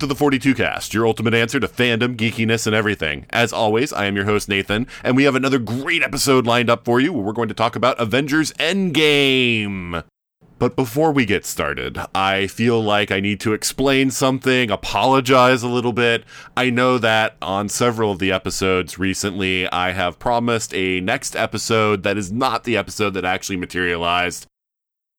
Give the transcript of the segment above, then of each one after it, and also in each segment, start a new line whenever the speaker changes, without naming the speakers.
To the 42 Cast, your ultimate answer to fandom, geekiness, and everything. As always, I am your host Nathan, and we have another great episode lined up for you where we're going to talk about Avengers Endgame. But before we get started, I feel like I need to explain something, apologize a little bit. I know that on several of the episodes recently, I have promised a next episode that is not the episode that actually materialized.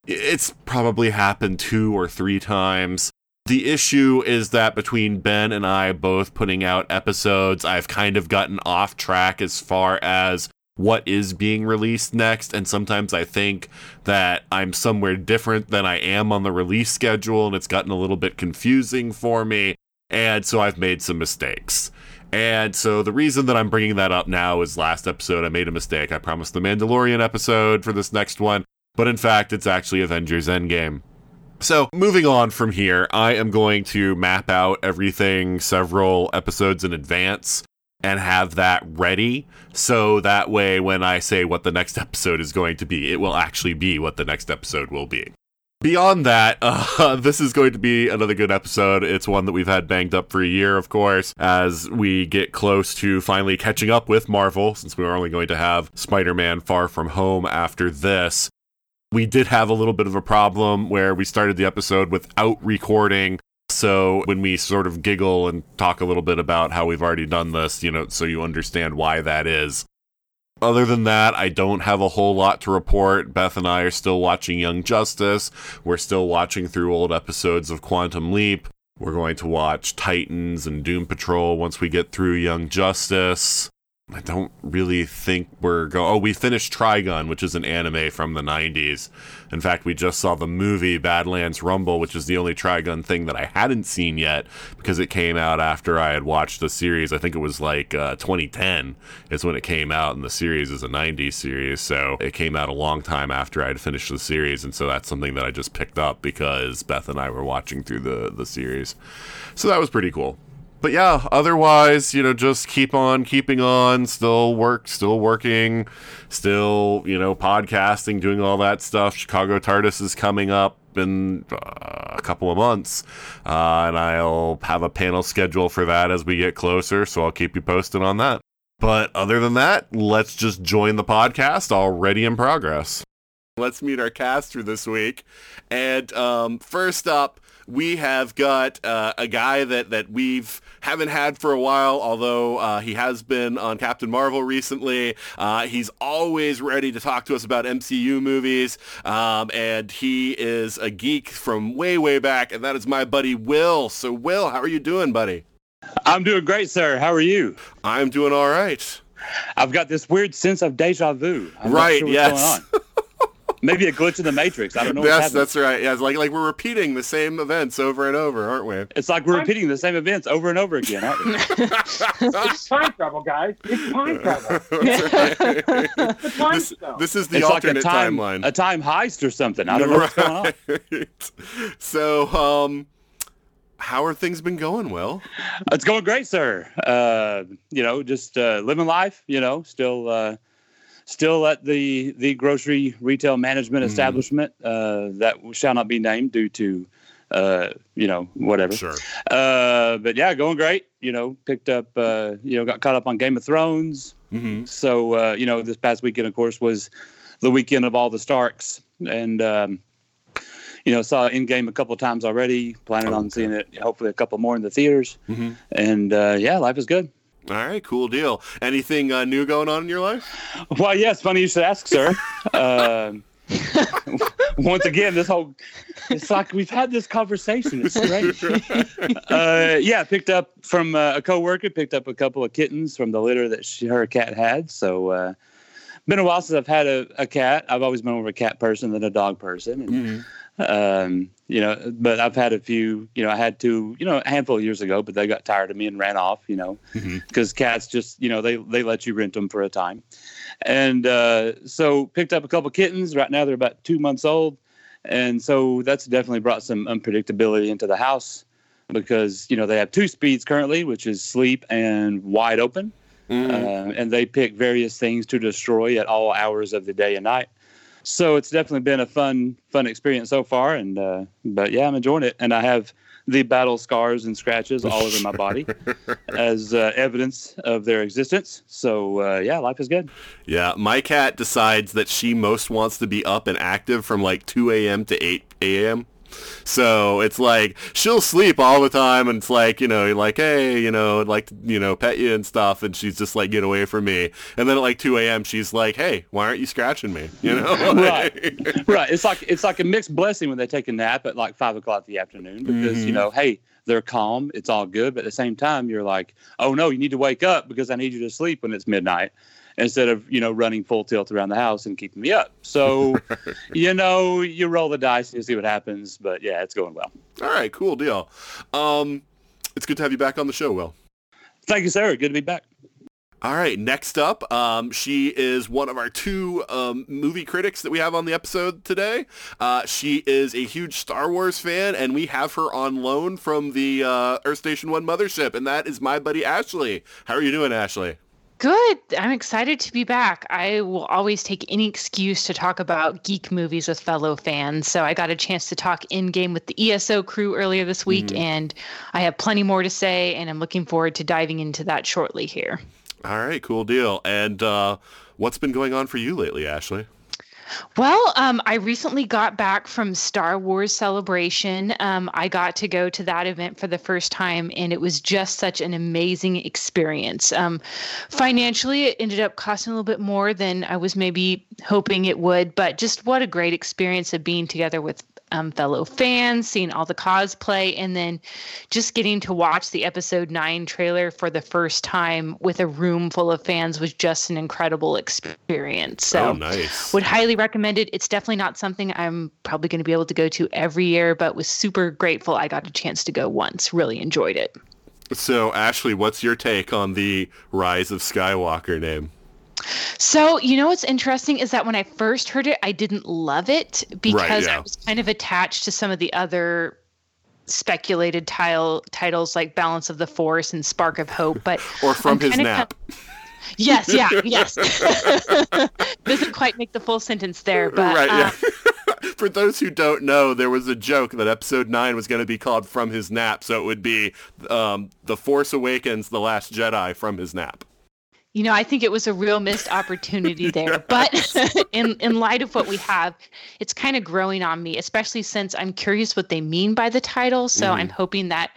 It's probably happened two or three times. The issue is that between Ben and I both putting out episodes, I've kind of gotten off track as far as what is being released next. And sometimes I think that I'm somewhere different than I am on the release schedule, and it's gotten a little bit confusing for me. And so I've made some mistakes. And so the reason that I'm bringing that up now is last episode I made a mistake. I promised the Mandalorian episode for this next one, but in fact, it's actually Avengers Endgame. So, moving on from here, I am going to map out everything several episodes in advance and have that ready. So that way, when I say what the next episode is going to be, it will actually be what the next episode will be. Beyond that, uh, this is going to be another good episode. It's one that we've had banged up for a year, of course, as we get close to finally catching up with Marvel, since we are only going to have Spider Man Far From Home after this we did have a little bit of a problem where we started the episode without recording. So when we sort of giggle and talk a little bit about how we've already done this, you know, so you understand why that is. Other than that, I don't have a whole lot to report. Beth and I are still watching Young Justice. We're still watching through old episodes of Quantum Leap. We're going to watch Titans and Doom Patrol once we get through Young Justice. I don't really think we're going. Oh, we finished Trigun, which is an anime from the 90s. In fact, we just saw the movie Badlands Rumble, which is the only Trigun thing that I hadn't seen yet because it came out after I had watched the series. I think it was like uh, 2010 is when it came out, and the series is a 90s series. So it came out a long time after I had finished the series. And so that's something that I just picked up because Beth and I were watching through the, the series. So that was pretty cool but yeah, otherwise, you know, just keep on keeping on, still work, still working, still, you know, podcasting, doing all that stuff. Chicago TARDIS is coming up in uh, a couple of months, uh, and I'll have a panel schedule for that as we get closer, so I'll keep you posted on that. But other than that, let's just join the podcast already in progress. Let's meet our cast for this week. And um, first up, we have got uh, a guy that that we've haven't had for a while, although uh, he has been on Captain Marvel recently. Uh, he's always ready to talk to us about MCU movies, um, and he is a geek from way way back, and that is my buddy Will. So Will, how are you doing, buddy?
I'm doing great, sir. How are you?
I'm doing all right.
I've got this weird sense of deja vu.
I'm right. Sure yes.
Maybe a glitch in the matrix. I don't know.
Yes, that's right. Yeah, it's like like we're repeating the same events over and over, aren't we?
It's like we're repeating the same events over and over again, aren't we?
it's time travel, guys. It's time travel.
it's time this, this, is the
it's
alternate
like a time,
timeline.
A time heist or something. I don't know what's going on.
So, um, how are things been going? Well,
it's going great, sir. Uh, you know, just uh, living life. You know, still. Uh, still at the the grocery retail management mm. establishment uh, that shall not be named due to uh, you know whatever.
Sure.
Uh, but yeah, going great. You know, picked up. Uh, you know, got caught up on Game of Thrones.
Mm-hmm.
So uh, you know, this past weekend, of course, was the weekend of all the Starks, and um, you know, saw Endgame a couple times already. Planning oh, on seeing it, hopefully, a couple more in the theaters.
Mm-hmm.
And uh, yeah, life is good.
All right, cool deal. Anything uh, new going on in your life?
Well, yes, funny you should ask, sir. uh, once again, this whole it's like we've had this conversation. It's great. uh, yeah, picked up from uh, a coworker. Picked up a couple of kittens from the litter that she, her cat had. So, uh, been a while since I've had a, a cat. I've always been more of a cat person than a dog person. And,
Mhm.
Um, you know, but I've had a few. You know, I had two. You know, a handful of years ago, but they got tired of me and ran off. You know, because cats just you know they they let you rent them for a time, and uh, so picked up a couple kittens. Right now they're about two months old, and so that's definitely brought some unpredictability into the house because you know they have two speeds currently, which is sleep and wide open,
Mhm.
uh, and they pick various things to destroy at all hours of the day and night. So it's definitely been a fun, fun experience so far. And uh, but yeah, I'm enjoying it, and I have the battle scars and scratches all over my body as uh, evidence of their existence. So uh, yeah, life is good.
Yeah, my cat decides that she most wants to be up and active from like 2 a.m. to 8 a.m. So it's like she'll sleep all the time, and it's like you know, you're like, hey, you know, I'd like to, you know, pet you and stuff, and she's just like, get away from me. And then at like 2 a.m., she's like, hey, why aren't you scratching me? You know,
Right. right. It's like it's like a mixed blessing when they take a nap at like five o'clock in the afternoon because you
Mhm.
know, hey, they're calm, it's all good, but at the same time, you're like, oh no, you need to wake up because I need you to sleep when it's midnight. Instead of you know running full tilt around the house and keeping me up, so you know you roll the dice and you see what happens. But yeah, it's going well.
All right, cool deal. Um, it's good to have you back on the show, Will.
Thank you, Sarah. Good to be back.
All right, next up, um, she is one of our two um, movie critics that we have on the episode today. Uh, she is a huge Star Wars fan, and we have her on loan from the uh, Earth Station One mothership, and that is my buddy Ashley. How are you doing, Ashley?
Good. I'm excited to be back. I will always take any excuse to talk about geek movies with fellow fans. So I got a chance to talk Endgame with the ESO crew earlier this week,
Mhm.
and I have plenty more to say, and I'm looking forward to diving into that shortly here.
All right, cool deal. And uh, what's been going on for you lately, Ashley?
Well, um, I recently got back from Star Wars Celebration. Um, I got to go to that event for the first time, and it was just such an amazing experience. Um, financially, it ended up costing a little bit more than I was maybe hoping it would, but just what a great experience of being together with um, fellow fans, seeing all the cosplay, and then just getting to watch the episode nine trailer for the first time with a room full of fans was just an incredible experience. So
oh, nice.
would highly recommend it. It's definitely not something I'm probably going to be able to go to every year, but was super grateful I got a chance to go once. Really enjoyed it.
So, Ashley, what's your take on the Rise of Skywalker name?
So, you know what's interesting is that when I first heard it, I didn't love it because
yeah.
I was kind of attached to some of the other speculated tile titles like Balance of the Force and Spark of Hope, but
Or from
I'm
his nap?
yes, yeah, yes. Doesn't quite make the full sentence there, but
right,
um,
yeah. For those who don't know, there was a joke that episode 9 was going to be called From His Nap, so it would be um, The Force Awakens, The Last Jedi from his nap.
You know, I think it was a real missed opportunity there. But in in light of what we have, it's kind of growing on me, especially since I'm curious what they mean by the title. So I'm mm. hoping that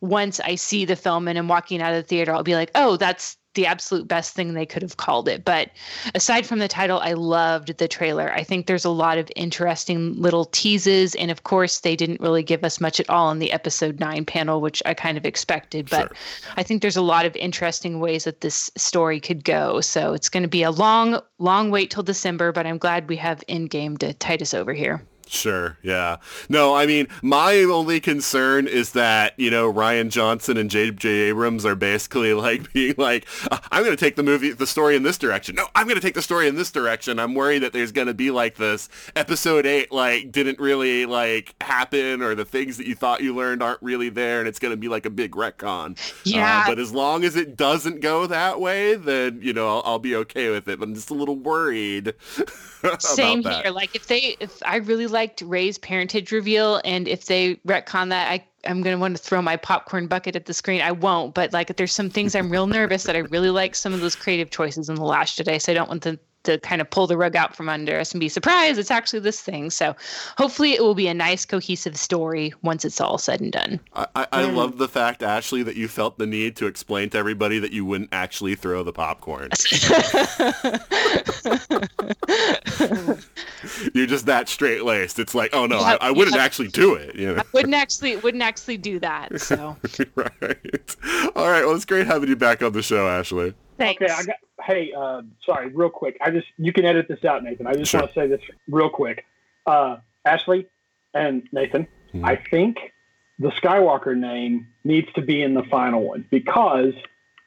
once I see the film and I'm walking out of the theater, I'll be like, oh, that's the absolute best thing they could have called it. But aside from the title, I loved the trailer. I think there's a lot of interesting little teases. And of course, they didn't really give us much at all in the episode nine panel, which I kind of expected. But
Sure.
I think there's a lot of interesting ways that this story could go. So it's going to be a long, long wait till December, but I'm glad we have Endgame to tide us over here.
Sure, yeah. No, I mean, my only concern is that, you know, Rian Johnson and J.J. Abrams are basically like being like, "Uh, I'm going to take the movie, the story in this direction. No, I'm going to take the story in this direction. I'm worried that there's going to be like this episode eight, like, didn't really like happen or the things that you thought you learned aren't really there and it's going to be like a big retcon.
Yeah.
Uh, but as long as it doesn't go that way, then, you know, I'll, I'll be okay with it. But I'm just a little worried
Same
that.
here. Like if they, if I really liked Rey's parentage reveal, and if they retcon that, I I'm gonna want to throw my popcorn bucket at the screen. I won't, but like there's some things I'm real nervous that I really like some of those creative choices in the Last Jedi, so I don't want them to kind of pull the rug out from under us and be surprised it's actually this thing. So hopefully it will be a nice cohesive story once it's all said and done.
I, I, I love the fact, Ashley, that you felt the need to explain to everybody that you wouldn't actually throw the popcorn. You're just that straight laced. It's like, oh no,
Yep,
I, I wouldn't
yep.
actually do it. You know?
wouldn't actually wouldn't actually do that. So
right. All right. Well, it's great having you back on the show, Ashley.
Thanks.
Okay, I got. Hey, uh, sorry, real quick. I just you can edit this out, Nathan. I just
Sure.
want to say this real quick. Uh, Ashley and Nathan,
Mhm.
I think the Skywalker name needs to be in the final one because,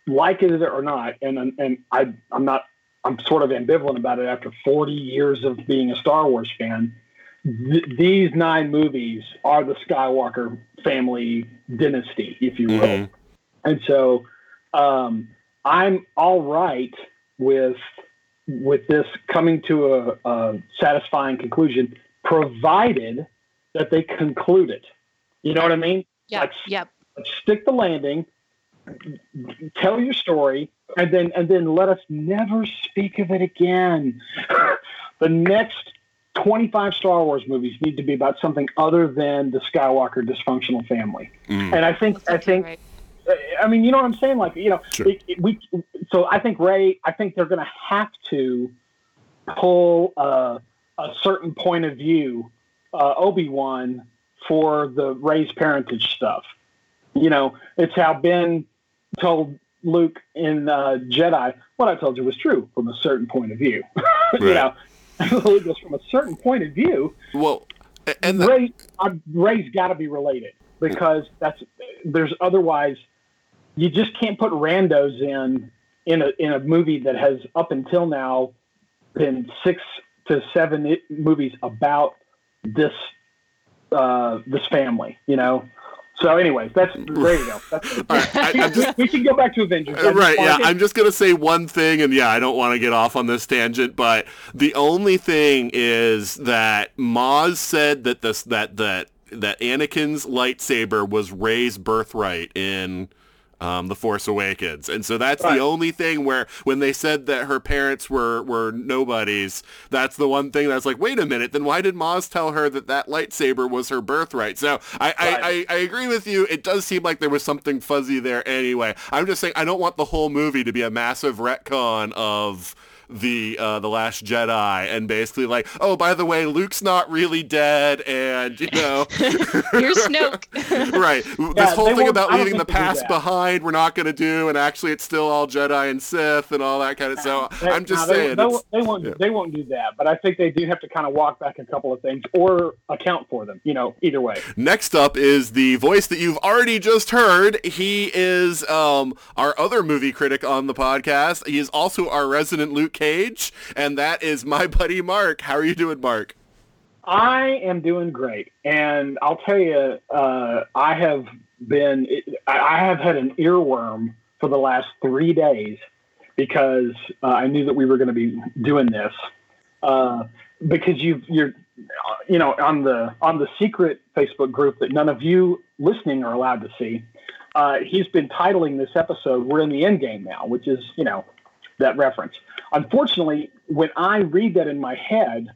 like it or not, and and I I'm not I'm sort of ambivalent about it after 40 years of being a Star Wars fan. Th- these nine movies are the Skywalker family dynasty, if you will.
Mhm.
And so um, I'm all right with with this coming to a, a satisfying conclusion, provided that they conclude it. You know what I mean?
Yeah.
like-
Yep.
Stick the landing, tell your story, and then and then let us never speak of it again. the next 25 Star Wars movies need to be about something other than the Skywalker dysfunctional family.
Mm.
And I think I think
Right.
I mean, you know what I'm saying? Like, you know,
Sure.
it, it- we. So I think Rey. I think they're going to have to pull uh, a certain point of view, uh, Obi Wan, for the Rey's parentage stuff. You know, it's how Ben told Luke in uh, Jedi, "What I told you was true from a certain point of view."
Right.
you know, Luke goes from a certain point of view.
Well, and the,
Rey, uh, Rey's got to be related because that's there's otherwise you just can't put randos in in a in a movie that has up until now been six to seven movies about this uh, this family, you know. So, anyways, that's there you go. That's
All right, I- I'm just-
we can go back to Avengers.
Uh, Right, yeah. I'm just gonna say one thing, and yeah, I don't want to get off on this tangent, but the only thing is that Maz said that this that that that Anakin's lightsaber was Rey's birthright in um, the Force Awakens, and so that's
Right.
the only thing where when they said that her parents were were nobodies, that's the one thing that's like, wait a minute, then why did Maz tell her that that lightsaber was her birthright? So I I, I, I agree with you. It does seem like there was something fuzzy there anyway. I'm just saying I don't want the whole movie to be a massive retcon of the uh, the Last Jedi and basically like, oh, by the way, Luke's not really dead, and you know,
Here's Snoke.
right.
Yeah,
this whole thing about leaving the
think they'll do
past behind, we're not going to do, and actually, it's still all Jedi and Sith and all that kind of. So
They-
I'm just
no, they-
saying.
they,
it's-
won't- they won't.
yeah.
They won't do that. But I think they do have to kind of walk back a couple of things or account for them. You know, either way.
Next up is the voice that you've already just heard. He is um, our other movie critic on the podcast. He is also our resident Luke Cage, and that is my buddy Mark. How are you doing, Mark?
I am doing great, and I'll tell you, uh, I have been. I have had an earworm for the last three days because uh, I knew that we were going to be doing this. Uh, because you you're you know on the on the secret Facebook group that none of you listening are allowed to see. Uh, he's been titling this episode "We're in the End Game now," which is you know that reference. Unfortunately, when I read that in my head,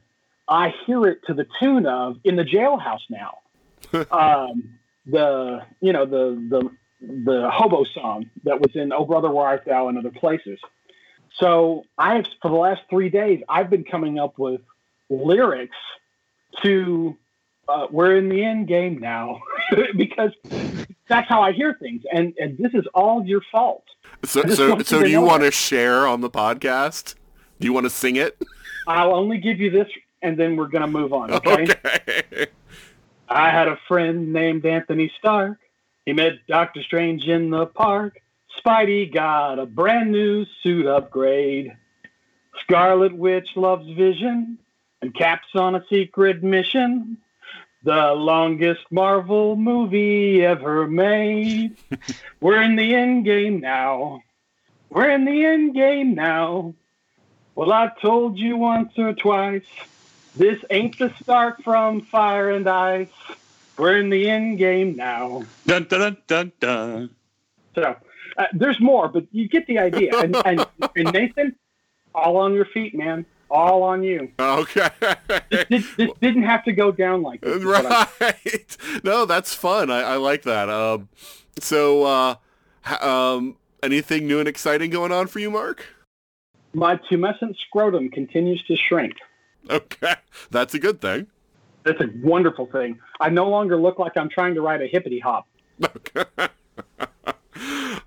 I hear it to the tune of "In the Jailhouse Now." um, the you know the the the hobo song that was in "Oh Brother Where Art Thou" and other places. So I have for the last three days I've been coming up with lyrics to uh, "We're in the end game now" because that's how I hear things, and and this is all your fault.
So, so, so do you want to share on the podcast? Do you want to sing it?
I'll only give you this, and then we're gonna move on. Okay.
Okay.
I had a friend named Anthony Stark. He met Doctor Strange in the park. Spidey got a brand new suit upgrade. Scarlet Witch loves Vision, and Cap's on a secret mission. The longest Marvel movie ever made. We're in the end game now. We're in the end game now. Well, I told you once or twice. This ain't the start from Fire and Ice. We're in the end game now.
Dun dun dun dun dun.
So uh, there's more, but you get the idea. And, and, and Nathan, all on your feet, man. All on you.
Okay.
This, this didn't have to go down like this. is what I'm-
right. No, that's fun. I, I like that. Um, so, uh, um, anything new and exciting going on for you, Mark?
My tumescent scrotum continues to shrink.
Okay, that's a good thing.
That's a wonderful thing. I no longer look like I'm trying to ride a hippity hop.
Okay.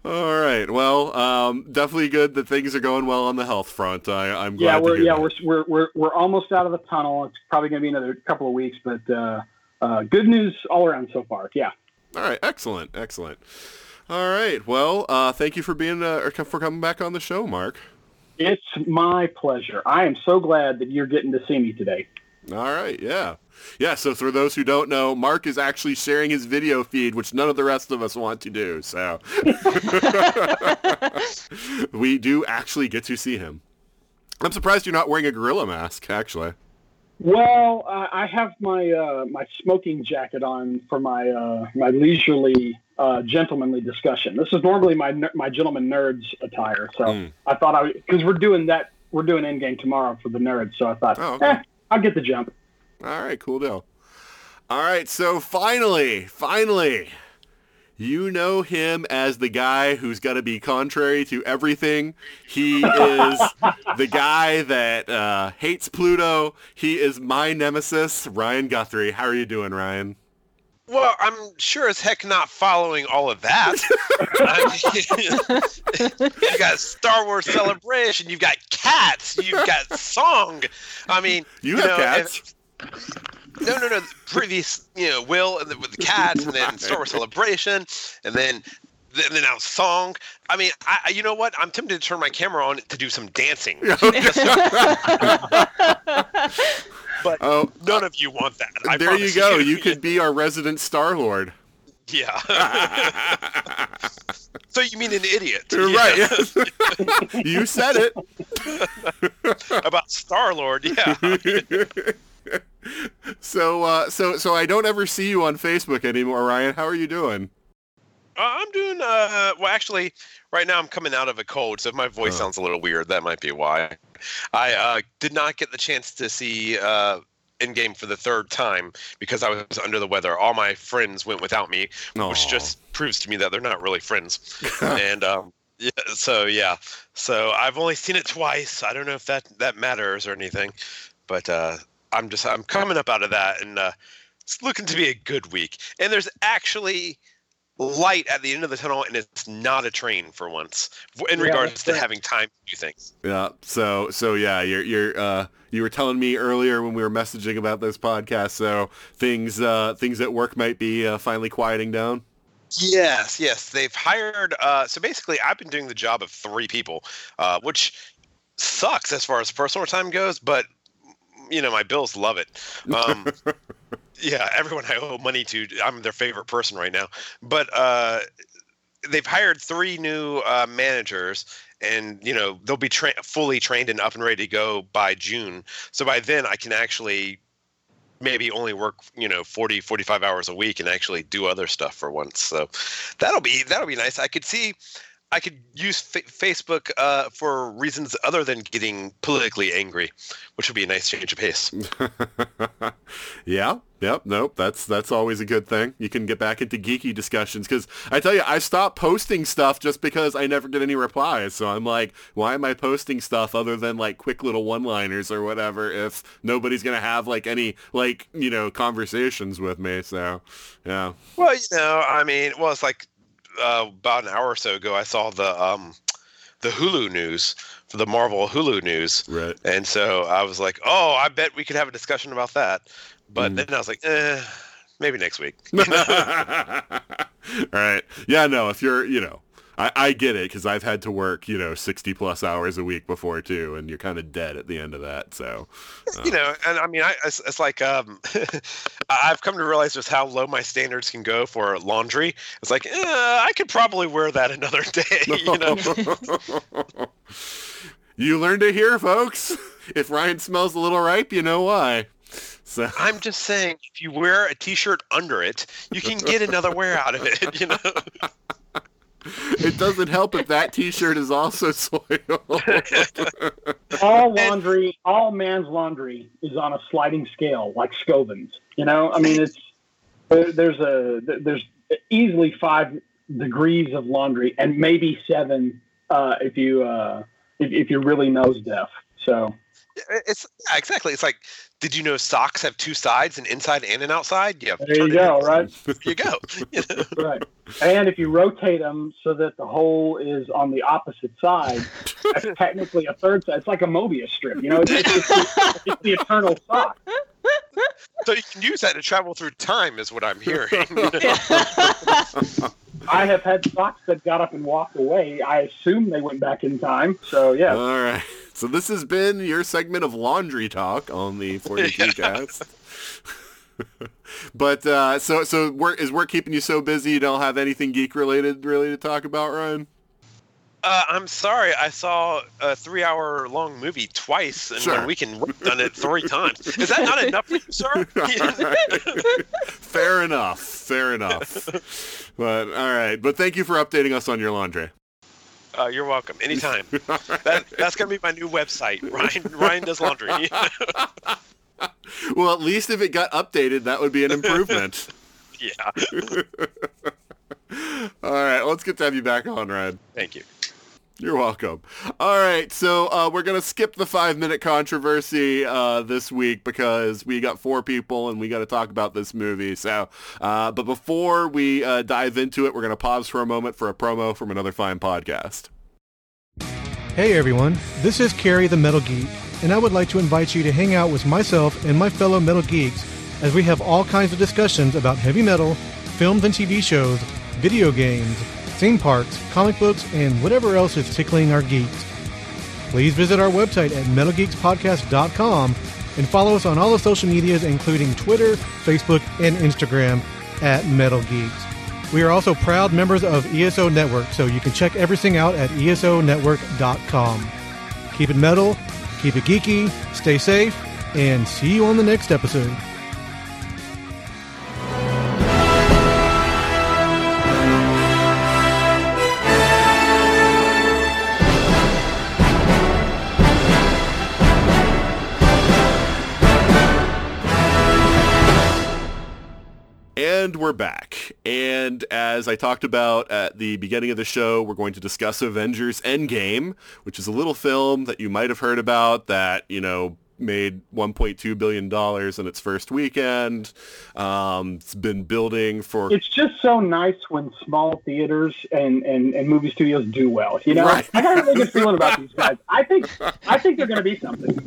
All right. Well, um, definitely good that things are going well on the health front. I, I'm glad.
Yeah, we're yeah
that.
we're, we're we're we're almost out of the tunnel. It's probably going to be another couple of weeks, but uh, uh, good news all around so far. Yeah.
All right. Excellent. Excellent. All right. Well, uh, thank you for being uh, for coming back on the show, Mark.
It's my pleasure. I am so glad that you're getting to see me today.
All right, yeah. Yeah, so for those who don't know, Mark is actually sharing his video feed, which none of the rest of us want to do, so. we do actually get to see him. I'm surprised you're not wearing a gorilla mask, actually.
Well, uh, I have my uh, my smoking jacket on for my uh, my leisurely uh, gentlemanly discussion. This is normally my my gentleman nerds attire, so
Mm.
I thought I because we're doing that we're doing Endgame tomorrow for the nerds, so I thought,
Oh, okay.
eh, I'll get the jump.
All right, cool deal. All right, so finally, finally, you know him as the guy who's going to be contrary to everything. He is the guy that uh, hates Pluto. He is my nemesis, Ryan Guthrie. How are you doing, Ryan?
Well, I'm sure as heck not following all of that. I mean, you got Star Wars Celebration, you've got cats, you've got song. I mean,
You,
You
have
know,
cats.
No, no, no. The previous, you know, Will and the, with the cats, and then Star Wars Celebration, and then and then now song. I mean, I, I- you know what? I'm tempted to turn my camera on to do some dancing, but
oh,
none of you want that. I
there you go. You could be our resident Star Lord.
Yeah. so you mean an idiot?
right.
Yeah.
yes. you said it.
About Star Lord, yeah.
So, uh, so, so I don't ever see you on Facebook anymore, Ryan. How are you doing?
Uh, I'm doing uh well actually right now I'm coming out of a cold, so if my voice
Oh.
sounds a little weird, that might be why. I uh did not get the chance to see uh Endgame for the third time because I was under the weather. All my friends went without me, which just proves to me that they're not really friends. and um yeah, so yeah. So I've only seen it twice. I don't know if that that matters or anything, but uh I'm just I'm coming up out of that and uh it's looking to be a good week. And there's actually light at the end of the tunnel and it's not a train for once in
Yeah,
regards
that's
to
right.
having time to do things.
Yeah. So so yeah, you're you're uh you were telling me earlier when we were messaging about this podcast. So things uh things at work might be uh, finally quieting down.
Yes, yes. They've hired uh so basically I've been doing the job of three people, uh which sucks as far as personal time goes, but you know, my bills love it. Um yeah, everyone I owe money to, I'm their favorite person right now. But uh they've hired three new uh, managers and you know they'll be tra- fully trained and up and ready to go by june so by then i can actually maybe only work you know 40 45 hours a week and actually do other stuff for once so that'll be that'll be nice i could see i could use fa- facebook uh, for reasons other than getting politically angry which would be a nice change of pace
yeah. Yep. Nope. That's that's always a good thing. You can get back into geeky discussions because I tell you, I stopped posting stuff just because I never get any replies. So I'm like, why am I posting stuff other than like quick little one-liners or whatever if nobody's gonna have like any like you know conversations with me? So yeah.
Well, you know, I mean, well, it's like uh, about an hour or so ago, I saw the um, the Hulu news for the Marvel Hulu news,
Right.
and so I was like, oh, I bet we could have a discussion about that. But
Mm.
then I was like, eh, maybe next week.
All right. Yeah, no, if you're, you know, I, I get it because I've had to work, you know, 60 plus hours a week before too, and you're kind of dead at the end of that. So,
you know, and I mean, I, it's, it's like um, I've come to realize just how low my standards can go for laundry. It's like, eh, I could probably wear that another day. You know.
you learned it here, folks. If Ryan smells a little ripe, you know why. So,
I'm just saying, if you wear a T-shirt under it, you can get another wear out of it. You know.
It doesn't help if that T-shirt is also soiled.
all laundry, all man's laundry is on a sliding scale, like Scovens. You know, I mean, it's there's a there's easily five degrees of laundry, and maybe seven uh, if you uh, if, if you're really nose deaf. So
It's yeah, exactly. It's like, did you know socks have two sides, an inside and an outside? Yeah.
there you go, right?
There you go. You know?
right. And if you rotate them so that the hole is on the opposite side, that's technically a third side. It's like a Mobius strip, you know. It's, it's, it's, it's the eternal sock.
So you can use that to travel through time, is what I'm hearing.
I have had socks that got up and walked away. I assume they went back in time. So yeah.
All right. So this has been your segment of laundry talk on the 42 cast. but uh, so so work is work keeping you so busy you don't have anything geek related really to talk about, Ryan?
uh, I'm sorry, I saw a three-hour long movie twice in
Sure.
one week and on it three times. Is that not enough for you, sir?
fair enough. Fair enough. But all right. But thank you for updating us on your laundry.
Uh, you're welcome. Anytime. That, that's gonna be my new website. Ryan Ryan does laundry.
Well, at least if it got updated, that would be an improvement.
yeah.
all right. Let's get to have you back on, Ryan.
Thank you.
You're welcome. All right, so uh, we're gonna skip the five-minute controversy uh, this week because we got four people and we got to talk about this movie. So, uh, but before we uh, dive into it, we're gonna pause for a moment for a promo from another fine podcast.
Hey everyone, this is Carrie the Metal Geek, and I would like to invite you to hang out with myself and my fellow metal geeks as we have all kinds of discussions about heavy metal, films and TV shows, video games, theme parks, comic books, and whatever else is tickling our geeks. Please visit our website at metalgeekspodcast.com and follow us on all the social medias including Twitter, Facebook, and Instagram at Metal Geeks. We are also proud members of ESO Network, so you can check everything out at esonetwork.com. Keep it metal, keep it geeky, stay safe, and see you on the next episode.
And we're back. And as I talked about at the beginning of the show, we're going to discuss Avengers Endgame, which is a little film that you might have heard about that, you know, made 1.2 billion dollars in its first weekend. Um, it's been building for
It's just so nice when small theaters and, and, and movie studios do well. You know,
Right.
I got a really good feeling about these guys. I think I think they're going to be something.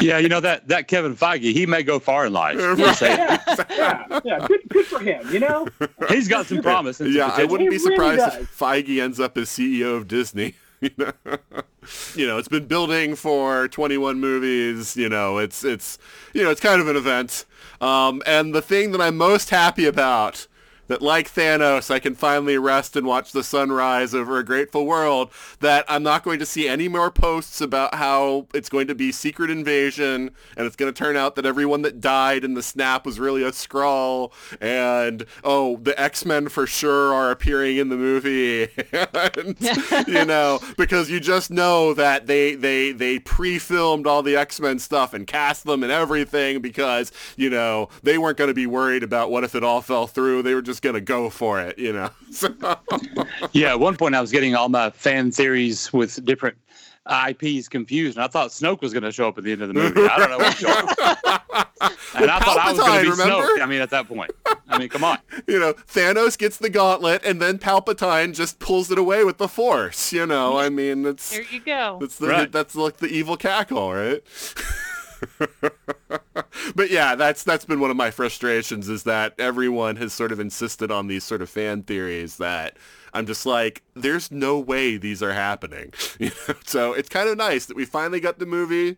Yeah, you know that that Kevin Feige, he may go far in life. Just saying.
Yeah, yeah, yeah. Good, good for him. You know,
He's got some promise. And some
Yeah, I wouldn't be
He really
surprised
does.
if Feige ends up as CEO of Disney. You know? You know, it's been building for 21 movies. You know, it's it's you know, it's kind of an event. Um, and the thing that I'm most happy about that like Thanos, I can finally rest and watch the sunrise over a grateful world, that I'm not going to see any more posts about how it's going to be secret invasion and it's going to turn out that everyone that died in the snap was really a Skrull and, oh, the X-Men for sure are appearing in the movie. and, you know, because you just know that they, they, they pre-filmed all the X-Men stuff and cast them and everything because, you know, they weren't going to be worried about what if it all fell through. They were just going to go for it, you know. So,
Yeah, at one point I was getting all my fan theories with different IPs confused, and I thought Snoke was going to show up at the end of the movie. I don't know what showed up. And I thought I was going to be
remember?
Snoke. I mean, at that point. I mean, come on.
you know, Thanos gets the gauntlet and then Palpatine just pulls it away with the Force, you know. I mean, it's
There you go.
That's the
Right.
that's like the evil cackle, right? but yeah, that's that's been one of my frustrations is that everyone has sort of insisted on these sort of fan theories that I'm just like, there's no way these are happening. You know? So it's kind of nice that we finally got the movie.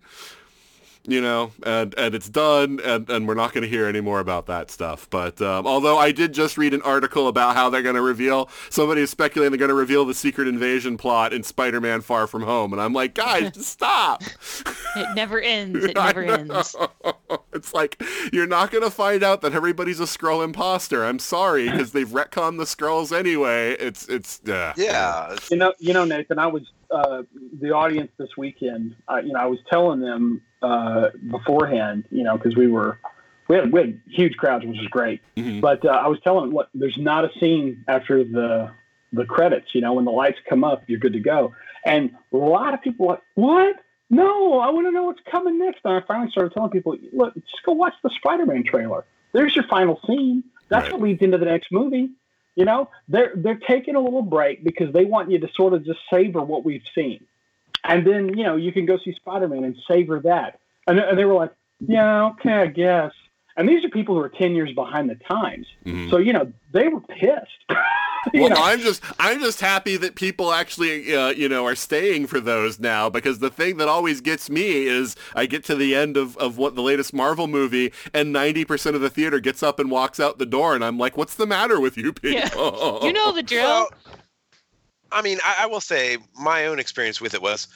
You know, and and it's done, and and we're not going to hear any more about that stuff. But um, although I did just read an article about how they're going to reveal, somebody is speculating they're going to reveal the secret invasion plot in Spider-Man: Far From Home, and I'm like, guys, stop.
It never ends. It never ends.
it's like you're not going to find out that everybody's a Skrull imposter. I'm sorry because they've retconned the Skrulls anyway. It's it's yeah.
Yeah.
You know, you know, Nathan. I was uh, the audience this weekend. Uh, you know, I was telling them uh, beforehand. You know, because we were we had we had huge crowds, which was great.
Mhm.
But uh, I was telling them, look, there's not a scene after the the credits. You know, when the lights come up, you're good to go. And a lot of people were like, what? No, I want to know what's coming next. And I finally started telling people, look, just go watch the Spider-Man trailer. There's your final scene. That's
Right.
what leads into the next movie. You know, they're they're taking a little break because they want you to sort of just savor what we've seen, and then you know you can go see Spider Man and savor that. And, and they were like, yeah, okay, I guess. And these are people who are ten years behind the times,
Mhm.
so you know they were pissed.
Well,
know?
I'm just I'm just happy that people actually uh, you know are staying for those now because the thing that always gets me is I get to the end of, of what the latest Marvel movie and 90% of the theater gets up and walks out the door and I'm like what's the matter with you people?
Yeah. You know the drill.
Well, I mean, I, I will say my own experience with it was,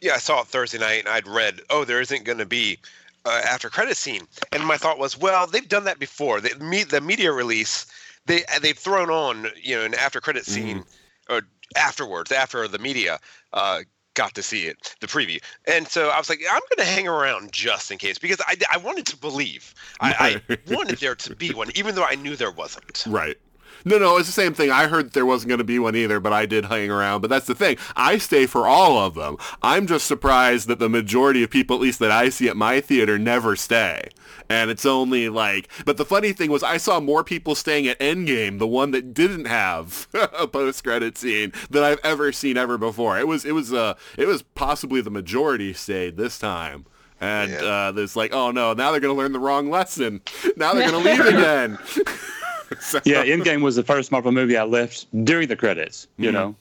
yeah, I saw it Thursday night and I'd read, oh, there isn't going to be uh, after credit scene, and my thought was, well, they've done that before. The, me, the media release, they they've thrown on you know an after credit scene or afterwards after the media. Uh, got to see it, the preview. And so I was like, I'm going to hang around just in case because I, I wanted to believe. I, I wanted there to be one, even though I knew there wasn't.
Right. No, no, it's the same thing. I heard there wasn't going to be one either, but I did hang around. But that's the thing. I stay for all of them. I'm just surprised that the majority of people, at least that I see at my theater, never stay. And it's only like, but the funny thing was I saw more people staying at Endgame, the one that didn't have a post-credit scene, than I've ever seen ever before. It was, it was, uh, it was possibly the majority stayed this time. And
Yeah.
uh, there's like, oh no, now they're going to learn the wrong lesson. Now they're going to leave again. So-
yeah, Endgame was the first Marvel movie I left during the credits. You
Mhm.
know,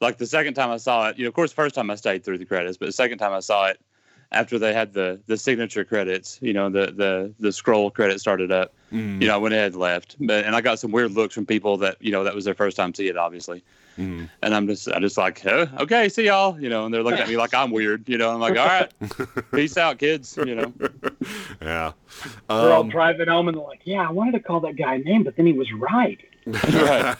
like the second time I saw it, you know, of course, first time I stayed through the credits, but the second time I saw it after they had the the signature credits, you know, the the the scroll credit started up.
Mm.
You know, I went ahead and left, but and I got some weird looks from people that you know that was their first time seeing it, obviously.
Mhm.
And I'm just, I just like, oh, okay, see y'all, you know, and they're looking at me like I'm weird, you know. I'm like, all right, peace out, kids, you know.
Yeah.
They're all
Um,
driving home and they're like, yeah, I wanted to call that guy a name, but then he was right.
Right.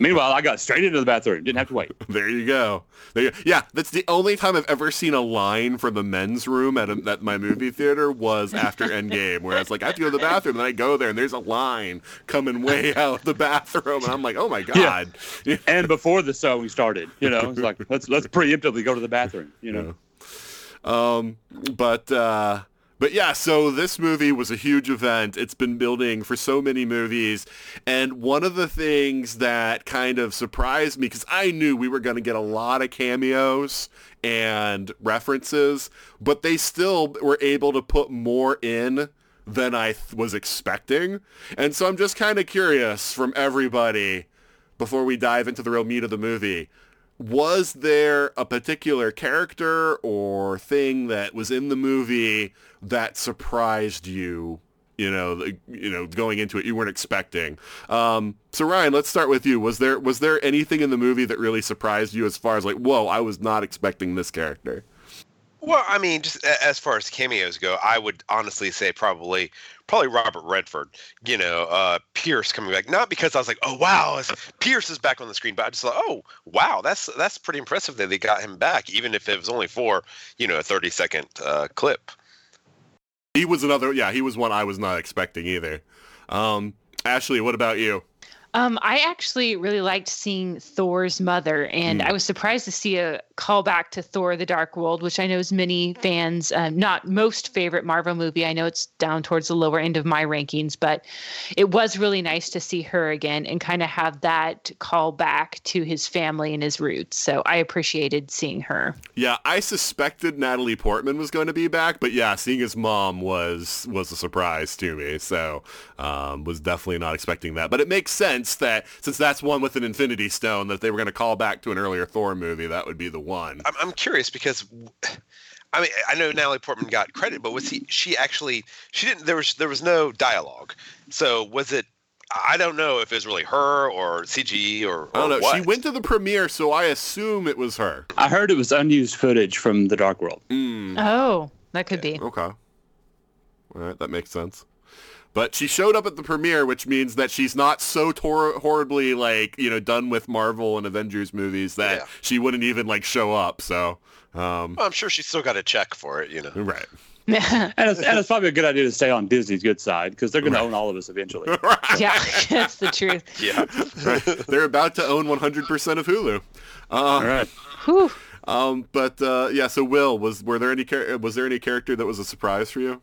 Meanwhile, I got straight into the bathroom, didn't have to wait.
there you go. There you, yeah, that's the only time I've ever seen a line for the men's room at, a, at my movie theater was after Endgame, where it's like, I have to go to the bathroom, and I go there, and there's a line coming way out of the bathroom, and I'm like, oh my God. Yeah.
and before the sewing started, you know, it's like let's let's preemptively go to the bathroom, you know.
Um, but uh, but yeah, so this movie was a huge event. It's been building for so many movies, and one of the things that kind of surprised me because I knew we were going to get a lot of cameos and references, but they still were able to put more in than I th- was expecting. And so I'm just kind of curious from everybody before we dive into the real meat of the movie was there a particular character or thing that was in the movie that surprised you? You know you know going into it you weren't expecting. Um so ryan let's start with you. Was there was there anything in the movie that really surprised you as far as like whoa i was not expecting this character
Well, I mean, just as far as cameos go, I would honestly say probably probably Robert Redford. You know, uh, Pierce coming back. Not because I was like, oh wow, Pierce is back on the screen, but I just thought, oh wow, that's that's pretty impressive that they got him back, even if it was only for you know a thirty second uh, clip.
he was another yeah he was one i was not expecting either um ashley what about you
Um, I actually really liked seeing Thor's mother, and
Mm.
I was surprised to see a callback to Thor: The Dark World, which I know is many fans' um, not most favorite Marvel movie. I know it's down towards the lower end of my rankings, but it was really nice to see her again and kind of have that call back to his family and his roots. So I appreciated seeing her.
Yeah, I suspected Natalie Portman was going to be back, but yeah, seeing his mom was was a surprise to me. So um, was definitely not expecting that. But it makes sense that since that's one with an Infinity Stone, that they were going to call back to an earlier Thor movie, that would be the one.
I'm, I'm curious because I mean, I know Natalie Portman got credit, but was he? She actually, she didn't. There was there was no dialogue. So was it? I don't know if it was really her or CG or, or
I don't know.
What.
She went to the premiere, so I assume it was her.
I heard it was unused footage from The Dark World.
Mm,
Oh, that could be.
okay. All right, that makes sense. But she showed up at the premiere, which means that she's not so tor- horribly like you know done with Marvel and Avengers movies that
Yeah.
she wouldn't even like show up. So, um,
Well, I'm sure she's still got a check for it. You know.
right.
And it's, and it's probably a good idea to stay on Disney's good side because they're going to own all of us eventually.
yeah, that's the truth.
Yeah.
right. They're about to own 100% of Hulu. Uh,
right.
Whew.
um, but uh, yeah, so Will was were there any char- was there any character that was a surprise for you?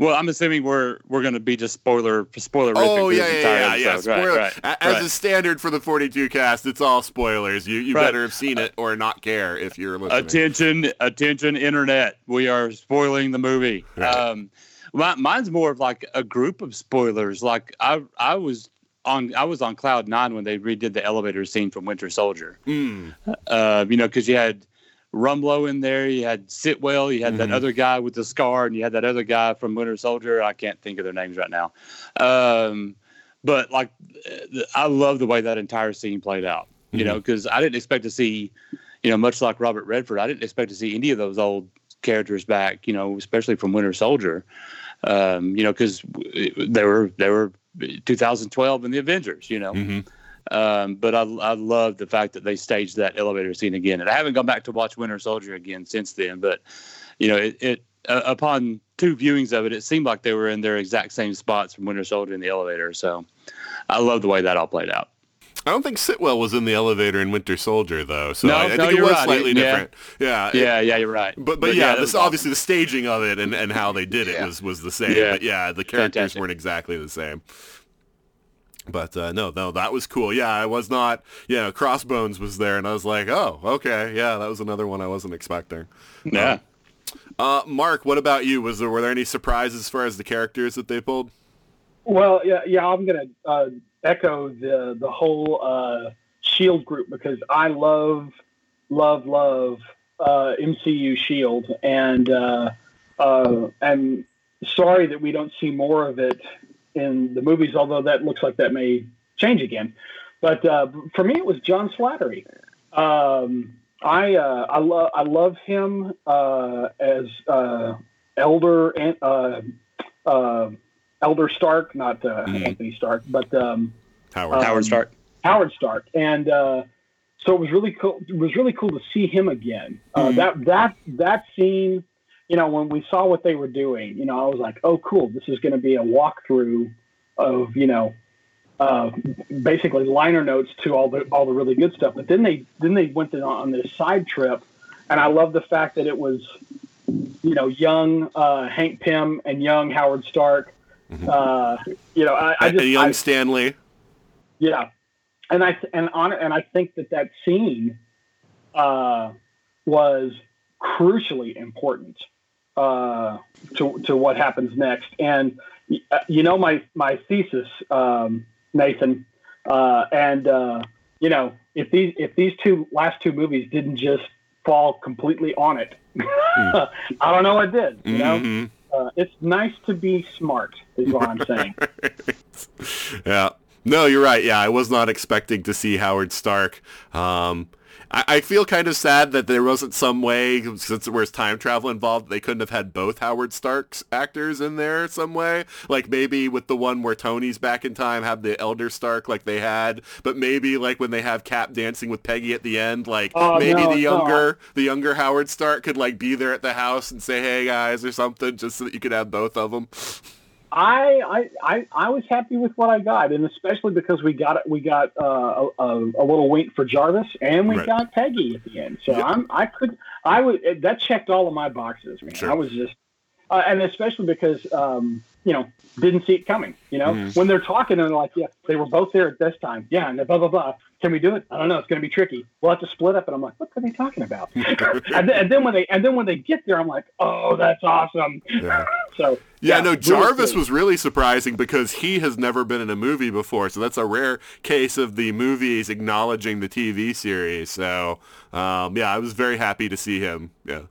Well, I'm assuming we're we're going to be just spoiler spoiler.
Oh yeah, yeah, yeah, yeah.
Right,
Spoiler.
right,
A- As
right.
is standard for the 42 cast, it's all spoilers. You you
Right.
better have seen it or not care if you're listening.
Attention, attention, internet. We are spoiling the movie.
Right.
Um, my, mine's more of like a group of spoilers. Like I, I was on, I was on cloud nine when they redid the elevator scene from Winter Soldier.
Mm.
Uh, you know, because you had Rumlow in there, you had Sitwell, you had that
Mhm.
other guy with the scar, and you had that other guy from Winter Soldier. I can't think of their names right now. Um, but like, uh, I love the way that entire scene played out. You
Mhm.
know, because I didn't expect to see, you know, much like Robert Redford, I didn't expect to see any of those old characters back. You know, especially from Winter Soldier. Um, you know, because they were they were 2012 in the Avengers. You know.
Mhm.
Um, but I, I love the fact that they staged that elevator scene again. And I haven't gone back to watch Winter Soldier again since then. But, you know, it, it uh, upon two viewings of it, it seemed like they were in their exact same spots from Winter Soldier in the elevator. So I love the way that all played out.
I don't think Sitwell was in the elevator in Winter Soldier though, so
No,
I, I
no,
think it was
right.
slightly
Yeah.
different. Yeah, it-
Yeah, yeah, you're right.
But but, yeah,
that
this
was awesome.
obviously the staging of it and, and how they did it
Yeah.
was was the same.
Yeah.
But yeah, the characters
Fantastic.
weren't exactly the same. But uh, no, no, that was cool. Yeah, I was not. Yeah, Crossbones was there, and I was like, oh, okay, yeah, that was another one I wasn't expecting.
Yeah.
Uh, Mark, what about you? Was there were there any surprises as far as the characters that they pulled?
Well, yeah, yeah, I'm gonna uh, echo the the whole uh, Shield group because I love, love, love uh, MCU Shield, and uh, uh, I'm sorry that we don't see more of it in the movies. Although that looks like that may change again. But uh, for me, it was John Slattery. Um, I uh, I love I love him uh, as uh, Elder and uh, uh, Elder Stark, not uh,
Mhm.
Anthony Stark, but um,
Howard.
Um,
Howard Stark.
Howard Stark, and uh, so it was really cool. It was really cool to see him again. Uh,
Mhm.
That that that scene, you know, when we saw what they were doing, you know, I was like, oh, cool. This is going to be a walkthrough of you know, uh, basically liner notes to all the all the really good stuff. But then they then they went on this side trip, and I love the fact that it was, you know, young uh, Hank Pym and young Howard Stark.
Mhm.
Uh, you know, I, I
And
just
young
I-
Stan Lee.
yeah, and I and on and I think that that scene uh, was crucially important uh, to to what happens next. And uh, you know my my thesis, um, Nathan, uh, and uh, you know if these if these two last two movies didn't just fall completely on it, I don't know what did. You know,
Mhm.
uh, it's nice to be smart, is what I'm saying.
yeah. No, you're right. Yeah, I was not expecting to see Howard Stark. Um, I, I feel kind of sad that there wasn't some way, since there was time travel involved, they couldn't have had both Howard Stark's actors in there some way. Like maybe with the one where Tony's back in time, have the Elder Stark like they had, but maybe like when they have Cap dancing with Peggy at the end, like
Oh,
maybe
no,
the
no.
younger, the younger Howard Stark could like be there at the house and say, "Hey guys" or something, just so that you could have both of them.
I, I I I was happy with what I got, and especially because we got we got uh, a, a, little wink for Jarvis, and we
Right.
got Peggy at the end. So
Yeah.
I'm I could I would that checked all of my boxes. Man.
Sure.
I was just, uh, and especially because um, you know didn't see it coming. You know
Mhm.
when they're talking and they're like, yeah, they were both there at this time. Yeah, and blah blah blah. Can we do it? I don't know. It's going to be tricky. We'll have to split up. And I'm like, what are they talking about? and, then, and then when they and then when they get there, I'm like, oh, that's awesome.
Yeah.
So
Yeah, no, Jarvis was really surprising because he has never been in a movie before, so that's a rare case of the movies acknowledging the TV series. So, um, yeah, I was very happy to see him. Yeah,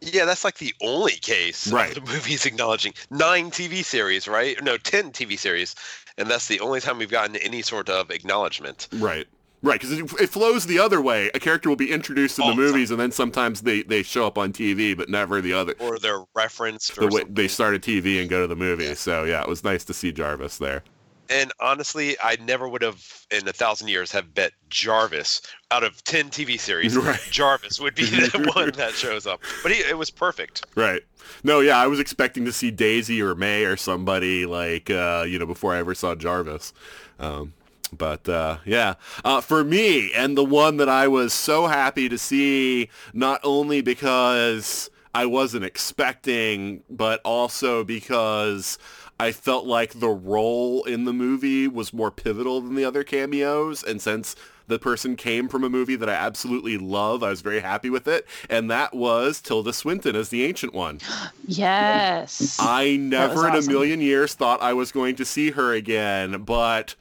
Yeah, that's like the only case
Right.
of the movies acknowledging nine TV series, right? No, ten TV series, and that's the only time we've gotten any sort of acknowledgement.
Right. Right, because it, it flows the other way. A character will be introduced in
All
the
the time.
movies, and then sometimes they, they show up on TV, but never the other.
Or they're referenced.
The
Or
way
something.
they start a TV and go to the movies. So yeah, it was nice to see Jarvis there.
And honestly, I never would have in a thousand years have bet Jarvis out of ten TV series.
Right.
Jarvis would be the one that shows up, but he, it was perfect.
Right. No, yeah, I was expecting to see Daisy or May or somebody like uh, you know before I ever saw Jarvis. Um, but uh, yeah, uh, for me, and the one that I was so happy to see, not only because I wasn't expecting, but also because I felt like the role in the movie was more pivotal than the other cameos, and since the person came from a movie that I absolutely love, I was very happy with it, and that was Tilda Swinton as the Ancient One.
Yes.
I never in a million years thought I was going to see her again, but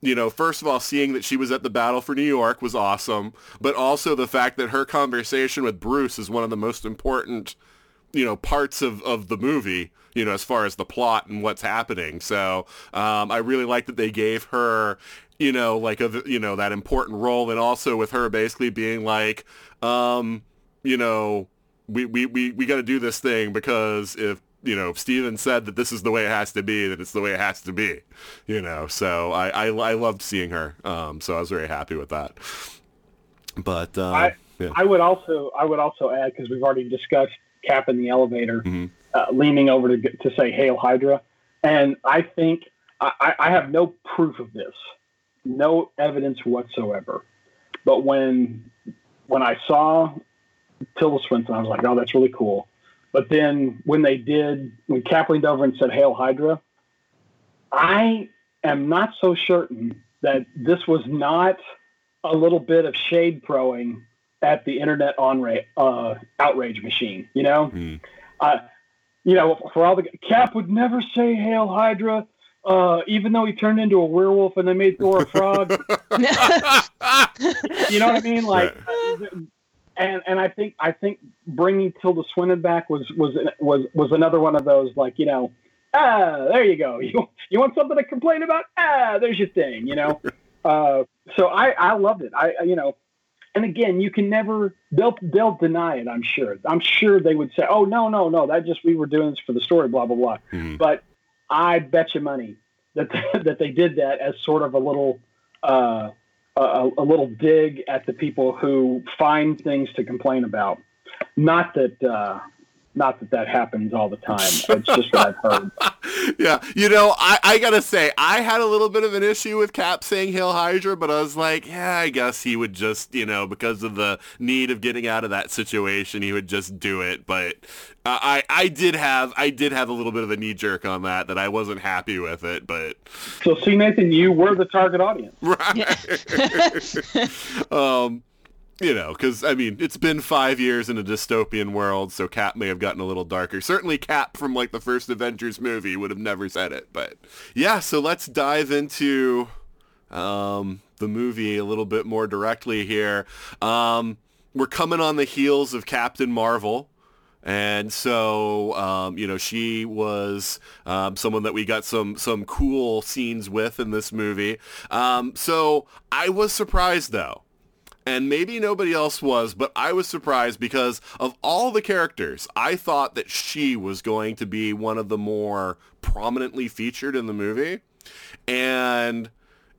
you know, first of all, seeing that she was at the Battle for New York was awesome, but also the fact that her conversation with Bruce is one of the most important, you know, parts of, of the movie, you know, as far as the plot and what's happening. So um, I really like that they gave her, you know, like a, you know, that important role, and also with her basically being like, um, you know, we, we, we, we got to do this thing because if you know Steven said that this is the way it has to be, that it's the way it has to be, you know. So I I, I loved seeing her, um, so I was very happy with that. But uh,
I-
yeah.
I would also I would also add because we've already discussed Cap in the elevator,
Mhm.
Uh, leaning over to to say "Hail Hydra," and I think I, I have no proof of this, no evidence whatsoever. But when when I saw Tilda Swinton, I was like, "Oh, that's really cool." But then when they did, when Cap leaned over and said "Hail Hydra," I am not so certain that this was not a little bit of shade throwing at the internet on ra- uh, outrage machine. You know,
Hmm.
uh, you know, for all the Cap would never say "Hail Hydra," uh, even though he turned into a werewolf and they made Thor a frog. you know what I mean? Like, and and I think I think bringing Tilda Swinton back was was was was another one of those like you know. Ah, there you go. You you want something to complain about? Ah, there's your thing. You know. Uh, so I I loved it. I I- you know, and again, you can never they'll they'll deny it. I'm sure. I'm sure they would say, oh no no no, that just we were doing this for the story, blah blah blah.
Mhm.
But I bet you money that that they did that as sort of a little uh, a, a little dig at the people who find things to complain about. Not that uh, not that that happens all the time. It's just what I've heard.
yeah, you know, I, I gotta say, I had a little bit of an issue with Cap saying Hail Hydra, but I was like, yeah, I guess he would just, you know, because of the need of getting out of that situation, he would just do it. But uh, I, I did have, I did have a little bit of a knee jerk on that, that I wasn't happy with it, but
So see, Nathan, you were the target audience.
right. um, you know, because I mean, it's been five years in a dystopian world, so Cap may have gotten a little darker. Certainly, Cap from like the first Avengers movie would have never said it, but yeah. So let's dive into um, the movie a little bit more directly here. Um, we're coming on the heels of Captain Marvel. And so, um, you know, she was um, someone that we got some some cool scenes with in this movie. Um, so I was surprised though, and maybe nobody else was, but I was surprised because of all the characters, I thought that she was going to be one of the more prominently featured in the movie, and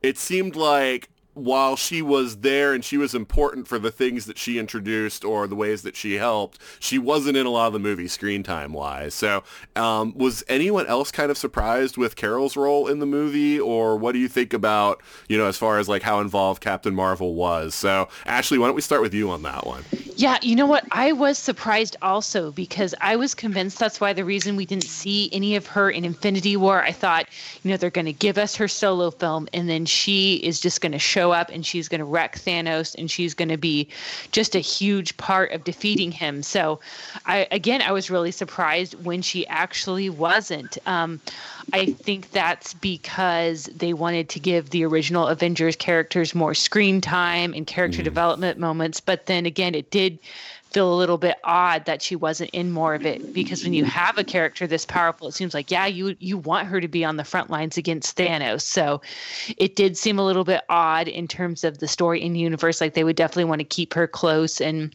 it seemed like while she was there and she was important for the things that she introduced or the ways that she helped, she wasn't in a lot of the movie screen time wise. So um, was anyone else kind of surprised with Carol's role in the movie or what do you think about, you know, as far as like how involved Captain Marvel was? So Ashley, why don't we start with you on that one?
Yeah, you know what? I was surprised also because I was convinced that's why the reason we didn't see any of her in Infinity War. I thought, you know, they're going to give us her solo film and then she is just going to show up and she's going to wreck Thanos and she's going to be just a huge part of defeating him. So, I again, I was really surprised when she actually wasn't. Um, I think that's because they wanted to give the original Avengers characters more screen time and character mm. development moments. But then again, it did feel a little bit odd that she wasn't in more of it because when you have a character this powerful it seems like yeah you you want her to be on the front lines against Thanos so it did seem a little bit odd in terms of the story in universe like they would definitely want to keep her close and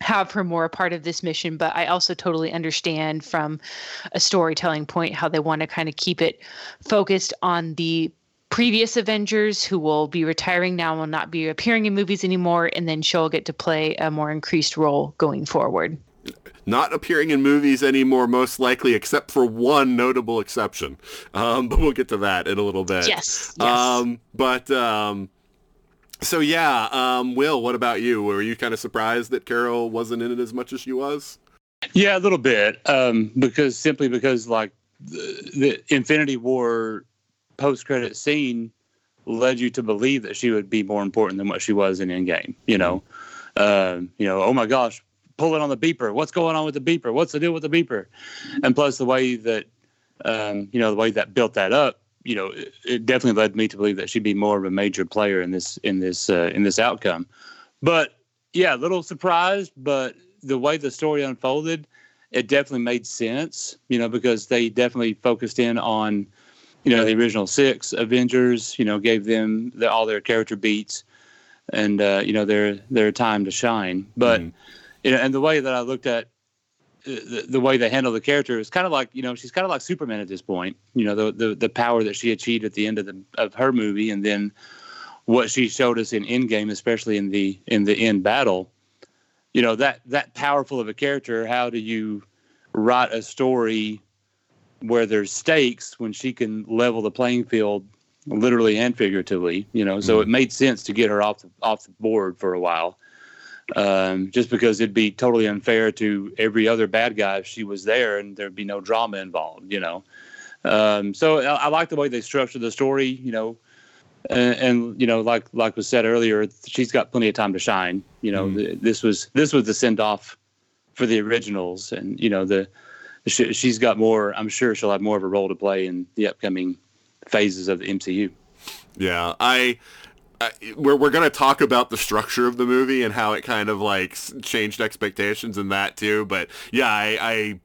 have her more a part of this mission but i also totally understand from a storytelling point how they want to kind of keep it focused on the previous Avengers who will be retiring now will not be appearing in movies anymore, and then she'll get to play a more increased role going forward.
Not appearing in movies anymore, most likely, except for one notable exception. Um, but we'll get to that in a little bit.
Yes. yes.
Um, but um, so yeah, um, Will, what about you? Were you kind of surprised that Carol wasn't in it as much as she was?
Yeah, a little bit. Um, because simply because like the, the Infinity War post credit scene led you to believe that she would be more important than what she was in Endgame. You know, um, you know, oh my gosh, pull it on the beeper. What's going on with the beeper? What's the deal with the beeper? And plus the way that, um, you know, the way that built that up, you know, it, it, definitely led me to believe that she'd be more of a major player in this in this uh, in this outcome. But yeah, a little surprised, but the way the story unfolded, it definitely made sense. You know, because they definitely focused in on you know the original six Avengers. You know, gave them the, all their character beats and uh, you know their their time to shine. But mm. you know, and the way that I looked at the, the way they handle the character is kind of like you know she's kind of like Superman at this point. You know the, the the power that she achieved at the end of the of her movie, and then what she showed us in Endgame, especially in the in the end battle. You know that that powerful of a character. How do you write a story where there's stakes when she can level the playing field literally and figuratively you know so mm-hmm. it made sense to get her off the, off the board for a while um, just because it'd be totally unfair to every other bad guy if she was there and there'd be no drama involved you know um, so I, I, like the way they structured the story you know and, and, you know like like was said earlier she's got plenty of time to shine you know mm-hmm. the, this was this was the send off for the originals and you know the she, she's got more. I'm sure she'll have more of a role to play in the upcoming phases of the MCU.
Yeah, I. I we're we're gonna talk about the structure of the movie and how it kind of like changed expectations and that too. But yeah, I, I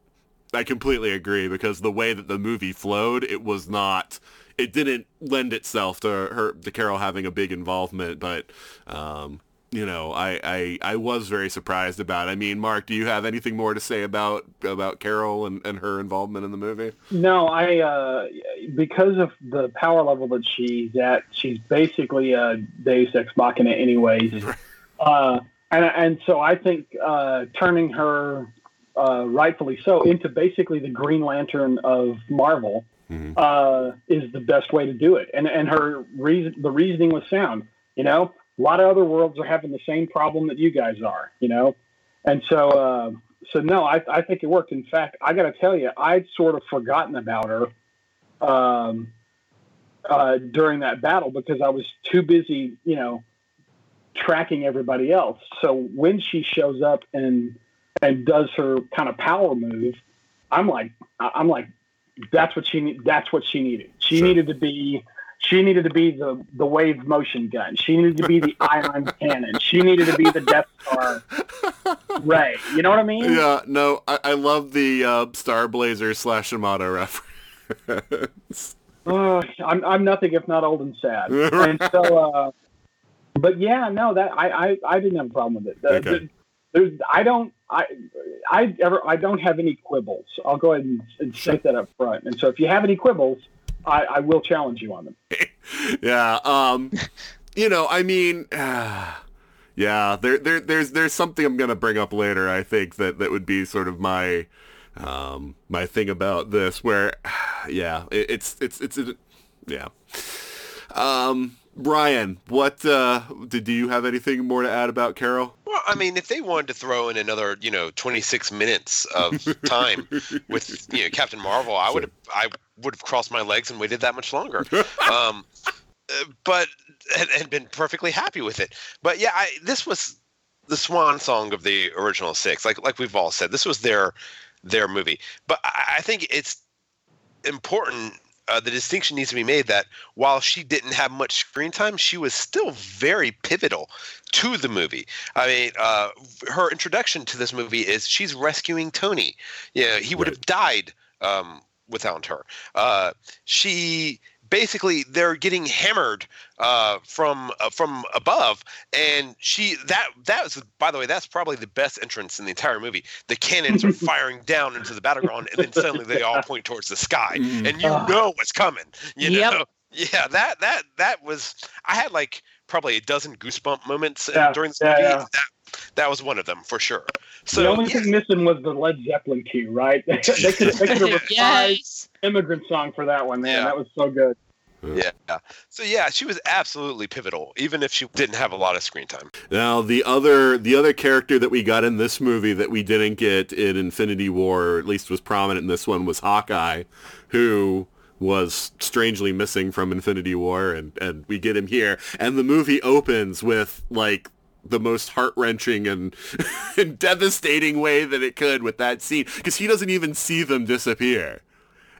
I completely agree because the way that the movie flowed, it was not it didn't lend itself to her to Carol having a big involvement, but um, you know, I, I I was very surprised about. It. I mean, Mark, do you have anything more to say about about Carol and, and her involvement in the movie?
No, I uh, because of the power level that she's at, she's basically a Deus Ex Machina, anyways. uh, and and so I think uh, turning her uh, rightfully so into basically the Green Lantern of Marvel mm-hmm. Uh, is the best way to do it. And and her reason the reasoning was sound. You know, a lot of other worlds are having the same problem that you guys are, you know? And so, uh, so no, I, I think it worked. In fact, I got to tell you, I'd sort of forgotten about her um, uh, during that battle because I was too busy, you know, tracking everybody else. So when she shows up and and does her kind of power move, I'm like, I'm like, that's what she that's what she needed. She sure. needed to be she needed to be the, the wave motion gun. She needed to be the ion cannon. She needed to be the Death Star Ray. You know what I mean?
Yeah, no, I, I love the uh, Star Blazer slash Yamato reference.
I'm, I'm nothing if not old and sad. and so, uh, but yeah, no, that I, I, I didn't have a problem with it. The, okay. there's, I don't, I, I ever, I don't have any quibbles. I'll go ahead and, and state that up front. And so, if you have any quibbles, I, I will challenge you on them.
yeah. Um, you know, I mean, uh, yeah, there, there, there's, there's something I'm gonna bring up later. I think that that would be sort of my, um, my thing about this, where, yeah, it, it's, it's, it's, it, yeah. Um, Ryan, what uh, did do you have anything more to add about Carol?
Well, I mean, if they wanted to throw in another, you know, 26 minutes of time with you know Captain Marvel, I would have I would have crossed my legs and waited that much longer. um, but had, had been perfectly happy with it. But yeah, I, this was the swan song of the original six. Like like we've all said, this was their their movie. But I, I think it's important uh, the distinction needs to be made that while she didn't have much screen time, she was still very pivotal to the movie. I mean, uh, her introduction to this movie is she's rescuing Tony. Yeah, he would
Right.
have died um, without her. Uh, she basically they're getting hammered uh, from uh, from above, and she that that was by the way that's probably the best entrance in the entire movie. The cannons are firing down into the battleground, and then suddenly they all point towards the sky,
Mhm.
and you know what's coming. You
Yep.
know, yeah, that that that was I had like probably a dozen goosebump moments uh,
Yeah,
during this
yeah,
movie.
yeah.
That that was one of them for sure. So
the only
yeah,
thing missing was the Led Zeppelin cue, right? they could they could have reprised
Yes.
immigrant song for that one, man.
Yeah.
That was so good.
yeah. So yeah, she was absolutely pivotal, even if she didn't have a lot of screen time.
Now the other the other character that we got in this movie that we didn't get in Infinity War, or at least was prominent in this one, was Hawkeye, who was strangely missing from Infinity War, and and we get him here, and the movie opens with like the most heart wrenching and, and devastating way that it could with that scene because he doesn't even see them disappear.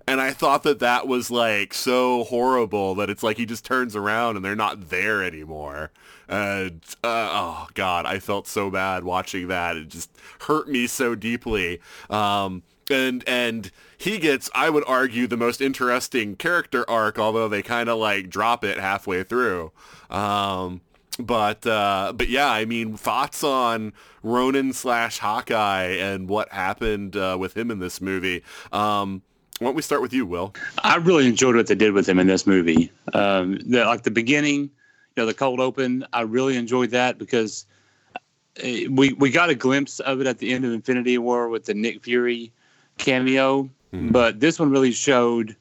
And I thought that that was like so horrible that it's like he just turns around and they're not there anymore. And uh, oh god, I felt so bad watching that. It just hurt me so deeply. Um, and and he gets, I would argue, the most interesting character arc, although they kind of like drop it halfway through. Um, but uh, but yeah, I mean, thoughts on Ronin slash Hawkeye and what happened uh, with him in this movie. Um, why don't we start with you, Will?
I really enjoyed what they did with him in this movie. Um, the, like the beginning, you know, the cold open. I really enjoyed that because uh, we we got a glimpse of it at the end of Infinity War with the Nick Fury cameo,
Mhm.
but this one really showed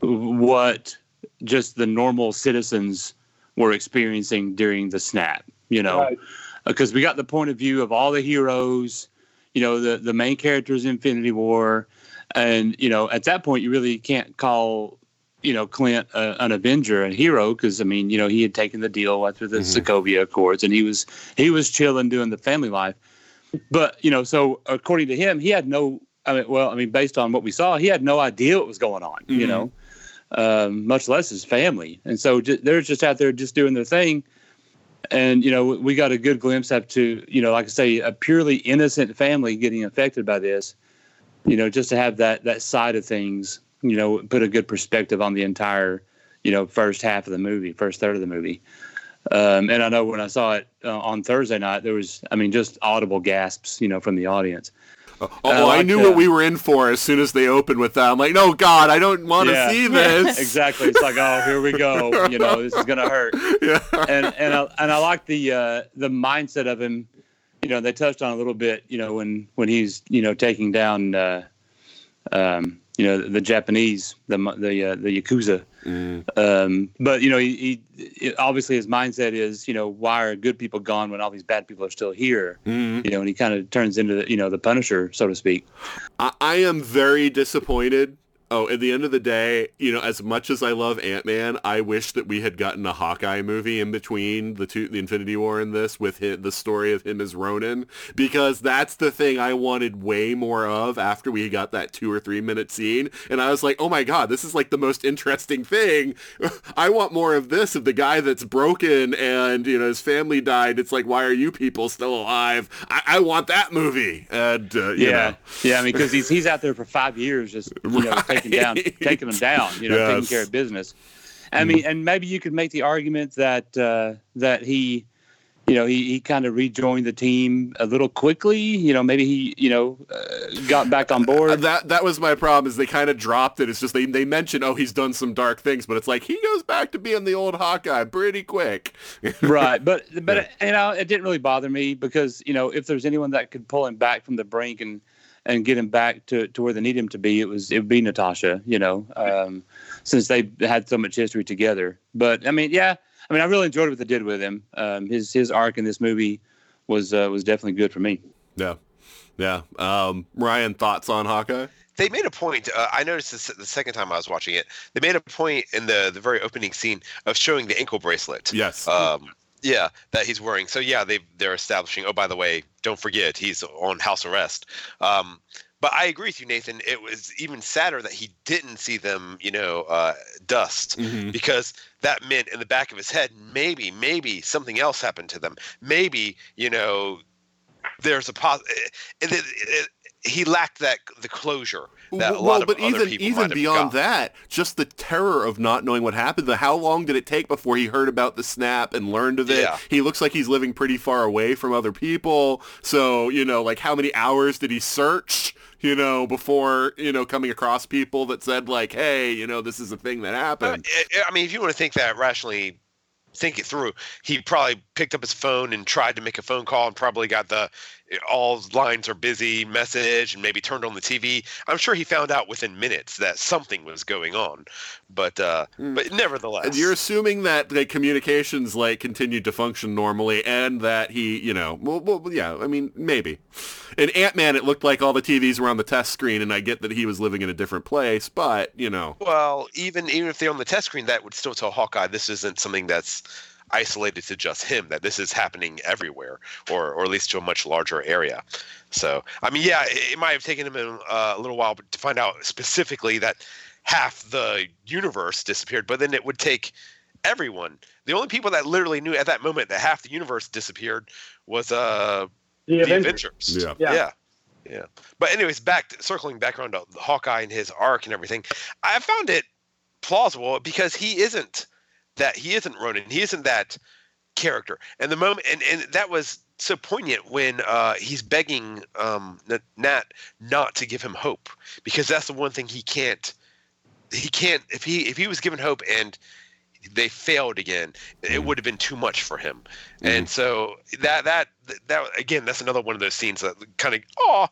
what just the normal citizens were experiencing during the snap. You know,
Right.
because we got the point of view of all the heroes, you know, the the main characters in Infinity War, and you know, at that point, you really can't call you know Clint a, an Avenger, a hero, because I mean, you know, he had taken the deal after the
Mhm.
Sokovia Accords, and he was he was chilling, doing the family life. But you know, so according to him, he had no. I mean, well, I mean, based on what we saw, he had no idea what was going on. You
Mhm.
know, um, much less his family, and so they're just out there just doing their thing. And you know we got a good glimpse up to you know like i say a purely innocent family getting affected by this you know just to have that that side of things you know put a good perspective on the entire you know first half of the movie first third of the movie. Um, and i know when i saw it uh, on thursday night there was i mean just audible gasps you know from the audience
Oh,
I
I knew
that.
what we were in for as soon as they opened with that. I'm like, no, God, I don't want to
Yeah.
see this.
exactly it's like oh here we go you know this is gonna hurt
Yeah.
and and I, and I like the uh, the mindset of him. You know, they touched on a little bit. You know, when when he's you know taking down, uh, um, you know, the Japanese, the the uh, the yakuza.
Mm.
Um, but you know, he, he obviously his mindset is you know why are good people gone when all these bad people are still here?
Mm.
You know, and he kind of turns into the you know the Punisher, so to speak.
I, I am very disappointed. Oh, at the end of the day, you know, as much as I love Ant Man, I wish that we had gotten a Hawkeye movie in between the two, the Infinity War and this, with the story of him as Ronin, because that's the thing I wanted way more of after we got that two or three minute scene, and I was like, oh my god, this is like the most interesting thing. I want more of this of the guy that's broken and you know his family died. It's like, why are you people still alive? I, I want that movie. And uh, you
yeah,
know.
yeah. I mean, because he's he's out there for five years, just you know, taking down, taking them down. You know, taking care of business. I mean, and maybe you could make the argument that uh, that he, you know, he, he kind of rejoined the team a little quickly. You know, maybe he, you know, uh, got back on
Uh,
board.
that that was my problem is they kind of dropped it. It's just they they mention oh he's done some dark things, but it's like he goes back to being the old Hawkeye pretty quick.
right but but you know it didn't really bother me because you know if there's anyone that could pull him back from the brink and and get him back to, to where they need him to be it was it would be natasha you know um, since they had so much history together but i mean yeah i mean i really enjoyed what they did with him um, his his arc in this movie was uh, was definitely good for me
Yeah, yeah. Um, Ryan, thoughts on Hawkeye?
they made a point. Uh, I noticed this the second time I was watching it. They made a point in the the very opening scene of showing the ankle bracelet.
Yes.
Um, yeah, that he's wearing. So yeah, they they're establishing. Oh, by the way, don't forget he's on house arrest. Um, but I agree with you, Nathan. It was even sadder that he didn't see them, you know, uh, dust
Mhm.
because that meant in the back of his head, maybe, maybe something else happened to them. Maybe, you know, there's a pos. It, it, it, he lacked that the closure that a
well,
lot of
but
other
even
people
even beyond that, just the terror of not knowing what happened. The how long did it take before he heard about the snap and learned of it?
Yeah.
He looks like he's living pretty far away from other people. So you know, like how many hours did he search? You know, before you know coming across people that said like, "Hey, you know, this is a thing that
Uh,
happened."
I I mean, if you want to think that rationally, think it through. He probably picked up his phone and tried to make a phone call and probably got the all lines are busy message and maybe turned on the TV. I'm sure he found out within minutes that something was going on, but uh, but nevertheless,
And you're assuming that the communications like continued to function normally, and that he, you know, well, well yeah, I mean, maybe. In Ant Man, it looked like all the TVs were on the test screen, and I get that he was living in a different place, but you know,
Well, even even if they're on the test screen, that would still tell Hawkeye this isn't something that's isolated to just him. That this is happening everywhere, or or at least to a much larger area. So, I mean, yeah, it, it might have taken him a, uh, a little while to find out specifically that half the universe disappeared, but then it would take everyone. The only people that literally knew at that moment that half the universe disappeared was uh
The
the
Avengers.
Avengers.
Yeah.
Yeah.
yeah. Yeah. But anyways, back circling back around to Hawkeye and his arc and everything, I found it plausible because he isn't that he isn't Ronin. He isn't that character. And the moment and, and that was so poignant when uh, he's begging um, Nat not to give him hope because that's the one thing he can't he can't if he if he was given hope and they failed again it would have been too much for him and so that that that again that's another one of those scenes that kind of oh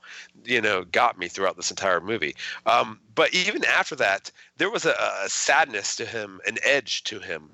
you know got me throughout this entire movie um, but even after that there was a, a sadness to him an edge to him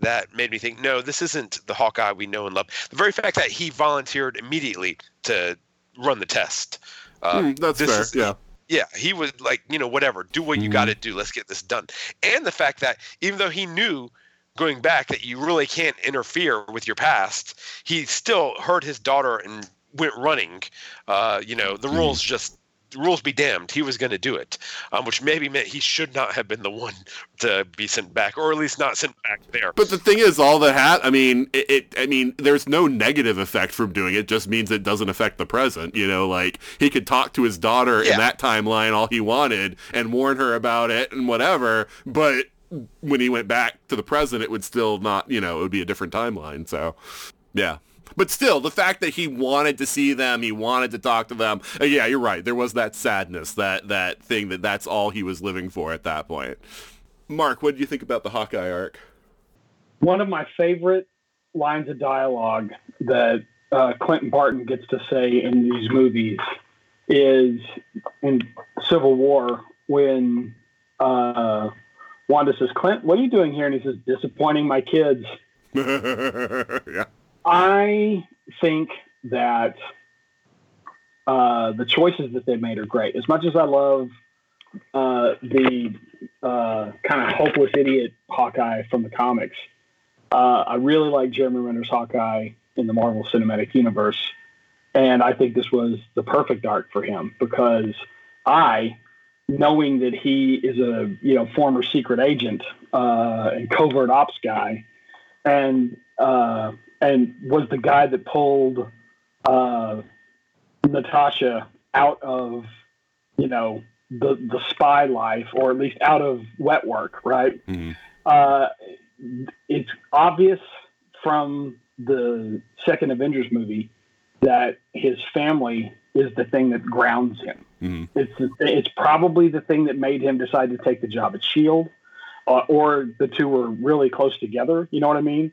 that made me think no this isn't the hawkeye we know and love the very fact that he volunteered immediately to run the test uh,
Hmm, that's
this
fair.
is-
yeah.
yeah, he was like, you know, whatever, do what you
Mhm.
got to do. Let's get this done. And the fact that even though he knew going back that you really can't interfere with your past, he still hurt his daughter and went running. Uh, you know, the rules just rules be damned. He was going to do it, um, which maybe meant he should not have been the one to be sent back, or at least not sent back there.
But the thing is, all the hat. I mean, it, it. I mean, there's no negative effect from doing it. it. Just means it doesn't affect the present. You know, like he could talk to his daughter in that timeline all he wanted and warn her about it and whatever. But when he went back to the present, it would still not. You know, it would be a different timeline. So, yeah. But still, the fact that he wanted to see them, he wanted to talk to them. uh, yeah, you're right. There was that sadness, that that thing that that's all he was living for at that point. Mark, what did you think about the Hawkeye arc?
One of my favorite lines of dialogue that uh, Clinton Barton gets to say in these movies is in Civil War when uh, Wanda says, Clint, what are you doing here? And he says, disappointing my kids.
yeah.
I think that uh, the choices that they made are great. As much as I love uh, the uh, kind of hopeless idiot Hawkeye from the comics, uh, I really like Jeremy Renner's Hawkeye in the Marvel Cinematic Universe, and I think this was the perfect arc for him because I, knowing that he is a you know former secret agent uh, and covert ops guy, and uh, and was the guy that pulled uh, Natasha out of, you know, the the spy life, or at least out of wet work, right?
Mhm.
Uh, it's obvious from the second Avengers movie that his family is the thing that grounds him.
Mhm.
It's it's probably the thing that made him decide to take the job at Shield, uh, or the two were really close together. You know what I mean?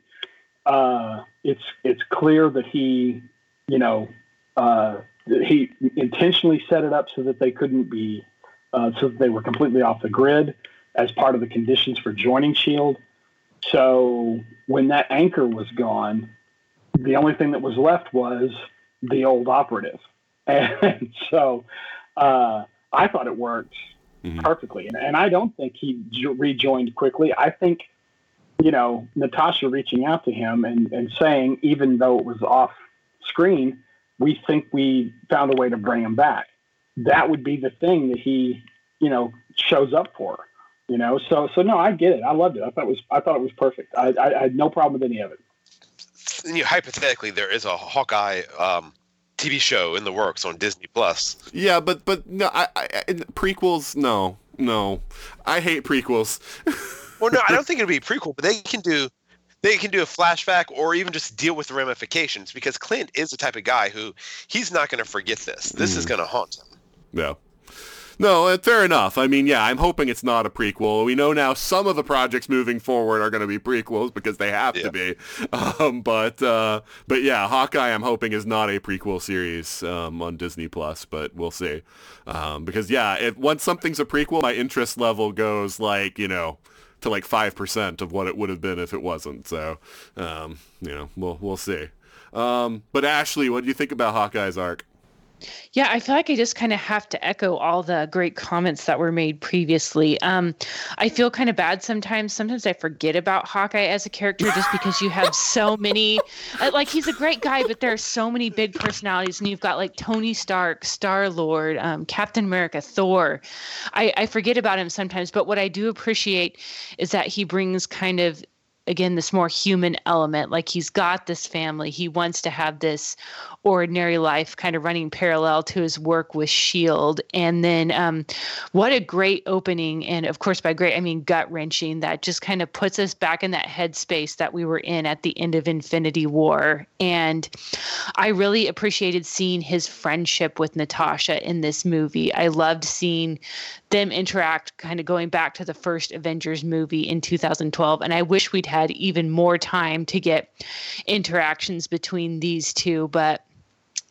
uh, it's it's clear that he, you know, uh, he intentionally set it up so that they couldn't be, uh, so that they were completely off the grid as part of the conditions for joining Shield. So when that anchor was gone, the only thing that was left was the old operative, and so uh, I thought it worked
Mhm.
perfectly, and, and I don't think he jo- rejoined quickly. I think you know, Natasha reaching out to him and, and saying, even though it was off screen, we think we found a way to bring him back. that would be the thing that he, you know, shows up for. You know, so so no, I get it. I loved it. I thought it was I thought it was perfect. I, I, I had no problem with any of it.
You know, hypothetically, there is a Hawkeye um, TV show in the works on Disney Plus.
Yeah, but but no, I, I prequels. No, no, I hate prequels.
well, no, I don't think it'd be a prequel, but they can do they can do a flashback or even just deal with the ramifications because Clint is the type of guy who he's not going to forget this. This mm. is going to haunt him.
Yeah. No, uh, fair enough. I mean, yeah, I'm hoping it's not a prequel. We know now some of the projects moving forward are going to be prequels because they have yeah. to be. Um, but uh, but yeah, Hawkeye, I'm hoping is not a prequel series um, on Disney Plus, but we'll see. Um, because yeah, if once something's a prequel, my interest level goes like you know to like five percent of what it would have been if it wasn't. So um, you know, we'll we'll see. Um, but Ashley, what do you think about Hawkeye's arc?
Yeah, I feel like I just kind of have to echo all the great comments that were made previously. Um, I feel kind of bad sometimes. Sometimes I forget about Hawkeye as a character just because you have so many. Uh, like he's a great guy, but there are so many big personalities, and you've got like Tony Stark, Star Lord, um, Captain America, Thor. I, I forget about him sometimes, but what I do appreciate is that he brings kind of again this more human element like he's got this family he wants to have this ordinary life kind of running parallel to his work with shield and then um, what a great opening. And of course by great i mean gut wrenching that just kind of puts us back in that headspace that we were in at the end of infinity war. And i really appreciated seeing his friendship with natasha in this movie. I loved seeing them interact kind of going back to the first avengers movie in 2012 and i wish we'd had even more time to get interactions between these two but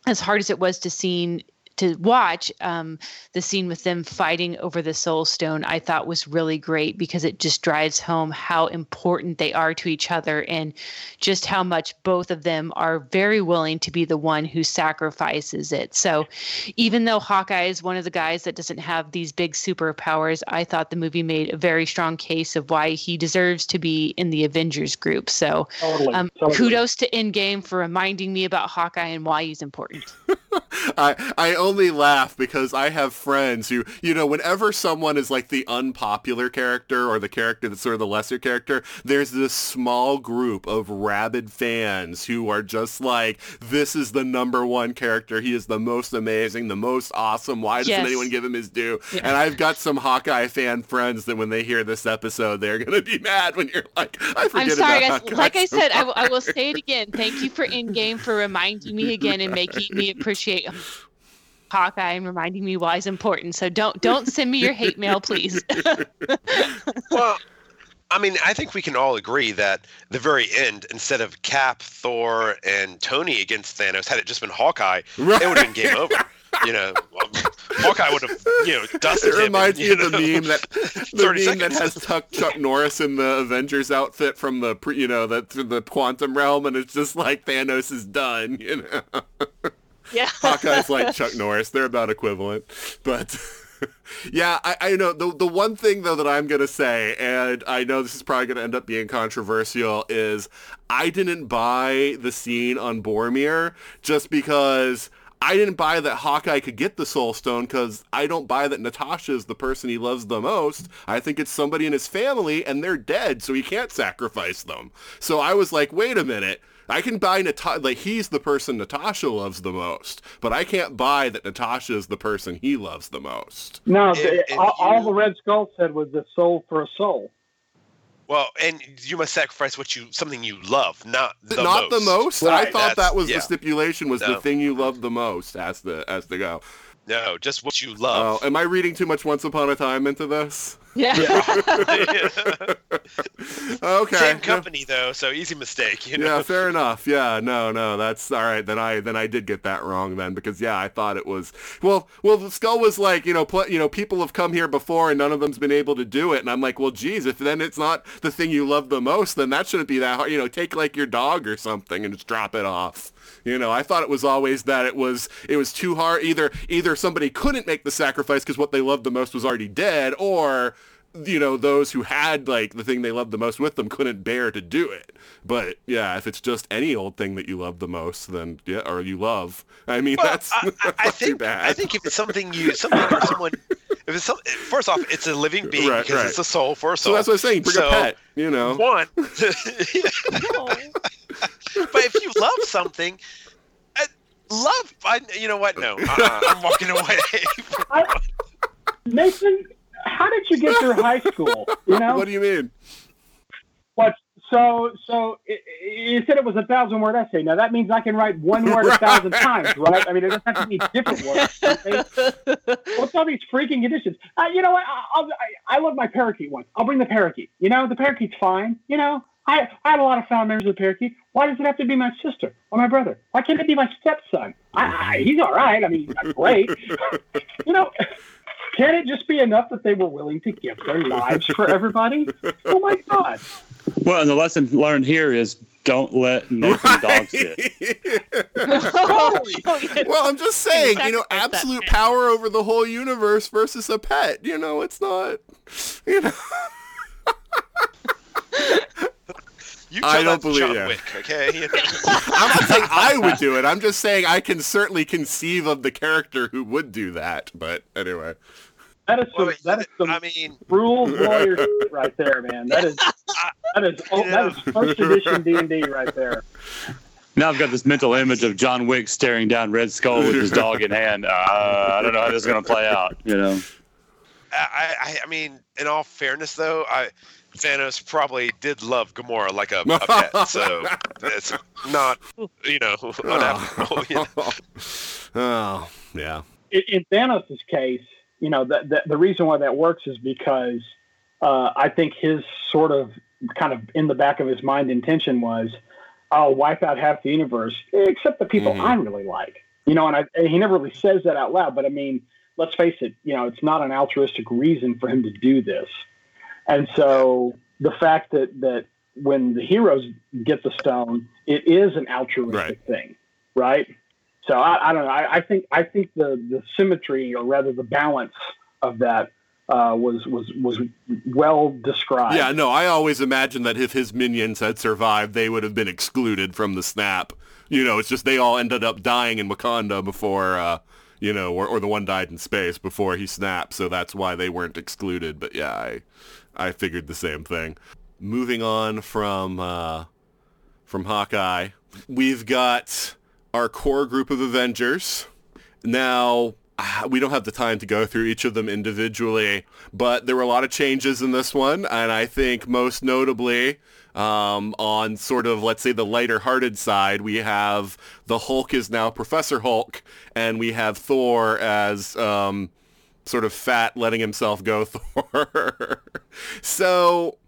as hard as it was to see to watch um, the scene with them fighting over the soul stone i thought was really great because it just drives home how important they are to each other and just how much both of them are very willing to be the one who sacrifices it. So even though hawkeye is one of the guys that doesn't have these big superpowers i thought the movie made a very strong case of why he deserves to be in the avengers group. So totally, um, totally. kudos to endgame for reminding me about hawkeye and why he's important.
I I only laugh because I have friends who, you know, whenever someone is like the unpopular character or the character that's sort of the lesser character, there's this small group of rabid fans who are just like, this is the number one character. He is the most amazing, the most awesome. Why doesn't yes. anyone give him his due? Yeah. And I've got some Hawkeye fan friends that when they hear this episode, they're going to be mad when you're like, I forget I'm sorry,
guys. Like I said, I, w- I will say it again. Thank you for Endgame for reminding me again and making me appreciate Hawkeye and reminding me why it's important. So don't don't send me your hate mail, please.
well, I mean, I think we can all agree that the very end, instead of Cap, Thor, and Tony against Thanos, had it just been Hawkeye, right. it would have been game over. You know, Hawkeye would have, you know, dusted
It reminds
me
of the meme that the meme that has Chuck, Chuck Norris in the Avengers outfit from the, pre, you know, the the quantum realm, and it's just like Thanos is done. You know.
Yeah.
Hawkeye's like Chuck Norris. They're about equivalent. But yeah, I, I know the the one thing though that I'm gonna say, and I know this is probably gonna end up being controversial, is I didn't buy the scene on Vormir just because I didn't buy that Hawkeye could get the Soul Stone because I don't buy that Natasha is the person he loves the most. I think it's somebody in his family and they're dead, so he can't sacrifice them. So I was like, wait a minute. I can buy Natasha, like he's the person Natasha loves the most, but I can't buy that Natasha is the person he loves the most.
No, the, all, you, all, the Red Skull said was the soul for a soul.
Well, and you must sacrifice what you something you love, not the
not
most.
the most. Right, I thought that was yeah. the stipulation was no. the thing you love the most as the as the go.
No, just what you love.
Oh, am I reading too much Once Upon a Time into this?
Yeah.
okay.
Same company though, so easy mistake. You know?
Yeah, fair enough. Yeah, no, no, that's all right. Then I then I did get that wrong then because yeah, I thought it was well, well, the skull was like you know, pl- you know, people have come here before and none of them's been able to do it, and I'm like, well, geez, if then it's not the thing you love the most, then that shouldn't be that hard. You know, take like your dog or something and just drop it off. You know, I thought it was always that it was it was too hard. Either either somebody couldn't make the sacrifice because what they loved the most was already dead, or you know, those who had like the thing they loved the most with them couldn't bear to do it. But yeah, if it's just any old thing that you love the most, then yeah, or you love, I mean,
Well,
that's,
I, I
too
think
bad.
I think if it's something you something or someone if it's some, first off it's a living being
Right,
because
right.
it's a soul for a soul.
so
soul.
that's what I'm saying. Bring
So,
a pet, you know.
One, but if you love something, uh, love. I, you know what? No, uh-uh, I'm walking away.
I, Nathan, how did you get through high school? You know
What do you mean?
what? So, so you said it was a thousand word essay. Now that means I can write one word a thousand times, right? I mean, it doesn't have to be different words. What's all these freaking conditions? Uh, you know what? I, I'll, I, I love my parakeet one. I'll bring the parakeet. You know, the parakeet's fine. You know, I, I had a lot of fond memories of the parakeet. Why does it have to be my sister or my brother? Why can't it be my stepson? I, I, he's all right. I mean, he's not great. you know, can it just be enough that they were willing to give their lives for everybody? Oh my God.
Well, and the lesson learned here is don't let Nathan dog sit.
well, I'm just saying, you know, absolute power over the whole universe versus a pet. You know, it's not. You know,
You
I don't
that
believe-
John
yeah.
Wick, okay? You know?
I'm not saying I would do it. I'm just saying I can certainly conceive of the character who would do that. But anyway,
That is some,
Well,
that is some
I mean,
rules lawyer shit right there, man. That is that is oh, that is first edition D and D right there.
Now I've got this mental image of John Wick staring down Red Skull with his dog in hand. Uh, I don't know how this is going to play out. You know.
I, I, I mean, in all fairness, though, I Thanos probably did love Gamora like a, a pet, so it's not, you know, unethical. You know?
oh yeah,
in, in Thanos' case, you know, that, that the reason why that works is because uh, I think his sort of kind of in the back of his mind intention was, I'll wipe out half the universe except the people
Mhm.
I really like. You know, and, I, and he never really says that out loud, but I mean, let's face it, you know, it's not an altruistic reason for him to do this. And so the fact that, that when the heroes get the stone, it is an altruistic
Right.
thing, right? So I, I don't know. I, I think I think the the symmetry, or rather the balance of that, uh, was was was well described.
yeah. No, I always imagined that if his minions had survived, they would have been excluded from the snap. You know, it's just they all ended up dying in Wakanda before. Uh, you know, or, or the one died in space before he snapped, so that's why they weren't excluded. But yeah, I, I figured the same thing. Moving on from uh, from Hawkeye, we've got our core group of Avengers. Now, ah, we don't have the time to go through each of them individually, but there were a lot of changes in this one, and I think most notably um, on sort of, let's say, the lighter-hearted side, we have the Hulk is now Professor Hulk, and we have Thor as um, sort of fat, letting himself go Thor. so,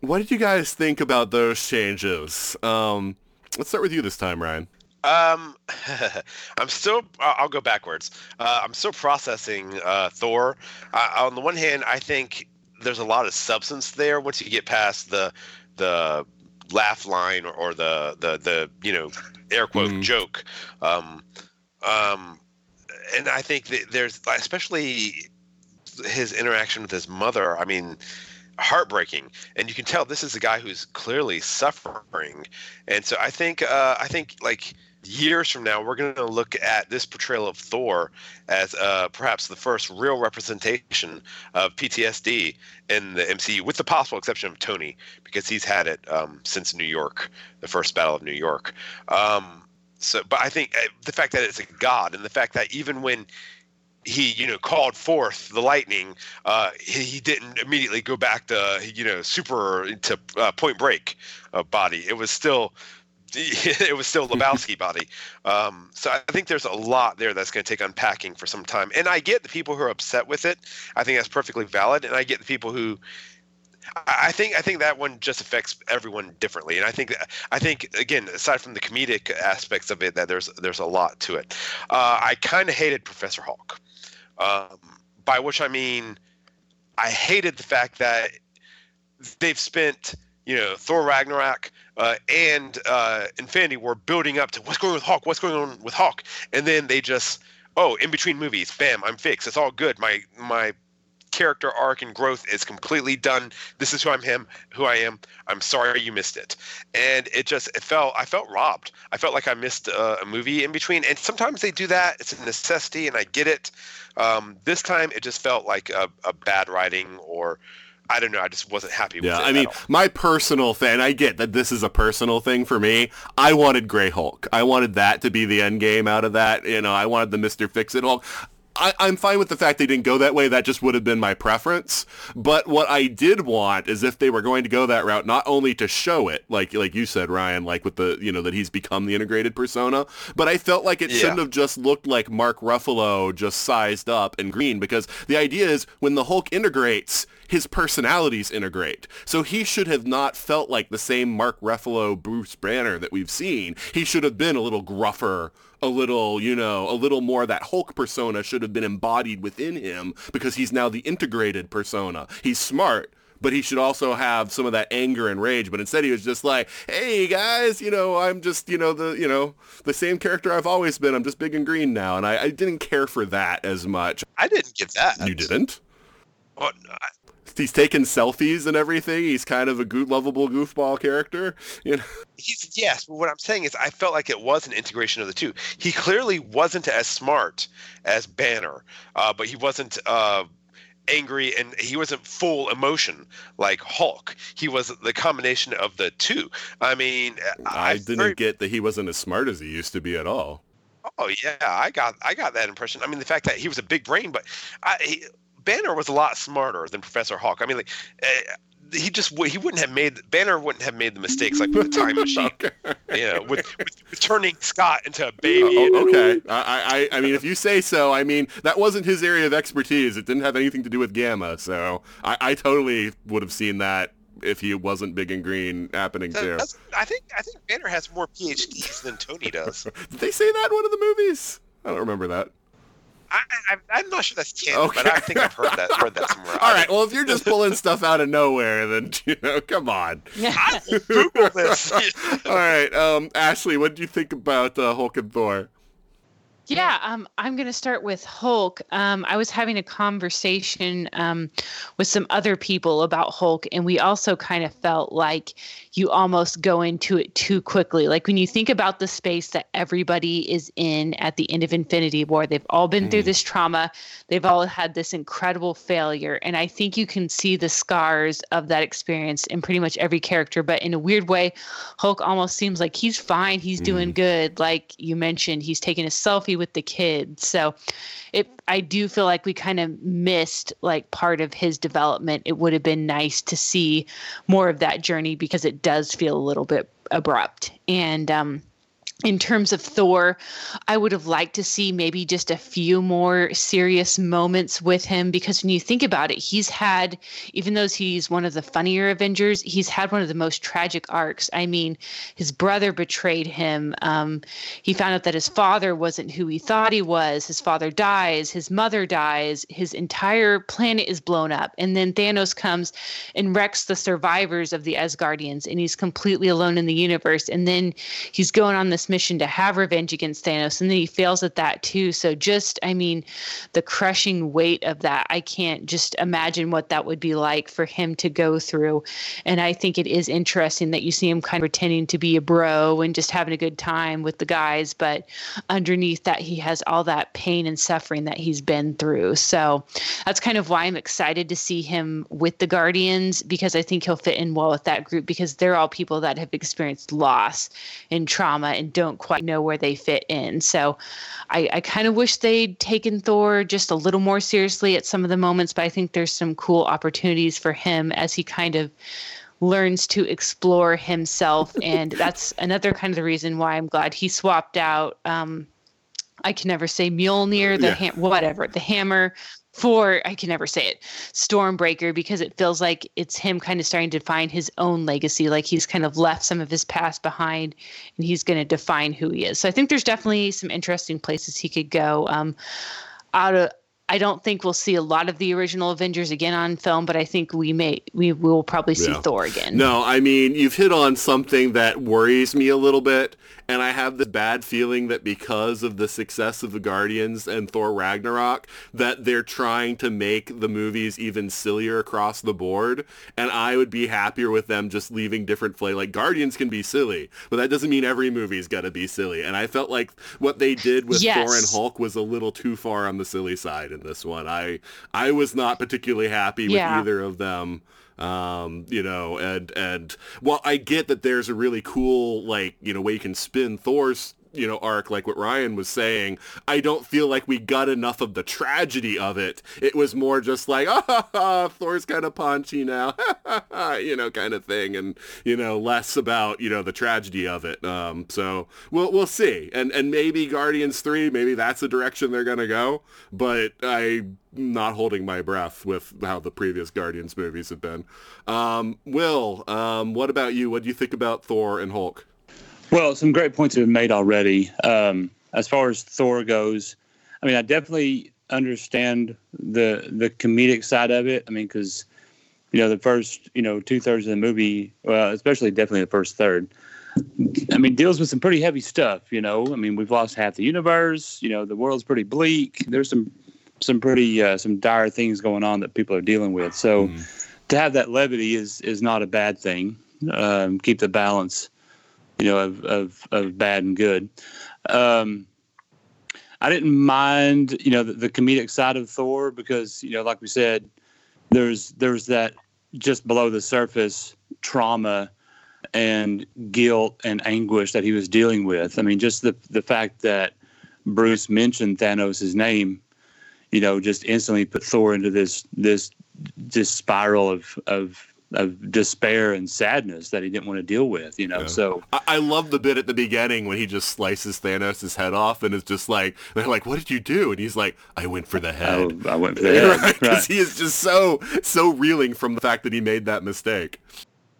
what did you guys think about those changes? Um, let's start with you this time, Ryan.
Um, I'm still. I'll go backwards. Uh, I'm still processing uh, Thor. Uh, on the one hand, I think there's a lot of substance there once you get past the the laugh line or, or the the the you know air quote
Mhm.
joke. Um, um, and I think that there's especially his interaction with his mother. I mean, heartbreaking, and you can tell this is a guy who's clearly suffering. And so I think uh, I think like years from now, we're going to look at this portrayal of Thor as uh, perhaps the first real representation of PTSD in the MCU, with the possible exception of Tony, because he's had it um, since New York, the first Battle of New York. Um, so, but I think uh, the fact that it's a god, and the fact that even when he, you know, called forth the lightning, uh, he, he didn't immediately go back to, you know, super into uh, Point Break uh, body. It was still it was still Lebowski body. Um, so I think there's a lot there that's going to take unpacking for some time. And I get the people who are upset with it. I think that's perfectly valid. And I get the people who. I think I think that one just affects everyone differently, and I think I think again, aside from the comedic aspects of it, that there's there's a lot to it. Uh, I kind of hated Professor Hulk, um, by which I mean, I hated the fact that they've spent you know Thor Ragnarok uh, and uh, Infinity War building up to what's going on with Hulk, what's going on with Hulk, and then they just oh in between movies, bam, I'm fixed. It's all good. My my character arc and growth is completely done. This is who I'm him, who I am. I'm sorry you missed it. And it just it felt I felt robbed. I felt like I missed a, a movie in between. And sometimes they do that. It's a necessity, and I get it. Um, this time it just felt like a, a bad writing or I don't know. I just wasn't happy with
yeah. I mean, my personal thing, I get that this is a personal thing for me. I wanted Grey Hulk. I wanted that to be the end game out of that. You know, I wanted the Mr. Fix-It Hulk. I, I'm fine with the fact they didn't go that way. That just would have been my preference. But what I did want is if they were going to go that route, not only to show it, like like you said, Ryan, like with the you know that he's become the integrated persona, but I felt like it
Yeah.
shouldn't have just looked like Mark Ruffalo just sized up and green because the idea is when the Hulk integrates, his personalities integrate. So he should have not felt like the same Mark Ruffalo Bruce Banner that we've seen. He should have been a little gruffer, a little, you know, a little more that Hulk persona should have been embodied within him because he's now the integrated persona. He's smart, but he should also have some of that anger and rage. But instead, he was just like, "Hey guys, you know, I'm just, you know, the, you know, the same character I've always been. I'm just big and green now." And I, I didn't care for that as much.
I didn't get that.
You didn't?
What? I-
He's taking selfies and everything. He's kind of a good, lovable goofball character. You know,
He's yes, but what I'm saying is I felt like it was an integration of the two. He clearly wasn't as smart as Banner, uh, but he wasn't uh, angry and he wasn't full emotion like Hulk. He was the combination of the two. I mean,
I didn't
very-
get that he wasn't as smart as he used to be at all.
Oh yeah, I got I got that impression. I mean, the fact that he was a big brain, but I, he, Banner was a lot smarter than Professor Hulk. I mean, like uh, he just he wouldn't have made Banner wouldn't have made the mistakes like with the time machine. You know, with, with, with turning Scott into a baby.
Oh,
and-
okay. I, I, I mean, if you say so, I mean, that wasn't his area of expertise. It didn't have anything to do with Gamma, so I, I totally would have seen that if he wasn't big and green happening
That-
too.
I think I think Banner has more PhDs than Tony does.
Did they say that in one of the movies? I don't remember that.
I, I, I'm not sure that's canon, but I think I've heard that heard that somewhere.
All right. Well, if you're just pulling stuff out of nowhere, then you know, come on.
I Google this.
All right, um, Ashley, what do you think about uh, Hulk and Thor?
Yeah, um, I'm going to start with Hulk. Um, I was having a conversation um, with some other people about Hulk, and we also kind of felt like you almost go into it too quickly. Like when you think about the space that everybody is in at the end of Infinity War, they've all been through this trauma, they've all had this incredible failure, and I think you can see the scars of that experience in pretty much every character. But in a weird way, Hulk almost seems like he's fine, he's doing good. Like you mentioned, he's taking a selfie with the kids. So it I do feel like we kind of missed like part of his development. It would have been nice to see more of that journey because it does feel a little bit abrupt. And um in terms of Thor, I would have liked to see maybe just a few more serious moments with him because when you think about it, he's had, even though he's one of the funnier Avengers, he's had one of the most tragic arcs. I mean, his brother betrayed him. Um, he found out that his father wasn't who he thought he was. His father dies. His mother dies. His entire planet is blown up. And then Thanos comes and wrecks the survivors of the Asgardians, and he's completely alone in the universe. And then he's going on this mission to have revenge against Thanos, and then he fails at that too. So just, I mean, the crushing weight of that, I can't just imagine what that would be like for him to go through. And I think it is interesting that you see him kind of pretending to be a bro and just having a good time with the guys, but underneath that, he has all that pain and suffering that he's been through. So that's kind of why I'm excited to see him with the Guardians because I think he'll fit in well with that group because they're all people that have experienced loss and trauma and don't quite know where they fit in. So I, I kind of wish they'd taken Thor just a little more seriously at some of the moments, but I think there's some cool opportunities for him as he kind of learns to explore himself. and that's another kind of the reason why I'm glad he swapped out. Um, I can never say Mjolnir, the
Yeah.
ham- whatever, the hammer for I can never say it, Stormbreaker, because it feels like it's him kind of starting to find his own legacy. Like he's kind of left some of his past behind, and he's going to define who he is. So I think there's definitely some interesting places he could go. Um, out of I don't think we'll see a lot of the original Avengers again on film, but I think we may we will probably see
Yeah.
Thor again.
No, I mean, you've hit on something that worries me a little bit, and I have the bad feeling that because of the success of the Guardians and Thor Ragnarok, that they're trying to make the movies even sillier across the board, and I would be happier with them just leaving different flavor. Like, Guardians can be silly, but that doesn't mean every movie's got to be silly, and I felt like what they did with
Yes.
Thor and Hulk was a little too far on the silly side in this one. I I was not particularly happy with
Yeah.
either of them um you know and and while i get that there's a really cool like you know way you can spin thor's you know arc like what ryan was saying i don't feel like we got enough of the tragedy of it it was more just like ah thor's kind of paunchy now you know kind of thing and you know less about you know the tragedy of it um so we'll we'll see and and maybe guardians 3 maybe that's the direction they're gonna go but i not holding my breath with how the previous Guardians movies have been. Um, Will, um, what about you? What do you think about Thor and Hulk?
Well, some great points have been made already. Um, as far as Thor goes, I mean, I definitely understand the the comedic side of it. I mean, because you know the first you know two thirds of the movie, well, especially definitely the first third. I mean, deals with some pretty heavy stuff. You know, I mean, we've lost half the universe. You know, the world's pretty bleak. There's some some pretty uh, some dire things going on that people are dealing with. So to have that levity is is not a bad thing. Um, keep the balance you know, of, of, of bad and good. Um, I didn't mind, you know, the, the comedic side of Thor because, you know, like we said, there's there's that just below the surface trauma and guilt and anguish that he was dealing with. I mean, just the the fact that Bruce mentioned Thanos' name, you know, just instantly put Thor into this this this spiral of of of despair and sadness that he didn't want to deal with. You know,
Yeah.
so
I, I love the bit at the beginning when he just slices Thanos' head off and is just like, they're like, what did you do? And he's like, I went for the
I,
head.
I went for the head.
Because
Right.
he is just so, so reeling from the fact that he made that mistake.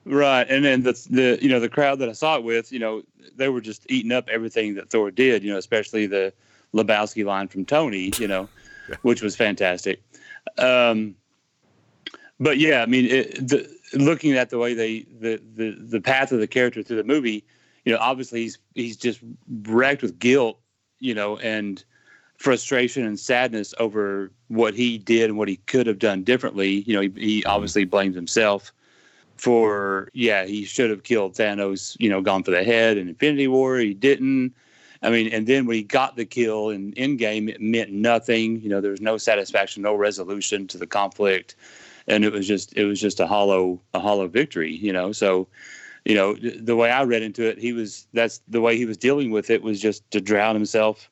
Right, and then the the you know the crowd that I saw it with, you know, they were just eating up everything that Thor did. You know, especially the Lebowski line from Tony. You know, which was fantastic. Um, but yeah, I mean, it, the, looking at the way they the, the the path of the character through the movie, you know, obviously he's he's just wrecked with guilt, you know, and frustration and sadness over what he did and what he could have done differently. You know, he, he obviously blames himself for yeah, he should have killed Thanos, you know, gone for the head in Infinity War. He didn't. I mean, and then when he got the kill in Endgame, it meant nothing. You know, there was no satisfaction, no resolution to the conflict, and it was just it was just a hollow a hollow victory. You know, so you know the way I read into it, he was that's the way he was dealing with it was just to drown himself,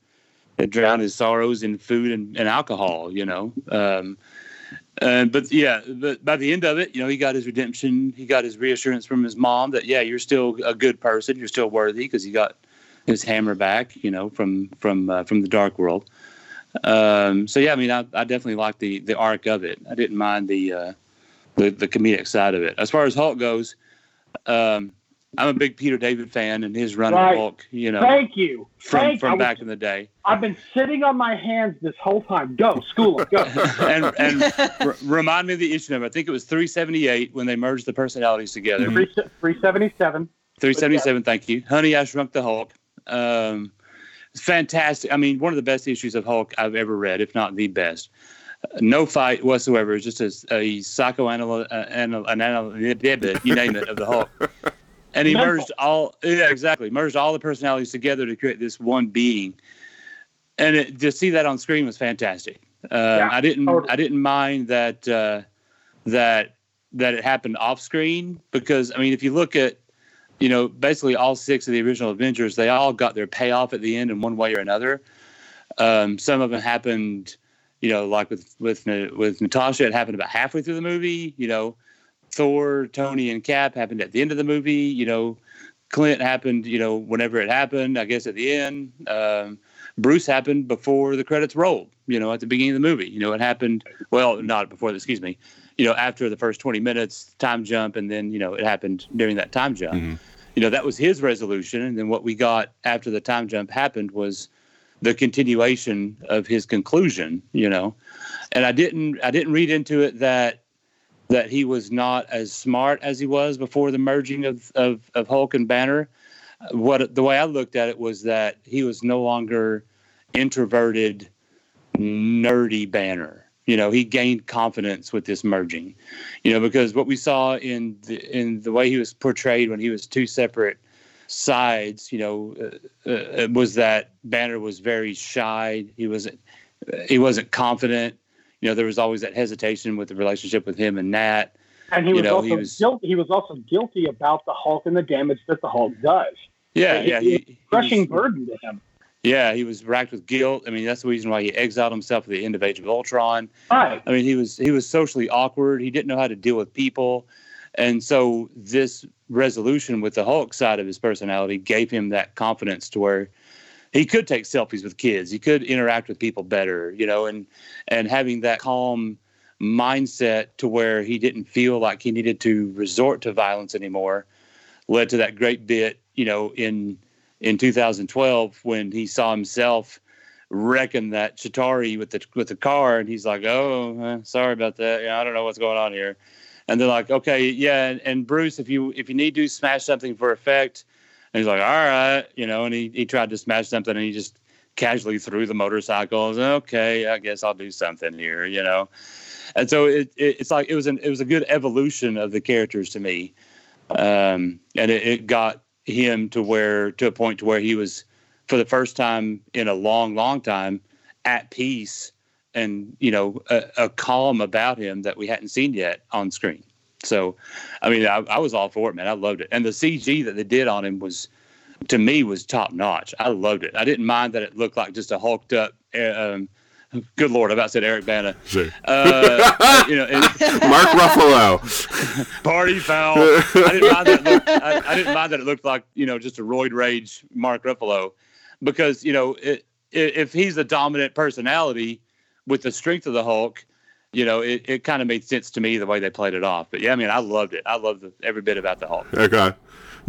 to drown his sorrows in food and, and alcohol. You know. Um, and but yeah, but by the end of it, you know, he got his redemption. He got his reassurance from his mom that yeah, you're still a good person. You're still worthy because he got his hammer back. You know, from from uh, from the dark world. Um, so yeah, I mean, I, I definitely like the the arc of it. I didn't mind the uh, the the comedic side of it. As far as Hulk goes, um, I'm a big Peter David fan and his run
Right.
of Hulk. You know,
Thank you.
from
Thank,
from
was-
back in the day.
I've been sitting on my hands this whole time. Go, school, go.
and and r- remind me of the issue number. I think it was 378 when they merged the personalities together.
Mhm.
377.
377, thank you. Honey, I Shrunk the Hulk. Um, fantastic. I mean, one of the best issues of Hulk I've ever read, if not the best. Uh, no fight whatsoever. It's just a, a psychoanalyst, uh, anal, an anal, you name it, of the Hulk. And he
Mental.
merged all, yeah, exactly, merged all the personalities together to create this one being. And it, to see that on screen was fantastic. Uh,
Yeah,
I didn't,
totally.
I didn't mind that, uh, that, that it happened off screen because I mean, if you look at you know, basically all six of the original Avengers, they all got their payoff at the end in one way or another. Um, some of them happened, you know, like with with with Natasha, it happened about halfway through the movie. You know, Thor, Tony, and Cap happened at the end of the movie. You know, Clint happened, you know, whenever it happened. I guess at the end. Um, Bruce happened before the credits rolled. You know, at the beginning of the movie. You know, it happened. Well, not before. Excuse me. You know, after the first twenty minutes, time jump, and then you know it happened during that time jump
Mhm.
you know that was his resolution and then what we got after the time jump happened was the continuation of his conclusion, you know. And I didn't I didn't read into it that that he was not as smart as he was before the merging of of, of Hulk and Banner. What the way I looked at it was that he was no longer introverted, nerdy Banner. You know, he gained confidence with this merging. You know, because what we saw in the in the way he was portrayed when he was two separate sides, you know, uh, uh, was that Banner was very shy. He wasn't he wasn't confident. You know, there was always that hesitation with the relationship with him and Nat.
And he
You
was
know,
also
he was-
guilty. He was also guilty about the Hulk and the damage that the Hulk does.
Yeah,
It-
yeah, he,
crushing burden to him.
Yeah, he was racked with guilt. I mean, that's the reason why he exiled himself at the end of Age of Ultron.
Right.
I mean, he was he was socially awkward. He didn't know how to deal with people, and so this resolution with the Hulk side of his personality gave him that confidence to where he could take selfies with kids. He could interact with people better, you know, and and having that calm mindset to where he didn't feel like he needed to resort to violence anymore led to that great bit, you know, in in 2012 when he saw himself wrecking that Chitauri with the with the car, and he's like, "Oh, sorry about that. Yeah, I don't know what's going on here." And they're like, "Okay, yeah." And, and Bruce, if you if you need to smash something for effect, and he's like, "All right," you know, and he he tried to smash something, and he just casually threw the motorcycle. I okay, I guess I'll do something here, you know. And so it, it it's like it was an it was a good evolution of the characters to me, um, and it, it got him to where to a point to where he was for the first time in a long, long time at peace and you know a, a calm about him that we hadn't seen yet on screen. So, I mean, I, I was all for it, man. I loved it, and the CG that they did on him was, to me, was top notch. I loved it. I didn't mind that it looked like just a hulked up. uh, Um, good lord, I about said Eric Bana.
Sure.
Uh, you know, and,
Mark Ruffalo.
party foul. I didn't mind that. It looked, I, I didn't mind that it looked like you know just a roid rage Mark Ruffalo, because you know it, if he's a dominant personality with the strength of the Hulk, you know it, it kind of made sense to me the way they played it off. But yeah, I mean I loved it. I loved the, every bit about the Hulk.
Okay.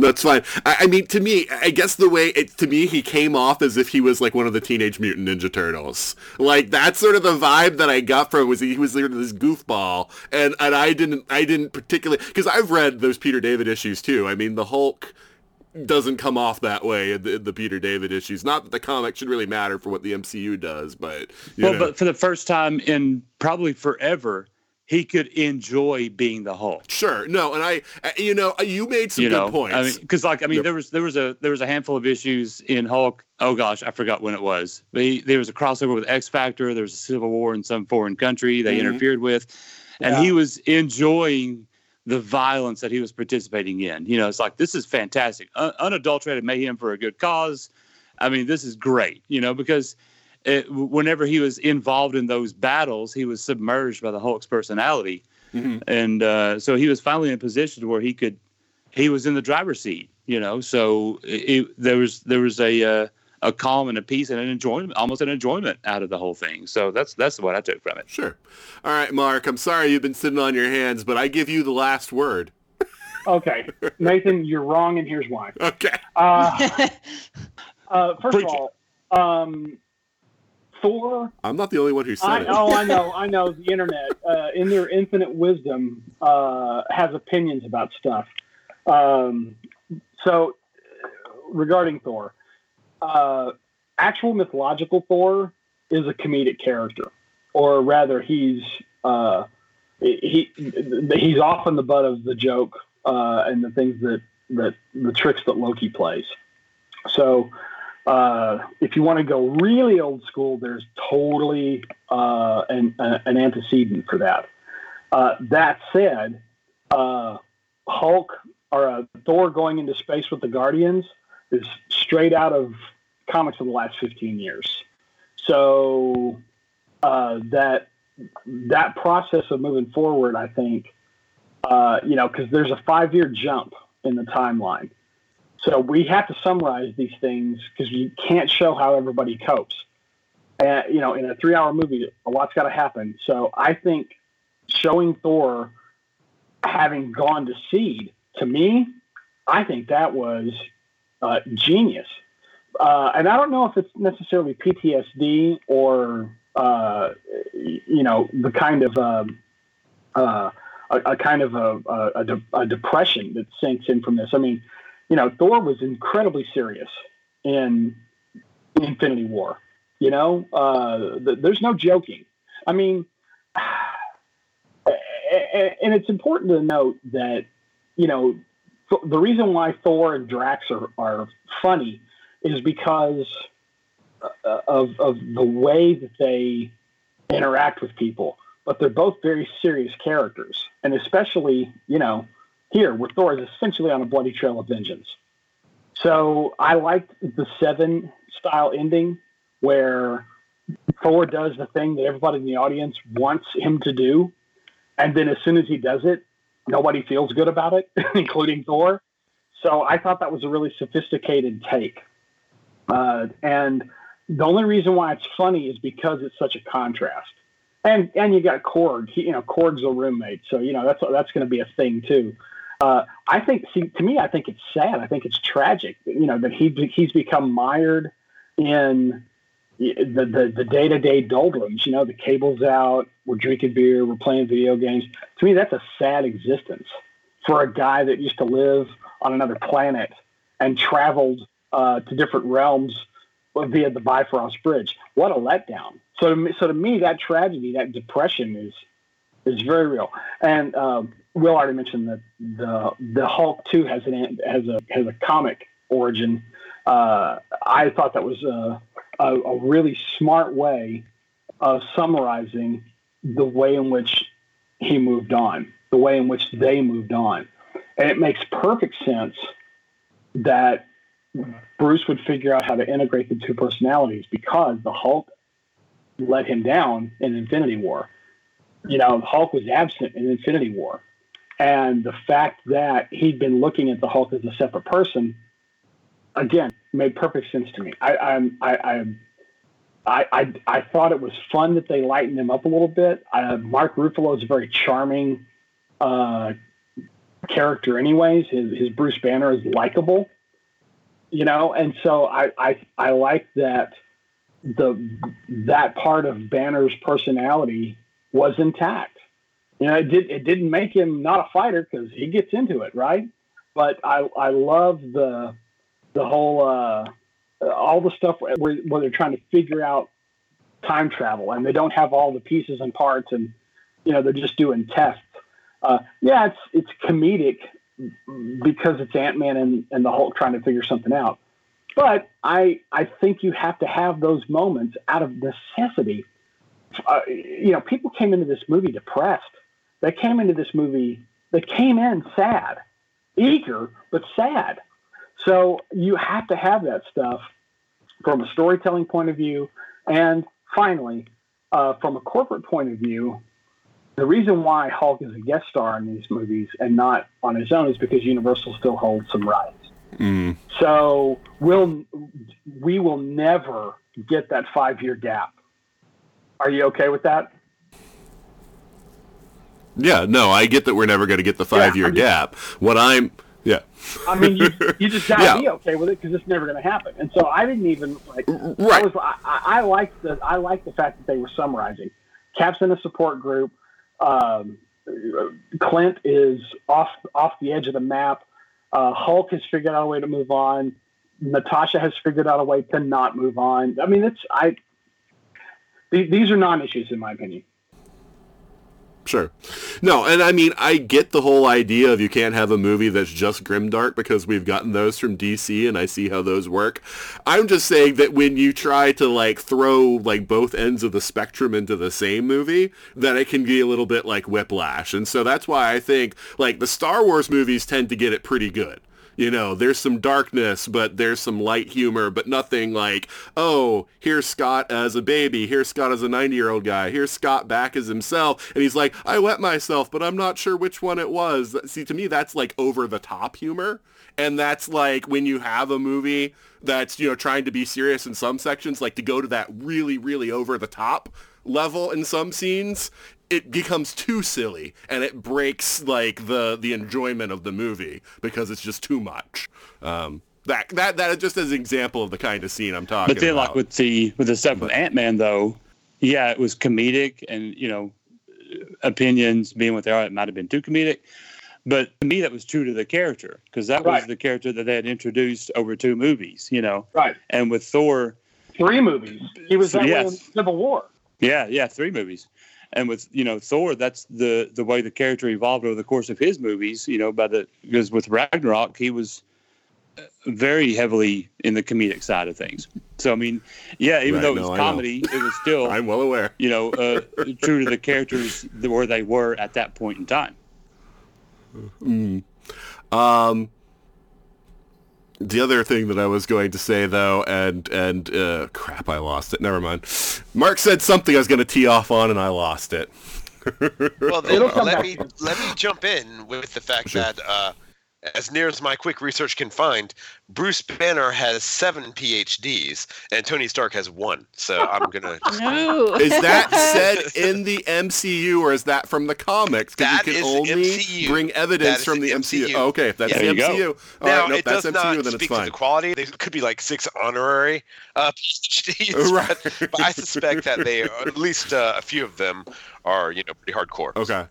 That's fine. I, I mean, to me, I guess the way it to me, he came off as if he was like one of the Teenage Mutant Ninja Turtles. Like that's sort of the vibe that I got from was he was sort of this goofball, and and I didn't I didn't particularly because I've read those Peter David issues too. I mean, the Hulk doesn't come off that way in the, in the Peter David issues. Not that the comic should really matter for what the MCU does, but you
Well,
know.
but for the first time in probably forever, he could enjoy being the Hulk.
Sure, no, and I, I- you know, you made some
you
good
know,
points.
I mean, because like I mean,
Yep.
there was there was a there was a handful of issues in Hulk. Oh gosh, I forgot when it was. They, there was a crossover with X Factor. There was a civil war in some foreign country they
Mhm.
interfered with, and
Yeah.
he was enjoying the violence that he was participating in. You know, it's like this is fantastic, Un- unadulterated mayhem for a good cause. I mean, this is great. You know, because it, whenever he was involved in those battles, he was submerged by the Hulk's personality
Mhm.
and uh, so he was finally in a position where he could he was in the driver's seat you know so it, there was there was a uh, a calm and a peace and an enjoyment almost an enjoyment out of the whole thing so that's that's what i took from it
Sure. All right, Mark. I'm sorry you've been sitting on your hands, but I give you the last word.
Okay, Nathan, you're wrong, and here's why.
Okay.
Uh, uh, first
Preach
of all, um, Thor.
I'm not the only one who said
I,
it.
oh, I know, I know. The internet, uh, in their infinite wisdom, uh, has opinions about stuff. Um, so, regarding Thor, uh, actual mythological Thor is a comedic character, or rather, he's uh, he he's often the butt of the joke uh, and the things that that the tricks that Loki plays. So, uh, if you want to go really old school, there's totally uh, an, an antecedent for that. Uh, that said, uh, Hulk or uh, Thor going into space with the Guardians is straight out of comics of the last 15 years. So uh, that that process of moving forward, I think, uh, you know, because there's a five year jump in the timeline. So we have to summarize these things because you can't show how everybody copes. And you know, in a three-hour movie, a lot's got to happen. So I think showing Thor having gone to seed to me, I think that was uh, genius. uh, and I don't know if it's necessarily PTSD or uh, you know the kind of um, uh, a, a, kind of a, a, a, depression that sinks in from this. I mean, you know, Thor was incredibly serious in Infinity War. You know, uh, the, there's no joking. I mean, and it's important to note that you know the reason why Thor and Drax are, are funny is because uh, of, of the way that they interact with people. But they're both very serious characters. And especially, you know, here where Thor is essentially on a bloody trail of vengeance. So I liked the seven style ending where Thor does the thing that everybody in the audience wants him to do. And then as soon as he does it, nobody feels good about it, including Thor. So I thought that was a really sophisticated take. Uh, and the only reason why it's funny is because it's such a contrast. And and you got Korg. He, you know, Korg's a roommate, so you know that's that's going to be a thing too. Uh, I think, see, to me, I think it's sad. I think it's tragic. You know that he he's become mired in the the, the day-to-day doldrums. You know, the cable's out. We're drinking beer. We're playing video games. To me, that's a sad existence for a guy that used to live on another planet and traveled uh, to different realms via the Bifrost Bridge. What a letdown! So to me, so to me, that tragedy, that depression, is is very real. And um, Will already mentioned that the the Hulk too has an has a has a comic origin. Uh, I thought that was a, a, a really smart way of summarizing the way in which he moved on, the way in which they moved on, and it makes perfect sense that Bruce would figure out how to integrate the two personalities because the Hulk let him down in Infinity War. You know, Hulk was absent in Infinity War. And the fact that he'd been looking at the Hulk as a separate person, again, made perfect sense to me. I, I, I, I, I, I thought it was fun that they lightened him up a little bit. Uh, Mark Ruffalo is a very charming uh, character, anyways. His, his Bruce Banner is likable you know, and so I, I, I like that the that part of Banner's personality was intact. You know, it did it didn't make him not a fighter because he gets into it, right? But I I love the the whole uh, all the stuff where, where they're trying to figure out time travel and they don't have all the pieces and parts and you know they're just doing tests. Uh, yeah, it's it's comedic because it's Ant Man and, and the Hulk trying to figure something out. But I I think you have to have those moments out of necessity. Uh, you know, people came into this movie depressed. They came into this movie. They came in sad, eager but sad. So you have to have that stuff from a storytelling point of view, and finally, uh, from a corporate point of view, the reason why Hulk is a guest star in these movies and not on his own is because Universal still holds some rights. Mm. So we'll we will never get that five year gap. Are you okay with that?
Yeah, no, I get that we're never going to get the five year gap. What I'm yeah.
I mean, you, you just gotta yeah. be okay with it because it's never going to happen. And so I didn't even like. Right. I was I, I like the I like the fact that they were summarizing. Cap's in a support group. Um, Clint is off off the edge of the map. Uh, Hulk has figured out a way to move on. Natasha has figured out a way to not move on. I mean, it's I. Th- these are non-issues in my opinion.
Sure. No, and I mean, I get the whole idea of you can't have a movie that's just grimdark because we've gotten those from DC and I see how those work. I'm just saying that when you try to like throw like both ends of the spectrum into the same movie, that it can be a little bit like whiplash. And so that's why I think like the Star Wars movies tend to get it pretty good you know, there's some darkness, but there's some light humor, but nothing like, oh, here's Scott as a baby, here's Scott as a 90-year-old guy, here's Scott back as himself, and he's like, I wet myself, but I'm not sure which one it was. See, to me, that's like over-the-top humor, and that's like when you have a movie that's, you know, trying to be serious in some sections, like to go to that really, really over-the-top level in some scenes it becomes too silly and it breaks like the the enjoyment of the movie because it's just too much. Um, that that that just as an example of the kind of scene I'm talking about.
But then,
about.
like with the with the stuff with Ant Man, though, yeah, it was comedic, and you know, opinions being what they are, it might have been too comedic. But to me, that was true to the character because that was the character that they had introduced over two movies, you know.
Right.
And with Thor,
Three movies. He was that way in
Yes.
Civil War.
yeah, yeah, three movies. And with you know Thor, that's the the way the character evolved over the course of his movies. You know, by the because with Ragnarok, he was uh, very heavily in the comedic side of things. So I mean, yeah, even
Right,
though it was
I know.
comedy, it was still
I'm well aware.
you know, uh, true to the characters where they were at that point in time.
Um, the other thing that I was going to say though, and and uh, crap, I lost it. Never mind. Mark said something I was going to tee off on, and I lost it.
Well, then let
back.
me let me jump in with the fact
Sure.
that, uh, as near as my quick research can find, Bruce Banner has seven PhDs and Tony Stark has one. So I'm gonna.
No.
Is that said in the MCU, or is that from the comics? Because you can
is
only
MCU.
bring evidence from the
the
MCU.
MCU.
Oh, okay, if that's
Yeah.
the
There you go.
MCU, all
now
right, nope,
it
that's
does
MCU,
not
then it's
speak to the quality. There could be like six honorary uh, PhDs,
Right.
but, but I suspect that they, at least uh, a few of them, are you know pretty hardcore.
Okay.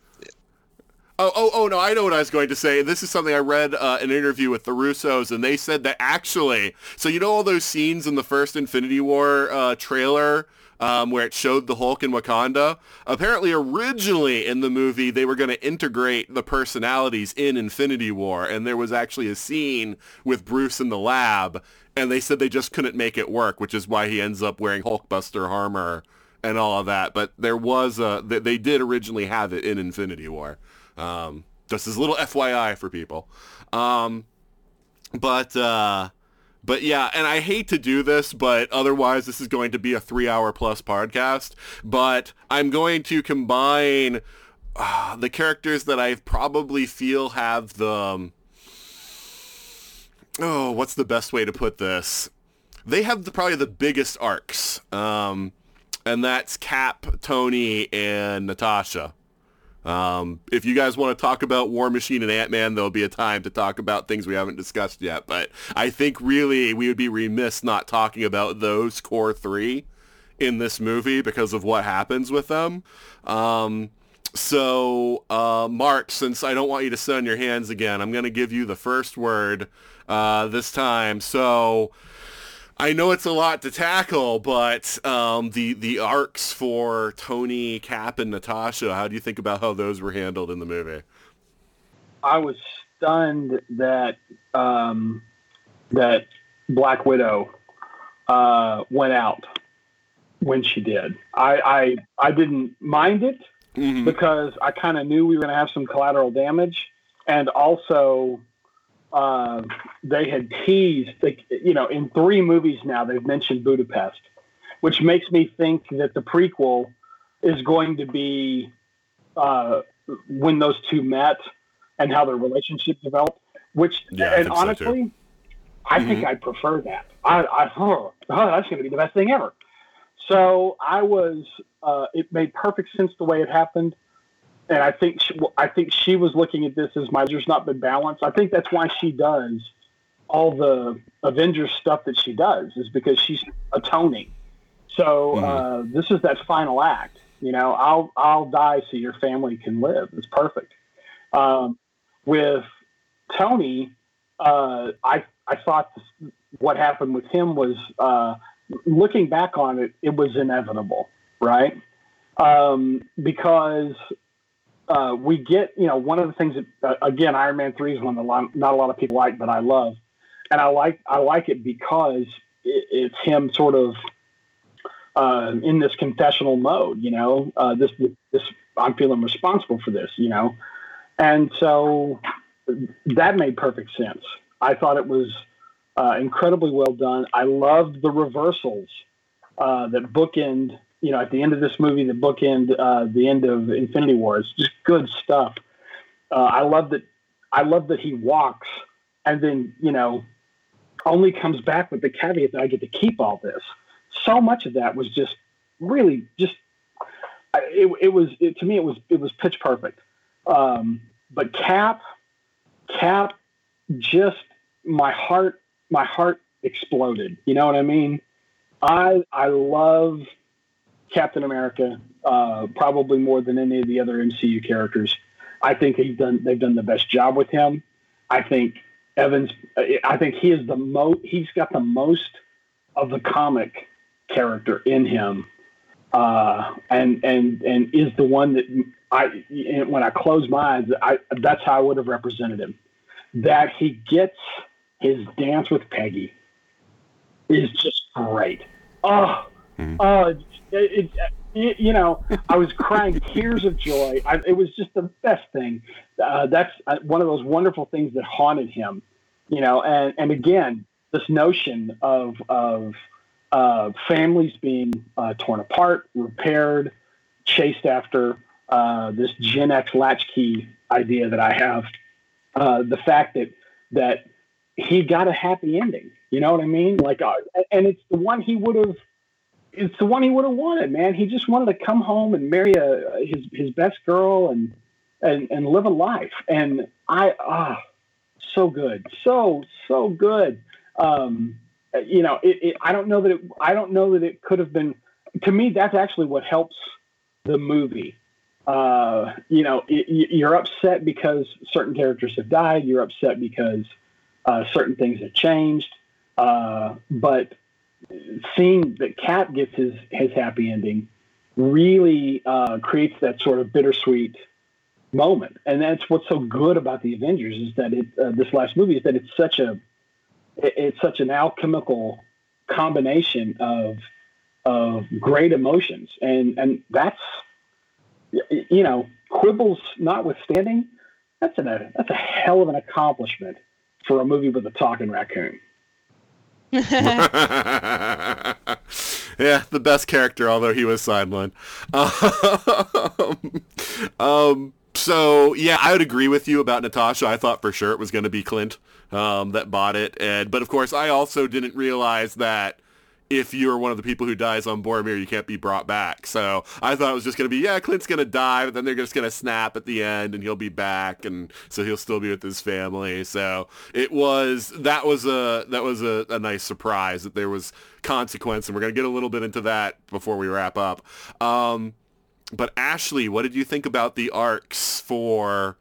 Oh, oh, oh, no, I know what I was going to say. This is something I read uh, an interview with the Russos, and they said that actually, so you know all those scenes in the first Infinity War uh, trailer um, where it showed the Hulk in Wakanda? Apparently, originally in the movie, they were going to integrate the personalities in Infinity War, and there was actually a scene with Bruce in the lab, and they said they just couldn't make it work, which is why he ends up wearing Hulkbuster armor and all of that. But there was a, they, they did originally have it in Infinity War. Um, just as a little FYI for people. Um, but, uh, but yeah, and I hate to do this, but otherwise this is going to be a three hour plus podcast. But I'm going to combine uh, the characters that I probably feel have the, um, oh, what's the best way to put this? They have the, probably the biggest arcs. Um, and that's Cap, Tony, and Natasha. Um, if you guys want to talk about War Machine and Ant-Man, there'll be a time to talk about things we haven't discussed yet. But I think really we would be remiss not talking about those core three in this movie because of what happens with them. Um, so, uh, Mark, since I don't want you to sit on your hands again, I'm going to give you the first word uh, this time. So, I know it's a lot to tackle, but um, the the arcs for Tony, Cap, and Natasha. How do you think about how those were handled in the movie?
I was stunned that um, that Black Widow uh, went out when she did. I I, I didn't mind it
Mhm.
because I kind of knew we were going to have some collateral damage, and also uh, they had teased. Like, you know, in three movies now they've mentioned Budapest, which makes me think that the prequel is going to be uh, when those two met and how their relationship developed. Which,
Yeah, I
and
so,
honestly, I think I prefer that. I, I oh, oh, that's going to be the best thing ever. So I was. Uh, it made perfect sense the way it happened, and I think she, I think she was looking at this as my there's not been balance. I think that's why she does all the Avengers stuff that she does is because she's atoning. So uh, this is that final act. You know, I'll I'll die so your family can live. It's perfect. Um, with Tony, uh, I I thought this, what happened with him was uh, looking back on it, it was inevitable, right? Um, because uh, we get, you know, one of the things that uh, again, Iron Man three is one that not a lot of people like, but I love, and I like I like it because it, it's him sort of uh, in this confessional mode. You know, uh, this this I'm feeling responsible for this. You know, and so that made perfect sense. I thought it was uh, incredibly well done. I loved the reversals uh, that bookend, you know, at the end of this movie, the bookend uh, the end of Infinity War. Just good stuff. Uh, I love that. I love that he walks and then, you know, only comes back with the caveat that I get to keep all this. So much of that was just really just, it, it was it, to me. It was it was pitch perfect. Um, but Cap, Cap, just my heart my heart exploded. You know what I mean? I I love Captain America uh, probably more than any of the other MCU characters. I think he's done they've done the best job with him. I think Evans I think he is the most he's got the most of the comic character in him. Uh, and and and is the one that I when I close my eyes, I that's how I would have represented him. That he gets his dance with Peggy is just great. Oh, mm-hmm. oh, it, it, you know, I was crying tears of joy. I, it was just the best thing. Uh, that's uh, one of those wonderful things that haunted him. You know, and and again, this notion of of uh, families being uh, torn apart, repaired, chased after. Uh, this Gen X latchkey idea that I have. Uh, the fact that that he got a happy ending. You know what I mean? Like, uh, and it's the one he would have. It's the one he would have wanted, man. He just wanted to come home and marry a, his his best girl and and and live a life. And I ah, so good, so so good. Um, you know, it, it, I don't know that it. I don't know that it could have been. To me, that's actually what helps the movie. Uh, you know, it, you're upset because certain characters have died. You're upset because uh, certain things have changed. Uh, but seeing that Cap gets his his happy ending really uh, creates that sort of bittersweet moment, and that's what's so good about the Avengers is that it uh, this last movie is that it's such a it's such an alchemical combination of of great emotions, and and that's you know quibbles notwithstanding, that's an, a that's a hell of an accomplishment for a movie with a talking raccoon.
yeah, the best character, although he was sidelined. Um, um, so yeah, I would agree with you about Natasha. I thought for sure it was going to be Clint um, that bought it, and but of course I also didn't realize that if you're one of the people who dies on Vormir, you can't be brought back. So I thought it was just going to be, yeah, Clint's going to die, but then they're just going to snap at the end and he'll be back. And so he'll still be with his family. So it was, that was a, that was a, a nice surprise that there was consequence. And we're going to get a little bit into that before we wrap up. Um, but Ashley, what did you think about the arcs for,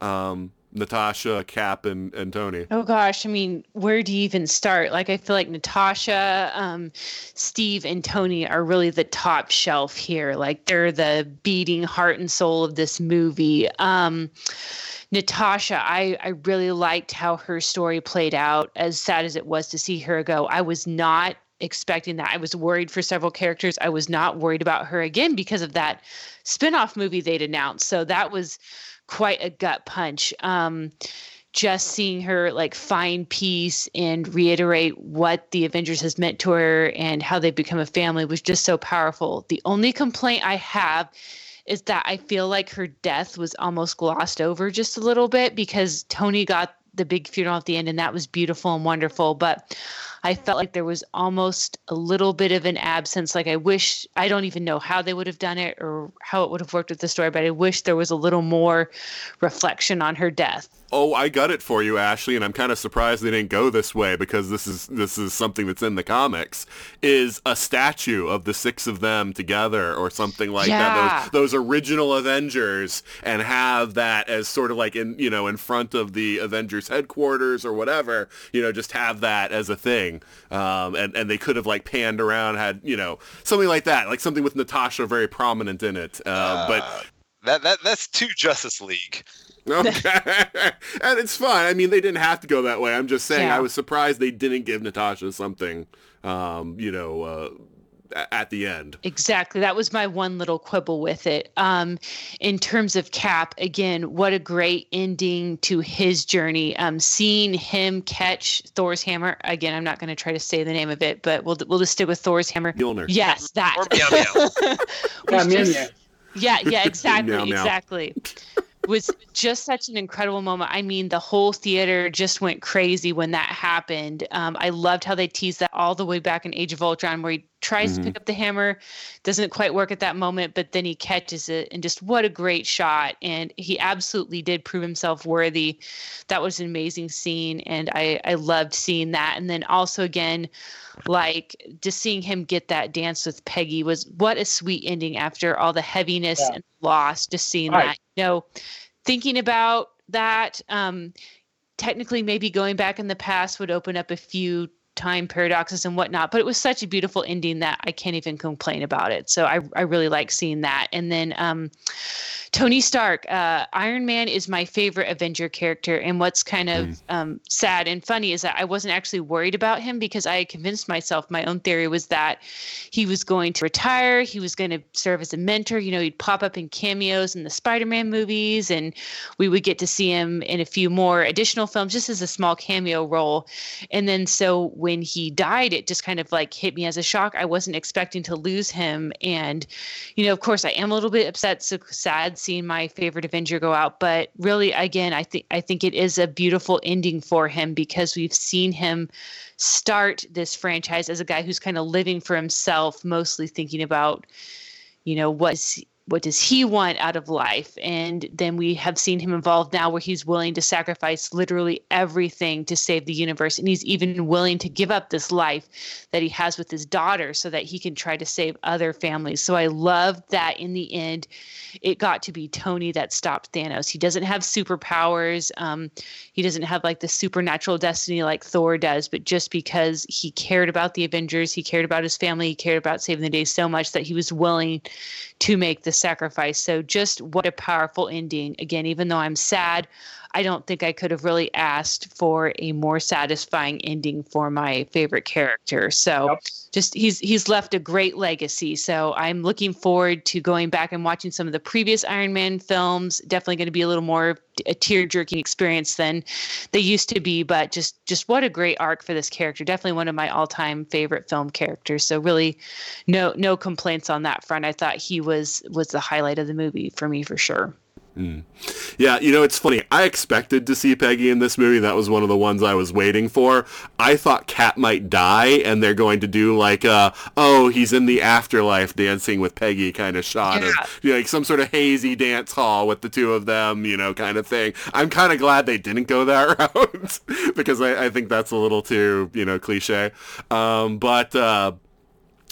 um, Natasha, Cap, and, and Tony?
Oh gosh, I mean, where do you even start? Like, I feel like Natasha, um, Steve, and Tony are really the top shelf here. Like, they're the beating heart and soul of this movie. Um, Natasha, I, I really liked how her story played out, as sad as it was to see her go. I was not expecting that. I was worried for several characters. I was not worried about her again because of that spin-off movie they'd announced. So that was quite a gut punch. Um, just seeing her like find peace and reiterate what the Avengers has meant to her and how they've become a family was just so powerful. The only complaint I have is that I feel like her death was almost glossed over just a little bit because Tony got the big funeral at the end and that was beautiful and wonderful. But I felt like there was almost a little bit of an absence. Like I wish I don't even know how they would have done it or how it would have worked with the story, but I wish there was a little more reflection on her death.
Oh, I got it for you, Ashley, and I'm kind of surprised they didn't go this way because this is this is something that's in the comics. Is a statue of the six of them together or something like
yeah.
that. Those, those original Avengers, and have that as sort of like in you know in front of the Avengers headquarters or whatever. You know, just have that as a thing. Um, and and they could have like panned around, had you know something like that, like something with Natasha very prominent in it. Uh, uh, but
that that that's too Justice League.
Okay. and it's fine. I mean, they didn't have to go that way. I'm just saying yeah. I was surprised they didn't give Natasha something, um, you know, uh, at the end.
Exactly. That was my one little quibble with it. Um, in terms of Cap, again, what a great ending to his journey. Um, seeing him catch Thor's hammer. Again, I'm not going to try to say the name of it, but we'll we'll just stick with Thor's hammer.
Mjolnir.
Yes, that.
Or meow
meow. yeah,
yeah, yeah, exactly, meow, meow. exactly was just such an incredible moment. I mean, the whole theater just went crazy when that happened. Um, I loved how they teased that all the way back in Age of Ultron, where he tries
Mhm.
to pick up the hammer, doesn't quite work at that moment, but then he catches it, and just what a great shot! And he absolutely did prove himself worthy. That was an amazing scene, and I I loved seeing that. And then also again, like just seeing him get that dance with Peggy was what a sweet ending after all the heaviness
Yeah.
and loss. Just seeing
Right.
that, you know, thinking about that. Um, technically, maybe going back in the past would open up a few time paradoxes and whatnot, but it was such a beautiful ending that I can't even complain about it. So I, I really like seeing that. And then um, Tony Stark, uh, Iron Man is my favorite Avenger character. And what's kind of um, sad and funny is that I wasn't actually worried about him because I convinced myself my own theory was that he was going to retire, he was going to serve as a mentor. You know, he'd pop up in cameos in the Spider Man movies, and we would get to see him in a few more additional films just as a small cameo role. And then so when he died, it just kind of like hit me as a shock. I wasn't expecting to lose him. And, you know, of course, I am a little bit upset, so sad seeing my favorite Avenger go out. But really, again, I think I think it is a beautiful ending for him because we've seen him start this franchise as a guy who's kind of living for himself, mostly thinking about, you know, what's what does he want out of life? And then we have seen him involved now where he's willing to sacrifice literally everything to save the universe. And he's even willing to give up this life that he has with his daughter so that he can try to save other families. So i love that in the end it got to be tony that stopped thanos. He doesn't have superpowers. Um, he doesn't have like the supernatural destiny like thor does but just because he cared about the avengers he cared about his family he cared about saving the day so much that he was willing to make the sacrifice. So just what a powerful ending. Again, even though I'm sad, I don't think I could have really asked for a more satisfying ending for my favorite character. So
Yep.
just he's he's left a great legacy. So I'm looking forward to going back and watching some of the previous Iron Man films. Definitely going to be a little more a tear jerking experience than they used to be, but just just what a great arc for this character. Definitely one of my all time favorite film characters. So really no no complaints on that front. I thought he was was the highlight of the movie for me for sure.
Yeah, you know, it's funny. I expected to see Peggy in this movie. That was one of the ones I was waiting for. I thought Cap might die, and they're going to do like, uh, oh, he's in the afterlife dancing with Peggy kind of shot
Yeah.
of, you know, like some sort of hazy dance hall with the two of them, you know, kind of thing. I'm kind of glad they didn't go that route because I, I think that's a little too, you know, cliche. Um, but, uh,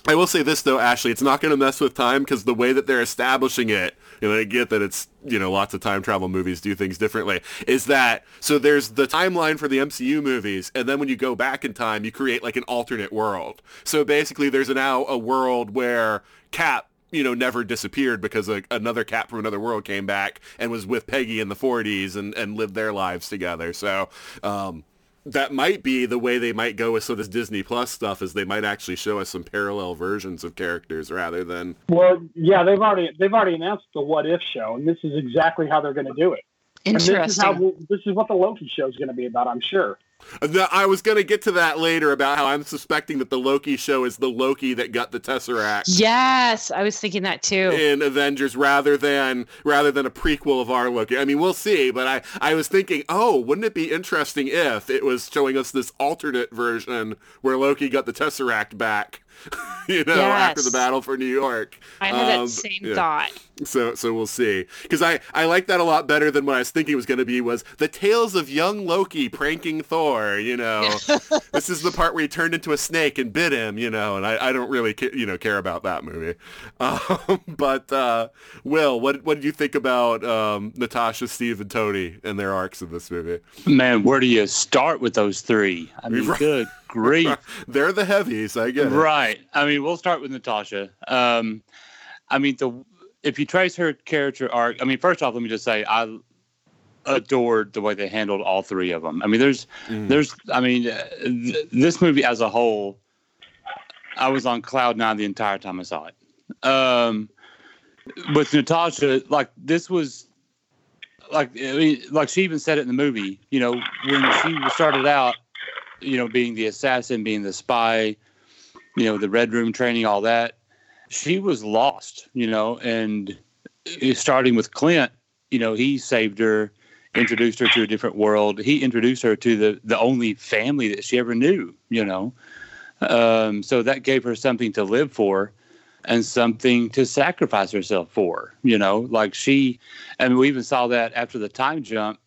I will say this though, Ashley, it's not going to mess with time because the way that they're establishing it, and I get that it's you know lots of time travel movies do things differently, is that so there's the timeline for the MCU movies, and then when you go back in time, you create like an alternate world. So basically, there's now a world where Cap you know, never disappeared because a, another Cap from another world came back and was with Peggy in the 40s and, and lived their lives together. So, um, that might be the way they might go with some of this Disney Plus stuff is they might actually show us some parallel versions of characters rather than
Well, yeah, they've already they've already announced the What If show, and this is exactly how they're going to do it. And this is how
Interesting.
this is what the Loki show is going to be about. I'm sure.
I was going to get to that later about how I'm suspecting that the Loki show is the Loki that got the Tesseract
Yes, I was thinking that too.
in Avengers rather than rather than a prequel of our Loki. I mean, we'll see, but I I was thinking, "Oh, wouldn't it be interesting if it was showing us this alternate version where Loki got the Tesseract back?" you know, after the battle for New York.
I had
Um,
that same
yeah.
thought.
So so we'll see. Because I, I like that a lot better than what I was thinking it was going to be was the tales of young Loki pranking Thor, you know. this is the part where he turned into a snake and bit him, you know, and I, I don't really, ca- you know, care about that movie. Um, but, uh, Will, what, what did you think about um, Natasha, Steve, and Tony and their arcs in this movie?
Man, where do you start with those three? I mean,
Right.
good grief.
They're the heavies, I guess.
Right. I mean, we'll start with Natasha. Um, I mean, the if you trace her character arc, I mean, first off, let me just say I adored the way they handled all three of them. I mean, there's,
Mm.
there's, I mean, uh, th- this movie as a whole, I was on cloud nine the entire time I saw it. Um, with Natasha, like this was, like, I mean, like she even said it in the movie. You know, when she started out, you know, being the assassin, being the spy, you know, the red room training, all that. She was lost, you know, and starting with Clint, you know, he saved her, introduced her to a different world. He introduced her to the the only family that she ever knew, you know. Um, so that gave her something to live for and something to sacrifice herself for. You know, like she, and we even saw that after the time jump,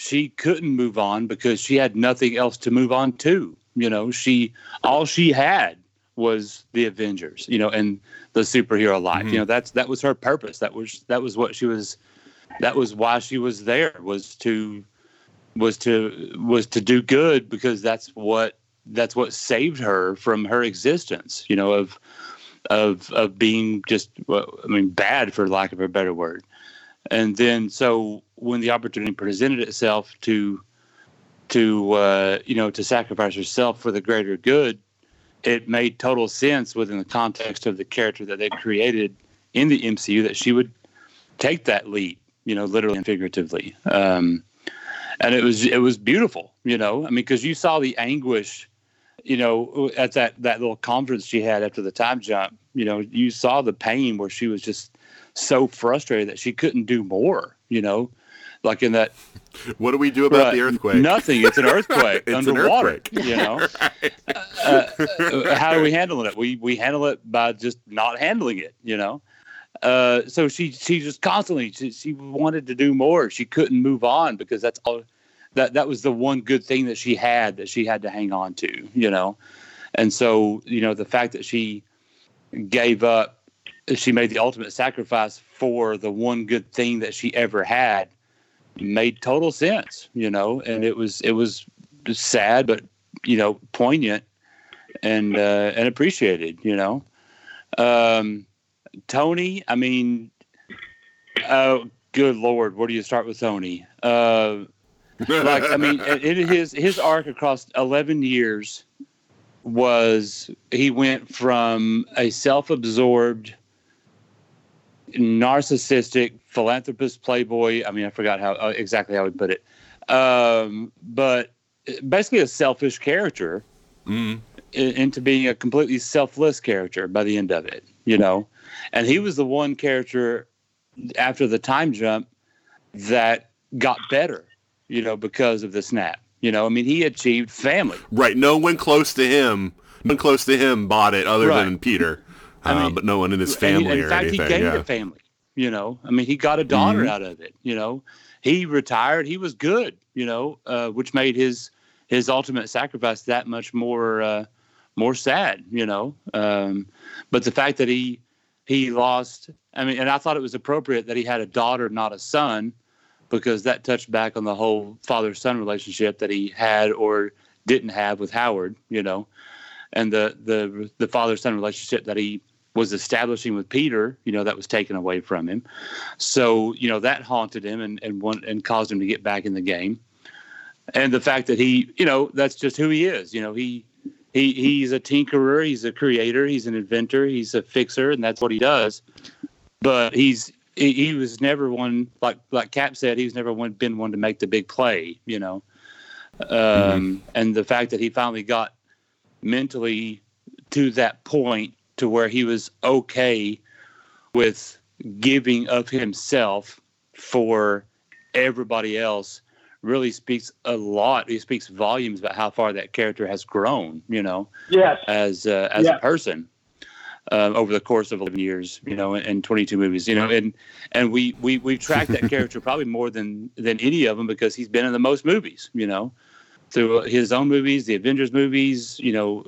she couldn't move on because she had nothing else to move on to. You know, she all she had was the Avengers. You know, and the superhero life.
Mhm.
You know, that's that was her purpose. That was that was what she was. That was why she was there. Was to was to was to do good because that's what that's what saved her from her existence. You know, of of of being just well, I mean bad for lack of a better word. And then so when the opportunity presented itself to to uh, you know to sacrifice herself for the greater good, it made total sense within the context of the character that they created in the MCU that she would take that lead, you know, literally and figuratively. Um, and it was it was beautiful, you know. I mean, because you saw the anguish, you know, at that that little conference she had after the time jump. You know, you saw the pain where she was just so frustrated that she couldn't do more. You know, like in that
What do we do about
Right.
the earthquake?
Nothing. It's an earthquake
It's an
underwater.
earthquake.
You know, uh, uh, how are we handling it? We we handle it by just not handling it. You know, uh, so she she just constantly she, she wanted to do more. She couldn't move on because that's all that that was the one good thing that she had that she had to hang on to. You know, and so you know the fact that she gave up, she made the ultimate sacrifice for the one good thing that she ever had made total sense, you know, and it was it was sad but you know poignant and uh, and appreciated, you know. Um, Tony, I mean, oh good lord, where do you start with Tony? Uh, like I mean, it, his his arc across eleven years was he went from a self-absorbed narcissistic philanthropist playboy i mean i forgot how uh, exactly how he put it um, but basically a selfish character
Mm.
into being a completely selfless character by the end of it you know and he was the one character after the time jump that got better you know because of the snap you know i mean he achieved family
Right. No one close to him, no one close to him bought it other
Right.
than Peter.
I
Uh,
mean,
but no one in his
And
family
in fact,
anything.
he gained
yeah.
a family. You know, I mean, he got a daughter
Mhm.
out of it. You know, he retired. He was good. You know, uh, which made his his ultimate sacrifice that much more uh, more sad. You know, um, but the fact that he he lost. I mean, and I thought it was appropriate that he had a daughter, not a son, because that touched back on the whole father son relationship that he had or didn't have with Howard. You know, and the the the father son relationship that he was establishing with Peter, you know, that was taken away from him. So, you know, that haunted him and and one, and caused him to get back in the game. And the fact that he, you know, that's just who he is. You know, he he he's a tinkerer, he's a creator, he's an inventor, he's a fixer, and that's what he does. But he's he, he was never one like like Cap said, he's never one been one to make the big play, you know. Um, and the fact that he finally got mentally to that point to where he was okay with giving of himself for everybody else really speaks a lot. He speaks volumes about how far that character has grown, you know,
Yes.
as uh, as
Yeah.
a person uh, over the course of 11 years, you know, and 22 movies, you know, and and we we we've tracked that character probably more than than any of them because he's been in the most movies, you know, through his own movies, the Avengers movies, you know,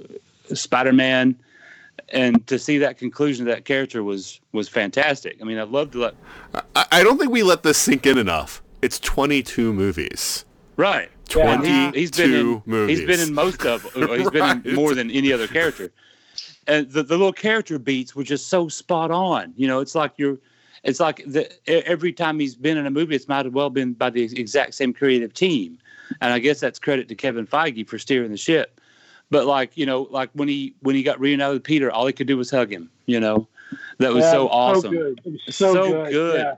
Spider Man, and to see that conclusion of that character was was fantastic. I mean, I'd love to let
I, I don't think we let this sink in enough. It's 22 movies.
right.
Yeah.
He, he's been in
22 movies.
he's been in most of uh, he's
Right.
been in more than any other character and the, the little character beats were just so spot on you know it's like you're it's like the, every time he's been in a movie it's might have well been by the exact same creative team and i guess that's credit to kevin feige for steering the ship but like you know like when he when he got reunited with peter all he could do was hug him you know that was
Yeah,
so
it
awesome
good. So,
So
good.
good.
Yeah.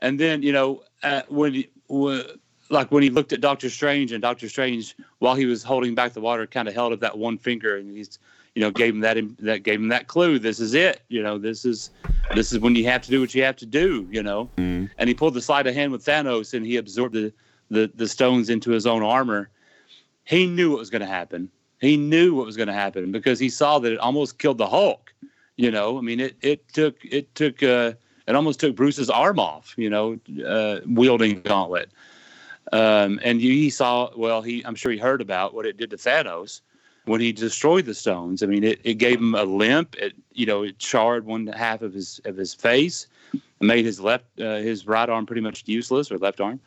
and then you know uh, when, he, when like when he looked at Doctor Strange and Doctor Strange while he was holding back the water kind of held up that one finger and he's you know gave him that that gave him that clue this is it you know this is this is when you have to do what you have to do you know
Mm.
and he pulled the sleight of hand with Thanos and he absorbed the the, the stones into his own armor he knew what was going to happen He knew what was going to happen because he saw that it almost killed the Hulk. You know, I mean, it it took it took uh, it almost took Bruce's arm off. You know, uh, wielding gauntlet. Um, and he saw well, he I'm sure he heard about what it did to Thanos when he destroyed the stones. I mean, it, it gave him a limp. It you know it charred one half of his of his face, made his left uh, his right arm pretty much useless or left arm.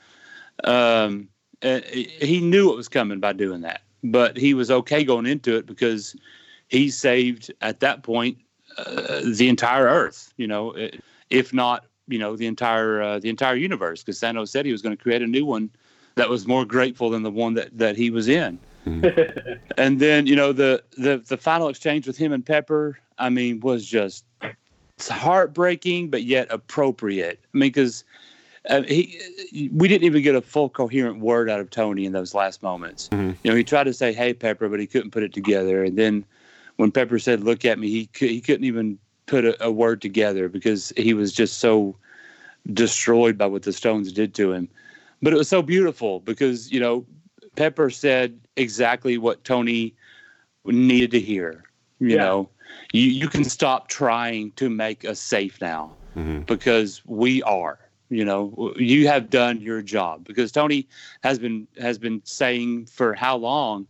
Um, he knew what was coming by doing that, but he was okay going into it because he saved at that point uh, the entire Earth. You know, if not you know the entire uh, the entire universe, because Thanos said he was going to create a new one that was more grateful than the one that that he was in. Mm-hmm. and then you know the the the final exchange with him and Pepper, I mean, was just heartbreaking, but yet appropriate. I mean, because uh, he we didn't even get a full coherent word out of Tony in those last moments. Mm-hmm. You know, he tried to say "Hey Pepper," but he couldn't put it together. And then when Pepper said "Look at me," he he couldn't even put a, a word together because he was just so destroyed by what the Stones did to him. But it was so beautiful because you know Pepper said exactly what Tony needed to hear. You yeah. know, you, you can stop trying to make us safe now mm-hmm. because we are. You know, you have done your job because Tony has been has been saying for how long,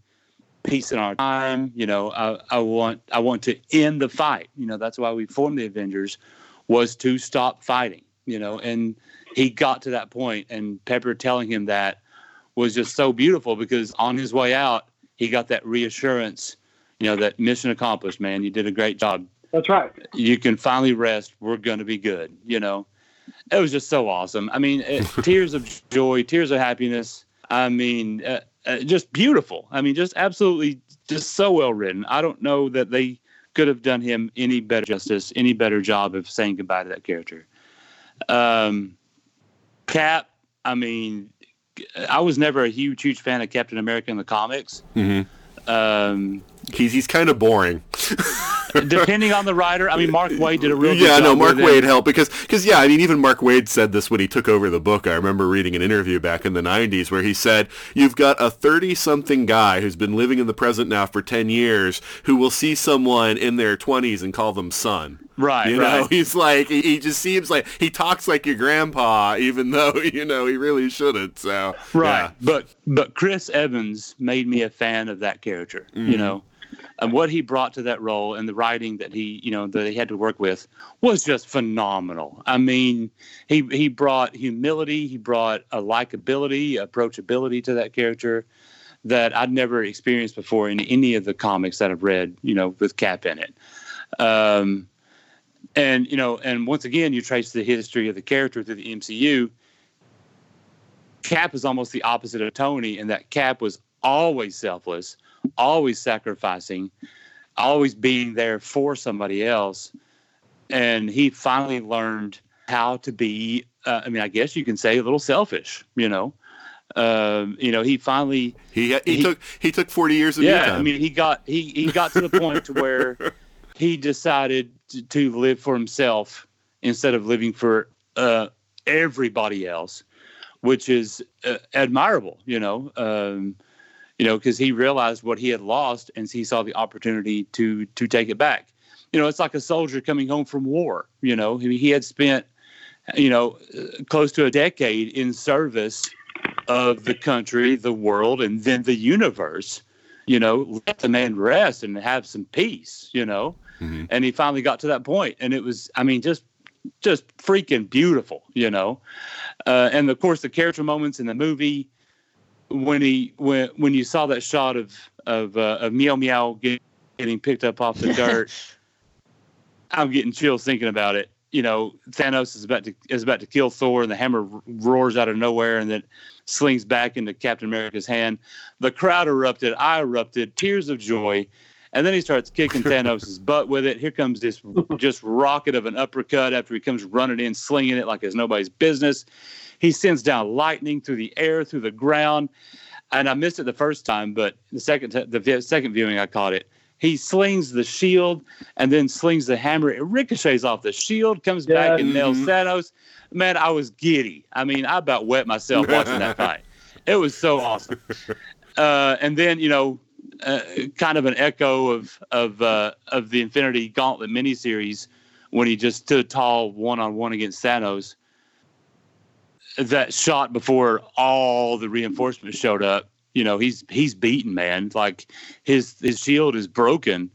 peace in our time. You know, I, I want I want to end the fight. You know, that's why we formed the Avengers, was to stop fighting. You know, and he got to that point, and Pepper telling him that was just so beautiful because on his way out, he got that reassurance, you know, that mission accomplished, man. You did a great job.
That's right.
You can finally rest. We're going to be good, you know. It was just so awesome. I mean, it, tears of joy, tears of happiness. I mean, uh, uh, just beautiful. I mean, just absolutely, just so well written. I don't know that they could have done him any better justice, any better job of saying goodbye to that character. Um, Cap, I mean, I was never a huge, huge fan of Captain America in the comics.
Mm-hmm. Um, he's he's kind of boring.
depending on the writer. I mean, Mark Waid did a real
yeah. no, Mark Waid helped because because yeah. I mean, even Mark Waid said this when he took over the book. I remember reading an interview back in the '90s where he said, "You've got a 30-something guy who's been living in the present now for 10 years who will see someone in their 20s and call them son."
Right,
you
right.
know, he's like he, he, just seems like he talks like your grandpa, even though you know he really shouldn't. So
right, yeah. but but Chris Evans made me a fan of that character. Mm-hmm. You know, and what he brought to that role and the writing that he you know that he had to work with was just phenomenal. I mean he he brought humility he brought a likability approachability to that character that i'd never experienced before in any of the comics that i've read you know with cap in it. Um, and you know and once again you trace the history of the character through the mcu cap is almost the opposite of tony in that cap was always selfless always sacrificing, always being there for somebody else. And he finally learned how to be, uh, I mean, I guess you can say a little selfish, you know. Um, you know, he finally
he, he, he took he took forty years of
yeah. I mean, he got he he got to the point to where he decided to, to, live for himself instead of living for uh, everybody else, which is uh, admirable. You know, um, you know, because he realized what he had lost and he saw the opportunity to to take it back. You know, it's like a soldier coming home from war. You know, he, he had spent, you know, close to a decade in service of the country, the world, and then the universe. You know, let the man rest and have some peace. You know, mm-hmm. and he finally got to that point, and it was, I mean, just just freaking beautiful. You know, uh, and of course the character moments in the movie when he when when you saw that shot of of uh, of meow meow getting picked up off the dirt, I'm getting chills thinking about it. You know, Thanos is about to is about to kill Thor, and the hammer roars out of nowhere, and then slings back into Captain America's hand. The crowd erupted. I erupted. Tears of joy. And then he starts kicking Thanos' butt with it. Here comes this just rocket of an uppercut after he comes running in, slinging it like it's nobody's business. He sends down lightning through the air, through the ground. And I missed it the first time, but the second t- the second viewing I caught it. He slings the shield and then slings the hammer. It ricochets off the shield, comes yeah. back and nails mm-hmm. Thanos. Man, I was giddy. I mean, I about wet myself watching that fight. It was so awesome. Uh, and then you know, uh, kind of an echo of of uh, of the Infinity Gauntlet miniseries when he just stood tall one on one against Thanos. That shot before all the reinforcements showed up. You know, he's he's beaten, man. Like his his shield is broken,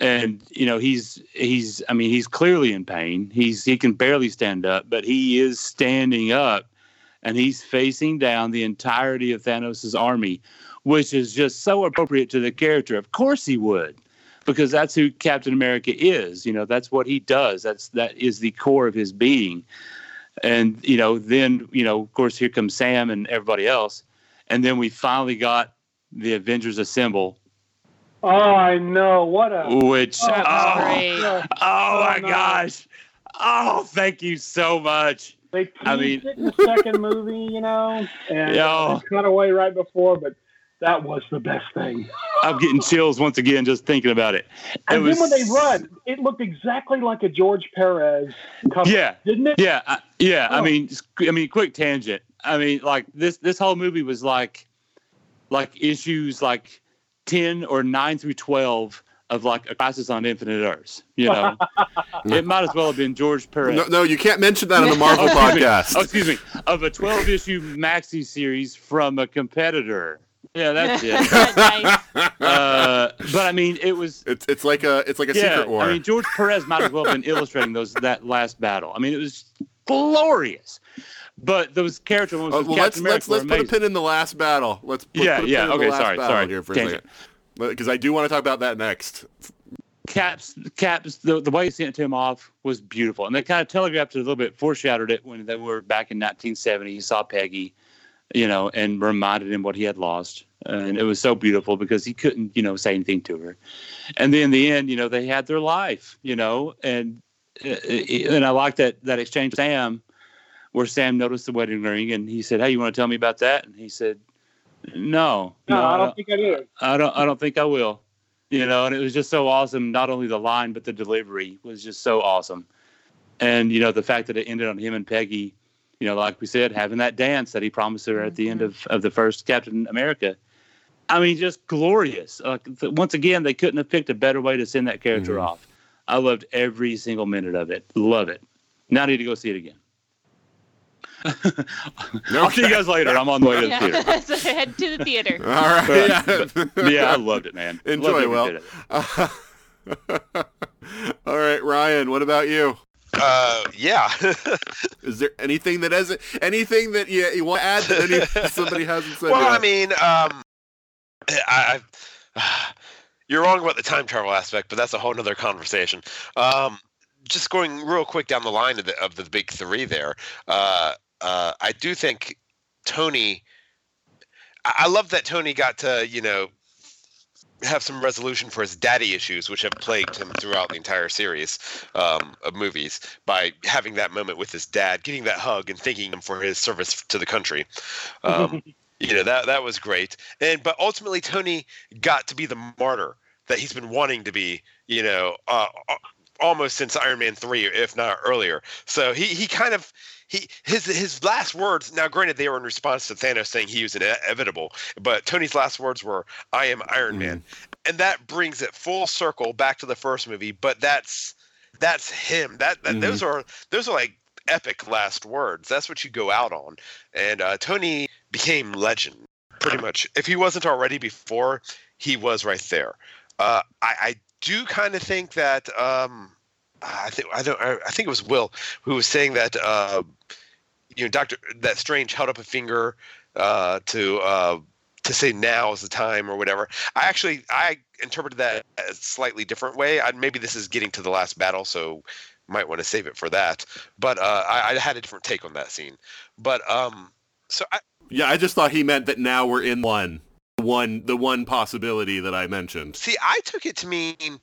and you know he's he's. I mean, he's clearly in pain. He's he can barely stand up, but he is standing up, and he's facing down the entirety of Thanos's army, which is just so appropriate to the character. Of course, he would because that's who Captain America is. You know, that's what he does. That's that is the core of his being. And you know, then you know, of course, here comes Sam and everybody else, and then we finally got the Avengers Assemble,
Oh, I know. What a.
which
Oh,
That
oh,
oh,
oh my
no.
gosh, oh thank you so much.
They teased
I mean-
it in the second movie, you know, and it cut away right before, but that was the best thing.
I'm getting chills once again just thinking about it. It
And
was-
then when they run, it looked exactly like a George Perez cover,
Yeah.
didn't it?
Yeah, I, yeah. I
Oh.
mean, s- I mean, quick tangent. I mean, like this this whole movie was like, like issues like ten or nine through twelve of like a crisis on Infinite Earths. You know, it might as well have been George Perez.
No, no, you can't mention that on the Marvel
Oh, excuse me.
podcast.
Oh, excuse me, of a twelve issue maxi series from a competitor. Yeah, that's it.
nice.
uh, but I mean, it was
It's it's like a it's like a
yeah,
secret war.
I mean, George Perez might as well have been illustrating those that last battle. I mean, it was glorious. But those character moments
Uh, well,
Captain
let's let's
were
let's put a pin in the last battle. Let's put,
Yeah,
put a
yeah,
pin in the
okay,
last
sorry,
battle
sorry.
here for a second, because I do want to talk about that next.
Caps, Caps, the, the way he sent him off was beautiful, and they kind of telegraphed it a little bit, foreshadowed it when they were back in 1970. He saw Peggy, you know, and reminded him what he had lost, and it was so beautiful because he couldn't, you know, say anything to her. And then in the end, you know, they had their life, you know, and uh, and I like that that exchange with Sam, where Sam noticed the wedding ring, and he said, "Hey, you want to tell me about that?" And he said, "No,
No, I
I
don't think I do.
I don't I don't think I will. You know, and it was just so awesome. Not only the line, but the delivery was just so awesome. And you know, the fact that it ended on him and Peggy, you know, like we said, having that dance that he promised her at the end of, of the first Captain America. I mean, just glorious. Uh, th- once again, they couldn't have picked a better way to send that character
Mhm.
off. I loved every single minute of it. Love it. Now I need to go see it again. I'll see you guys later. I'm on the way to the theater.
So head to the theater.
All right,
But-
yeah.
Yeah, I loved it, man.
Enjoy,
Loved every
Will.
bit.
All right, Ryan. What about you?
Uh, yeah.
Is there anything that hasn't anything that you, you want to add that any, somebody hasn't said?
well,
yet?
I mean, um, I, I, you're wrong about the time travel aspect, but that's a whole other conversation. Um, just going real quick down the line of the of the big three there. Uh, uh, I do think Tony. I I love that Tony got to you know have some resolution for his daddy issues, which have plagued him throughout the entire series um, of movies, by having that moment with his dad, getting that hug, and thanking him for his service to the country. Um, you know that that was great, and but ultimately Tony got to be the martyr that he's been wanting to be. You know, uh, uh, almost since Iron Man three, if not earlier. So he he kind of he his his last words. Now, granted, they were in response to Thanos saying he was inevitable, but Tony's last words were, "I am Iron Man," and that brings it full circle back to the first movie. But that's that's him. That, that those are those are like epic last words. That's what you go out on. And uh, Tony became legend pretty much. If he wasn't already before, he was right there. Uh, I, I do kind of think that um, I think I don't I, I think it was Will who was saying that uh, you know Doctor that Strange held up a finger uh, to uh, to say now is the time or whatever. I actually I interpreted that a slightly different way. I, maybe this is getting to the last battle, so might want to save it for that. But uh, I, I had a different take on that scene. But um, so I,
yeah, I just thought he meant that now we're in one, one, the one possibility that I mentioned.
See, I took it to mean,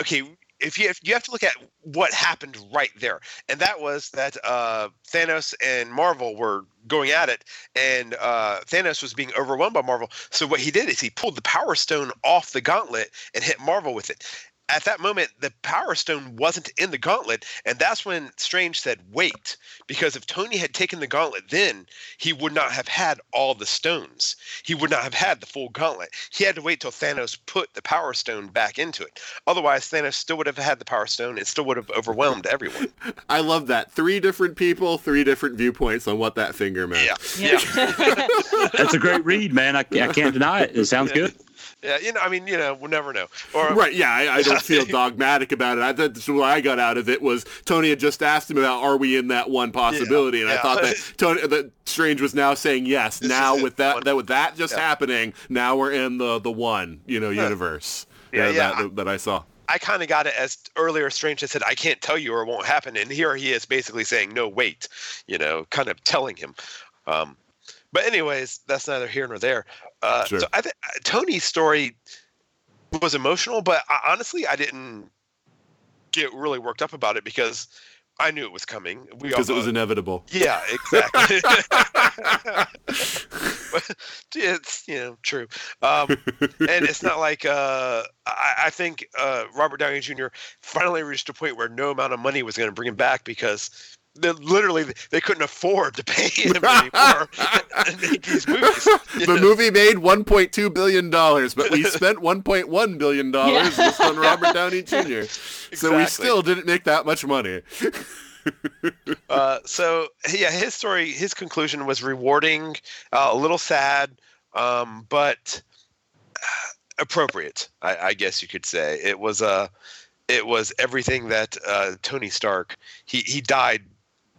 okay, if you you have to look at what happened right there, and that was that uh, Thanos and Marvel were going at it, and uh, Thanos was being overwhelmed by Marvel. So what he did is he pulled the Power Stone off the gauntlet and hit Marvel with it. At that moment, the Power Stone wasn't in the gauntlet, and that's when Strange said, "Wait," because if Tony had taken the gauntlet, then he would not have had all the stones. He would not have had the full gauntlet. He had to wait till Thanos put the Power Stone back into it. Otherwise, Thanos still would have had the Power Stone. It still would have overwhelmed everyone.
I love that. Three different people, three different viewpoints on what that finger meant.
Yeah,
Yeah.
yeah.
That's a great read, man. I, I can't deny it. It sounds good.
Yeah, you know, I mean, you know, we'll never know. Or
Right, yeah, I, I don't feel dogmatic about it. I thought that's what I got out of it was Tony had just asked him about are we in that one possibility, and I thought that Tony that Strange was now saying yes.
This
now with that
One-
that with that just
Yeah.
happening, now we're in the the one you know universe.
Yeah,
uh,
yeah.
That, that I saw.
I kind of got it as earlier Strange had said, I can't tell you or it won't happen. And here he is basically saying, no, wait, you know, kind of telling him. Um, but anyways, that's neither here nor there. Uh,
Sure.
So I think Tony's story was emotional, but I, honestly, I didn't get really worked up about it because I knew it was coming. We all
Because it was inevitable.
yeah, exactly. It's you know true, um, and it's not like uh, I, I think uh, Robert Downey Jr. finally reached a point where no amount of money was going to bring him back because literally they couldn't afford to pay him anymore and make these movies.
the
know?
movie made 1.2 billion dollars, but we spent 1.1 billion dollars
Yeah.
on Robert Downey Jr. So we still didn't make that much money.
Uh, so yeah, his story, his conclusion was rewarding, uh, a little sad, um, but uh, appropriate. I, I guess you could say it was Uh, it was everything that uh, Tony Stark. He he died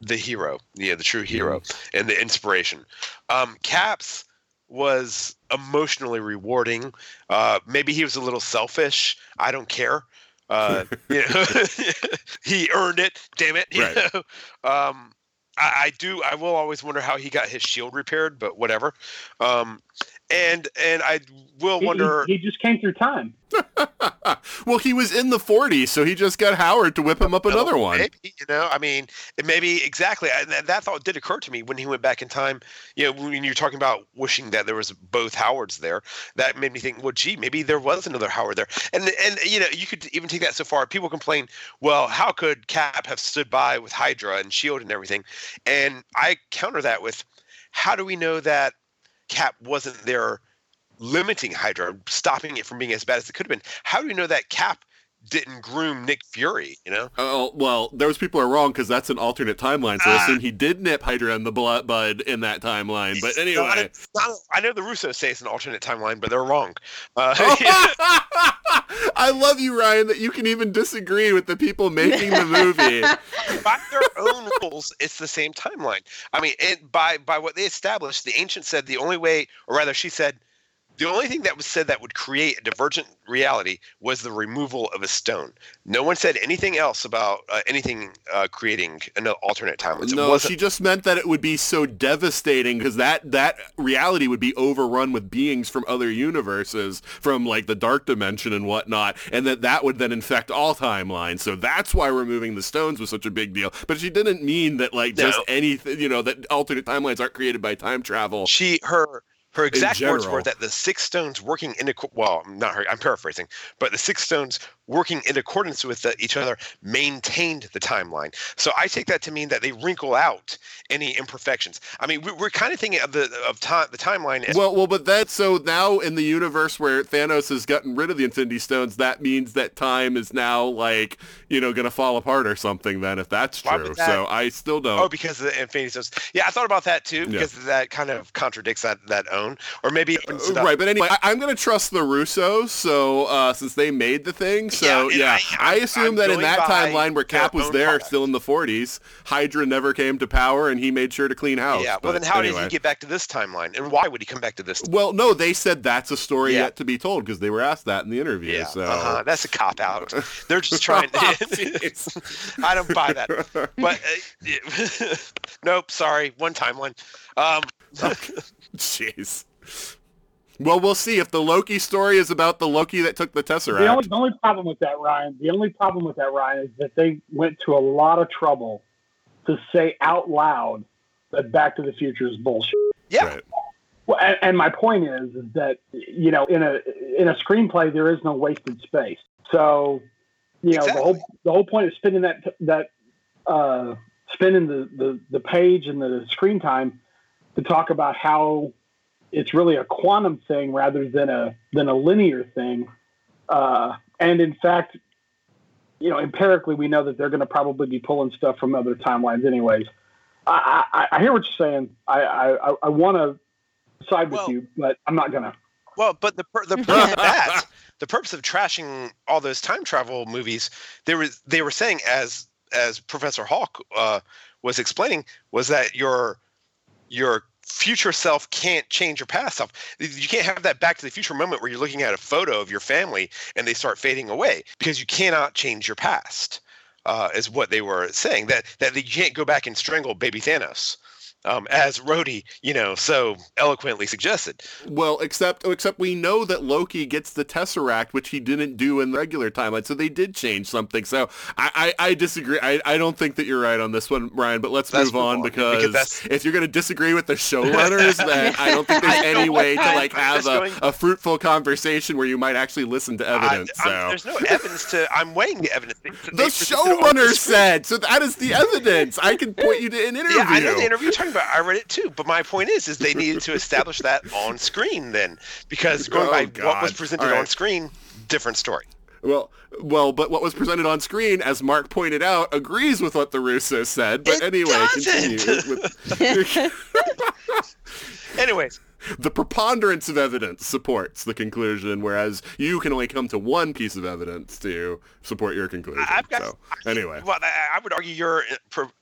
the hero, yeah, the true hero, and the inspiration. Um, Caps was emotionally rewarding. Uh, maybe he was a little selfish. I don't care. Uh, you know, he earned it. Damn it. You
Right.
know? Um, I, I do. I will always wonder how he got his shield repaired, but whatever. Um, and and I will
He- he-
wonder.
He, just came through time.
well, he was in the 40s, so he just got Howard to whip him up another one.
Maybe, you know, I mean, maybe exactly. And that, that thought did occur to me when he went back in time. You know, when you're talking about wishing that there was both Howards there, that made me think, well, gee, maybe there was another Howard there. And and you know, you could even take that so far. People complain, well, how could Cap have stood by with Hydra and Shield and everything? And I counter that with, how do we know that Cap wasn't there? limiting Hydra, stopping it from being as bad as it could have been. How do we know that Cap didn't groom Nick Fury? You know,
Oh well, those people are wrong because that's an alternate timeline. So I
Ah.
assume he did nip Hydra in the blood bud in that timeline. But anyway,
not- it's not- I know the Russos say it's an alternate timeline, but they're wrong. Uh,
I love you, Ryan, that you can even disagree with the people making the movie.
by their own rules, it's the same timeline. I mean, it, by by what they established, the ancient said the only way, or rather, she said, the only thing that was said that would create a divergent reality was the removal of a stone. No one said anything else about uh, anything uh, creating an alternate timeline.
No, she just meant that it would be so devastating because that that reality would be overrun with beings from other universes, from like the dark dimension and whatnot, and that that would then infect all timelines. So that's why removing the stones was such a big deal. But she didn't mean that like just
No.
anything, you know, that alternate timelines aren't created by time travel.
she her her exact words were that the six stones working in well not her i'm paraphrasing but the six stones working in accordance with the, each other maintained the timeline so i take that to mean that they wrinkle out any imperfections i mean we, we're kind of thinking of the of time the timeline as
Well, well, but that so now in the universe where Thanos has gotten rid of the Infinity Stones, that means that time is now like you know going to fall apart or something. Then, if that's true,
that-
so I still don't.
Oh, because of the Infinity Stones. Yeah, I thought about that too,
Yeah.
because that kind of contradicts that that own, or maybe opens it up.
Right, but anyway, I, I'm going to trust the Russos. So uh, since they made the thing, so
Yeah,
yeah,
I-
I, assume
I'm
that in that timeline where Cap was there,
product.
still in the 40s, Hydra never came to power, and he made sure to clean house.
yeah. Well,
But
then how
anyway.
did he get back to this timeline, and why would he come back to this?
Well, no, they said that's a story
Yeah.
yet to be told because they were asked that in the interview.
Yeah,
so
uh-huh. that's a cop out. They're just trying. To, I don't buy that. But uh, nope, sorry, one timeline. Um,
Jeez. Well, we'll see if the Loki story is about the Loki that took the Tesseract.
The only, the only problem with that, Ryan, the only problem with that, Ryan, is that they went to a lot of trouble to say out loud that Back to the Future is bullshit.
yeah,
Right.
Well, and, and my point is, is that you know, in a in a screenplay, there is no wasted space. So you know,
Exactly.
the whole the whole point of spending that that uh, spending the, the the page and the screen time to talk about how it's really a quantum thing rather than a than a linear thing. Uh, and in fact, you know, empirically, we know that they're going to probably be pulling stuff from other timelines, anyways. I, I, I hear what you're saying. I I, I want to side with you, but I'm not gonna.
Well, but the pur- the purpose of that, the purpose of trashing all those time travel movies, they were they were saying as as Professor Hawk uh, was explaining was that your your future self can't change your past self. You can't have that back to the future moment where you're looking at a photo of your family and they start fading away because you cannot change your past. Uh, is what they were saying that that you can't go back and strangle baby Thanos. Um, as Rhodey, you know, so eloquently suggested.
Well, except oh, except we know that Loki gets the Tesseract, which he didn't do in the regular timeline. So they did change something. So I, I, I disagree. I, I don't think that you're right on this one, Ryan. But let's,
Let's
move on
move on,
because,
because
if you're going to disagree with the showrunners, then I don't think there's any way to like have a,
going-
a fruitful conversation where you might actually listen to evidence.
I,
so.
there's no evidence to. I'm weighing the evidence. They- they
the
presented the
showrunner said so. That is the evidence. I can point you to an interview.
Yeah, I know the interview about. I read it too. But my point is, is they needed to establish that on screen then, because going
Oh,
by what was presented
right.
on screen, different story.
Well, well, but what was presented on screen, as Mark pointed out, agrees with what the Russos said. But
It
anyway. With,
Anyways,
the preponderance of evidence supports the conclusion, whereas you can only come to one piece of evidence to support your conclusion.
I've got.
so, anyway,
well, I, would argue your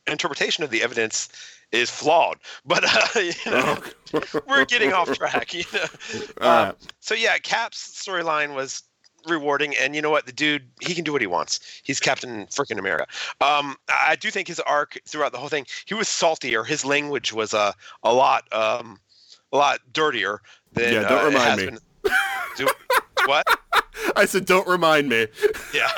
interpretation of the evidence is flawed. But uh, you know, we're getting off track. You know. Um,
right.
So yeah, Cap's storyline was rewarding, and you know what? The dude, he can do what he wants. He's Captain Freaking America. Um, I do think his arc throughout the whole thing, he was salty, or His language was uh, a lot, um, a lot dirtier than.
Yeah, don't
uh,
remind me.
Been. Do, what?
I said, don't remind me.
Yeah.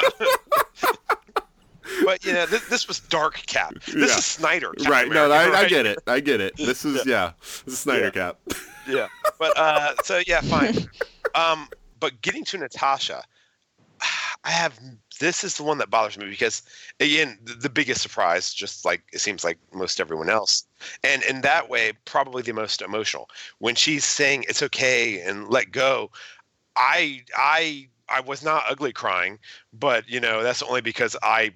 But you know, this, this was dark Cap. This
Yeah.
is Snyder. Captain
right? No,
America,
I, I
right?
get it. I get it. This is yeah. This is Snyder
Yeah.
Cap.
yeah but uh so yeah fine um but getting to natasha i have this is the one that bothers me because again the, the biggest surprise just like it seems like most everyone else and in that way probably the most emotional when she's saying it's okay and let go i i i was not ugly crying but you know that's only because i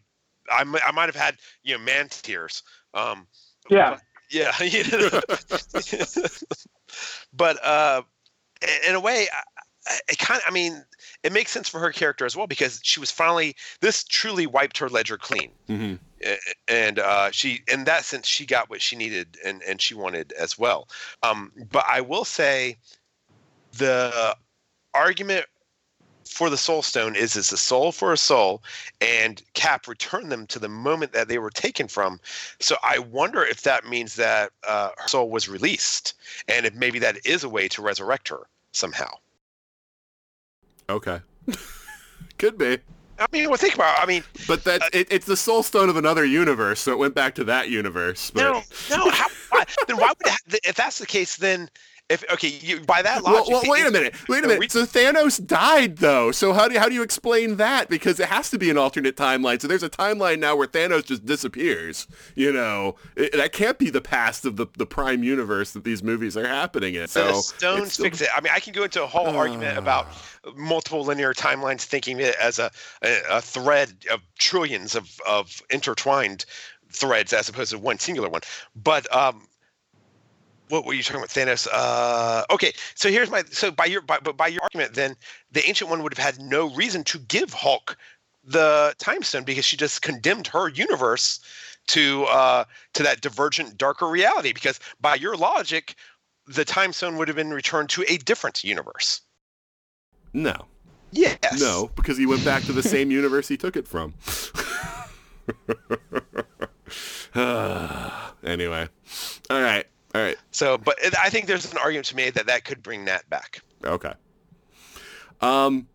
i, I might have had you know man tears um
Yeah.
yeah, but uh, in a way, I- I- it kind of, I mean, it makes sense for her character as well because she was finally this truly wiped her ledger clean,
hmm
and uh, she, in that sense, she got what she needed and and she wanted as well. Um, but I will say, the argument for the soul stone is it's a soul for a soul and cap returned them to the moment that they were taken from so i wonder if that means that uh, her soul was released and if maybe that is a way to resurrect her somehow
Okay. Could be.
i mean well think about it. i mean
But that it, it's the soul stone of another universe, so it went back to that universe. But
no no how, why, then why would it, if that's the case then if okay you, by that
well,
logic
well,
the
wait a minute. Wait a minute. So Thanos died, though. So how do you, how do you explain that? Because it has to be an alternate timeline. So there's a timeline now where Thanos just disappears. You know, it, that can't be the past of the, the prime universe that these movies are happening in. So
the stones
still-
fix it. I mean, I can go into a whole argument about multiple linear timelines, thinking it as a, a, a thread of trillions of, of intertwined threads as opposed to one singular one. But um, what were you talking about, Thanos? Uh, okay, so here's my so by your by, but by your argument, then the ancient one would have had no reason to give Hulk the time stone because she just condemned her universe to uh, to that divergent, darker reality. Because by your logic, the time stone would have been returned to a different universe.
no,
Yes.
no, because he went back to the same universe he took it from. anyway, all right, all right.
So, but I think there's an argument to be made that that could bring Nat back.
Okay. Um,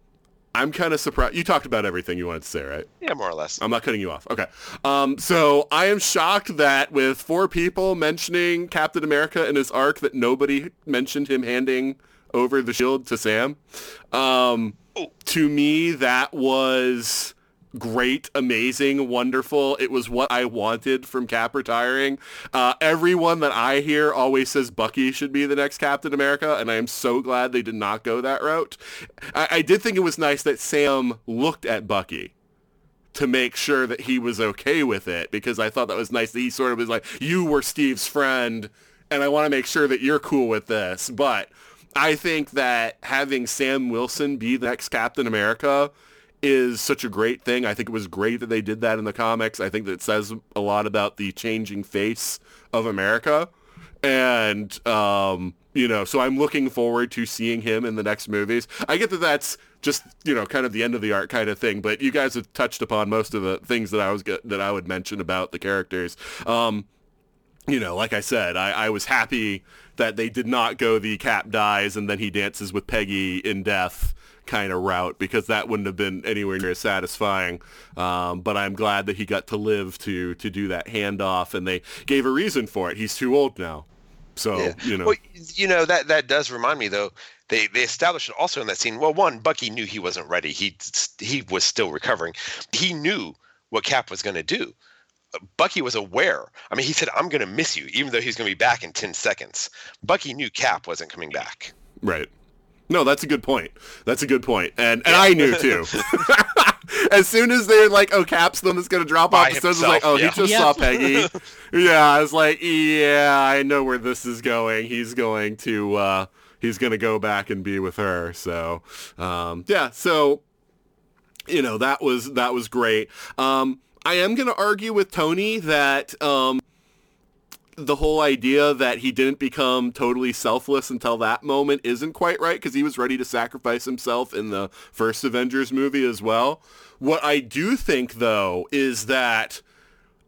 I'm kind of surprised. You talked about everything you wanted to say, right?
Yeah, more or less.
I'm not cutting you off. Okay. Um, so I am shocked that with four people mentioning Captain America and his arc, that nobody mentioned him handing over the shield to Sam. Um, to me, that was great, amazing, wonderful. It was what I wanted from Cap retiring. Uh, everyone that I hear always says Bucky should be the next Captain America, and I am so glad they did not go that route. I, I did think it was nice that Sam looked at Bucky to make sure that he was okay with it because I thought that was nice that he sort of was like, you were Steve's friend and I want to make sure that you're cool with this. But I think that having Sam Wilson be the next Captain America is such a great thing. I think it was great that they did that in the comics. I think that says a lot about the changing face of America. And, um, you know, so I'm looking forward to seeing him in the next movies. I get that that's just, you know, kind of the end of the art kind of thing, but you guys have touched upon most of the things that I was that I would mention about the characters. Um, you know, like I said, I, I was happy that they did not go the Cap dies and then he dances with Peggy in death kind of route because that wouldn't have been anywhere near satisfying. Um, but I'm glad that he got to live to to do that handoff, and they gave a reason for it. He's too old now, so
Yeah.
you know.
Well, you know that that does remind me though. They they established also in that scene. Well, one, Bucky knew he wasn't ready. He he was still recovering. He knew what Cap was going to do. Bucky was aware. I mean, he said, "I'm going to miss you," even though he's going to be back in ten seconds. Bucky knew Cap wasn't coming back.
Right. No, that's a good point. That's a good point. And and I knew too. as soon as they're like, oh, Cap's the one that's gonna drop
By
off the stairs, I was like, oh,
himself,
he just
yeah.
saw Peggy. yeah, I was like, yeah, I know where this is going. He's going to uh he's gonna go back and be with her. So um yeah, so you know, that was that was great. Um I am gonna argue with Tony that um the whole idea that he didn't become totally selfless until that moment isn't quite right because he was ready to sacrifice himself in the first Avengers movie as well. What I do think though is that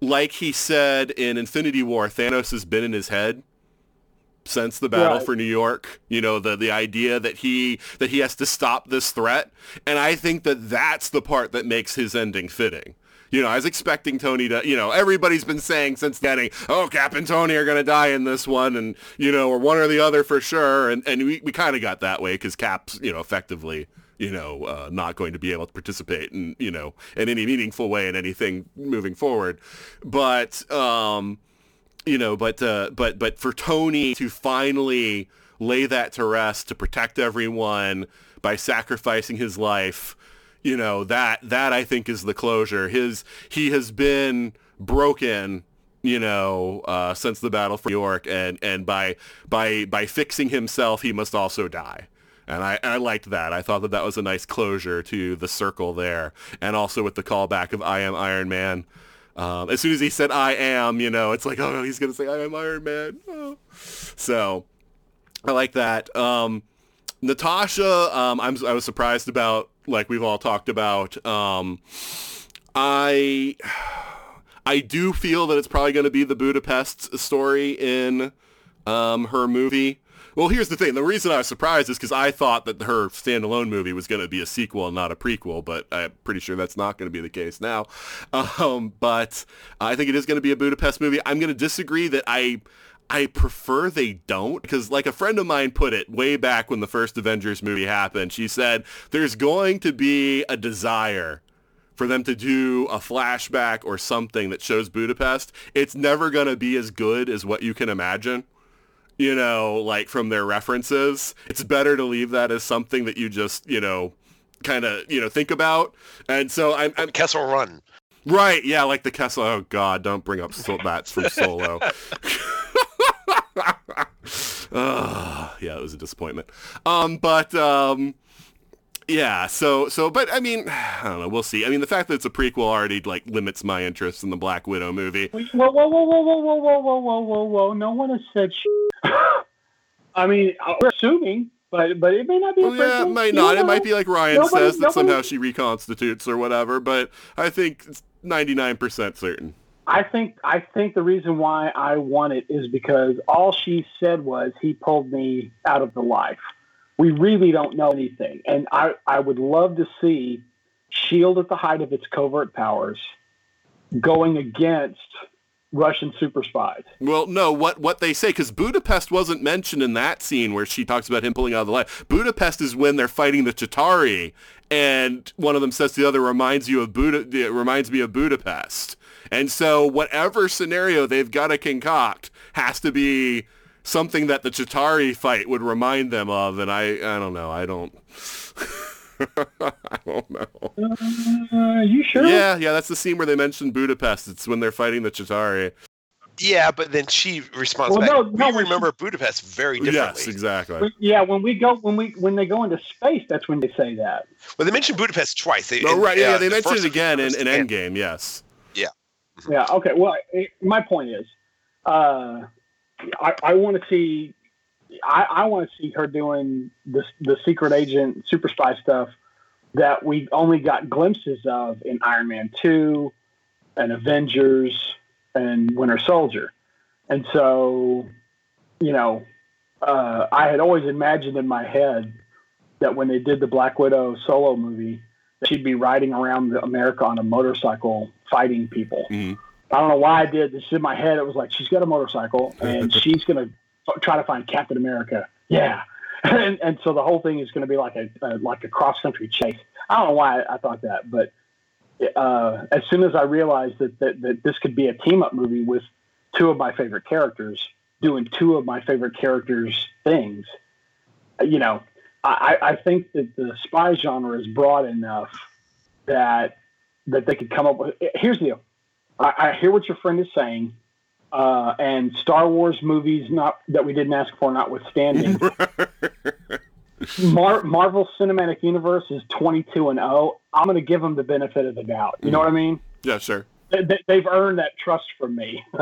like he said in Infinity War, Thanos has been in his head since the battle
Right.
for New York. You know, the the idea that he that he has to stop this threat, and I think that that's the part that makes his ending fitting. You know, I was expecting Tony to, you know, everybody's been saying since beginning, oh, Cap and Tony are going to die in this one, and, you know, or one or the other for sure. And, and we, we kind of got that way because Cap's, you know, effectively, you know, uh, not going to be able to participate in, you know, in any meaningful way in anything moving forward. But, um, you know, but uh, but but for Tony to finally lay that to rest to protect everyone by sacrificing his life, you know that that I think is the closure. His he has been broken, you know, uh, since the battle for New York, and and by by by fixing himself, he must also die. And I, I liked that. I thought that that was a nice closure to the circle there. And also with the callback of I am Iron Man. Um, as soon as he said I am, you know, it's like, oh, he's to say I am Iron Man. Oh. So I like that. Um, Natasha, um, I'm, I was surprised about, like we've all talked about. Um, I, I do feel that it's probably going to be the Budapest story in um, her movie. Well, here's the thing. The reason I was surprised is because I thought that her standalone movie was going to be a sequel and not a prequel, but I'm pretty sure that's not going to be the case now. Um, but I think it is going to be a Budapest movie. I'm going to disagree that I I prefer they don't because like a friend of mine put it way back when the first Avengers movie happened, she said there's going to be a desire for them to do a flashback or something that shows Budapest. It's never going to be as good as what you can imagine you know, like from their references. It's better to leave that as something that you just, you know, kind of, you know, think about. And so I'm, I'm
Kessel Run.
right. Yeah, like the Kessel. Oh God, don't bring up so- that's from Solo. Ah, yeah, it was a disappointment. Um, but um, yeah. So so, but I mean, I don't know. We'll see. I mean, the fact that it's a prequel already like limits my interest in the Black Widow movie.
Whoa, whoa, whoa, whoa, whoa, whoa, whoa, whoa, whoa, whoa, whoa! No one has said. Sh- I mean, we're assuming, but but it may not be. a
Well, yeah, it might not. It might be like Ryan
Nobody-
says that
nobody-
somehow she reconstitutes or whatever, but I think it's 99% certain.
I think I think the reason why I want it is because all she said was he pulled me out of the life. We really don't know anything, and I I would love to see Shield at the height of its covert powers going against Russian super spies.
Well, no, what what they say because Budapest wasn't mentioned in that scene where she talks about him pulling out of the life. Budapest is when they're fighting the Chitauri, and one of them says to the other, "Reminds you of Buda? It reminds me of Budapest." And so, whatever scenario they've got to concoct has to be something that the Chitauri fight would remind them of. And I, I don't know. I don't. I don't know.
Uh, you sure?
Yeah, yeah, that's the scene where they mentioned Budapest. It's when they're fighting the Chitauri.
Yeah, but then she responds
Well,
back.
no, no,
we remember Budapest very differently.
Yes, exactly.
When- Yeah, when we go when we when they go into space, that's when they say that.
Well, they mentioned Budapest twice. They,
Oh,
in,
right. Yeah,
uh,
they
the
mentioned it again in,
first
in
and-
Endgame. Yes.
Yeah. Okay. Well, it, my point is, uh, I, I want to see, I, I want to see her doing the the secret agent super spy stuff that we only got glimpses of in Iron Man two, and Avengers, and Winter Soldier, and so, you know, uh, I had always imagined in my head that when they did the Black Widow solo movie, she'd be riding around America on a motorcycle fighting people.
Mhm.
I don't know why I did this in my head. It was like she's got a motorcycle and she's gonna f- try to find Captain America. Yeah, and, and so the whole thing is going to be like a, a like a cross country chase. I don't know why I thought that, but uh, as soon as I realized that, that that this could be a team up movie with two of my favorite characters doing two of my favorite characters things, you know, I, I think that the spy genre is broad enough that that they could come up with. Here's the deal. I, I hear what your friend is saying, uh, and Star Wars movies not that we didn't ask for, notwithstanding. Mar- Marvel Cinematic Universe is 22 and 0. I'm going to give them the benefit of the doubt. You know what I mean?
Yeah, sure.
They, they- they've earned that trust from me.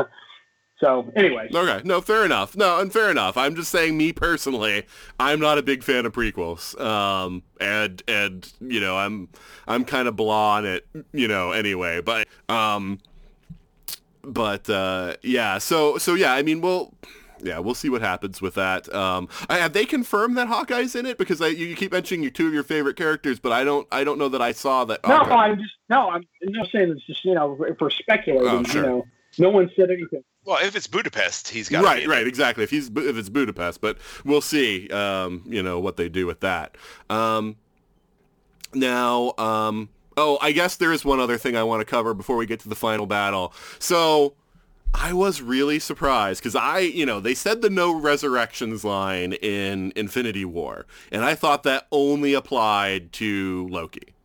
so, anyway,
Okay. No, fair enough. No, and fair enough. I'm just saying, me personally, I'm not a big fan of prequels. Um, and and you know, I'm I'm kind of blah on it. You know, anyway. But um, but uh, yeah. So so yeah. I mean, we'll. Yeah, we'll see what happens with that. Um, have they confirmed that Hawkeye's in it? Because I, you, keep mentioning your two of your favorite characters, but I don't, I don't know that I saw that.
no, I'm just no, I'm not saying it's just you know if we're speculating.
Oh, sure.
You know, no one said anything.
Well, if it's Budapest, he's got
right, right, exactly. If he's if it's Budapest, but we'll see. Um, you know what they do with that. Um, now, um, oh, I guess there is one other thing I want to cover before we get to the final battle. So. I was really surprised because I, you know, they said the no resurrections line in Infinity War, and I thought that only applied to Loki.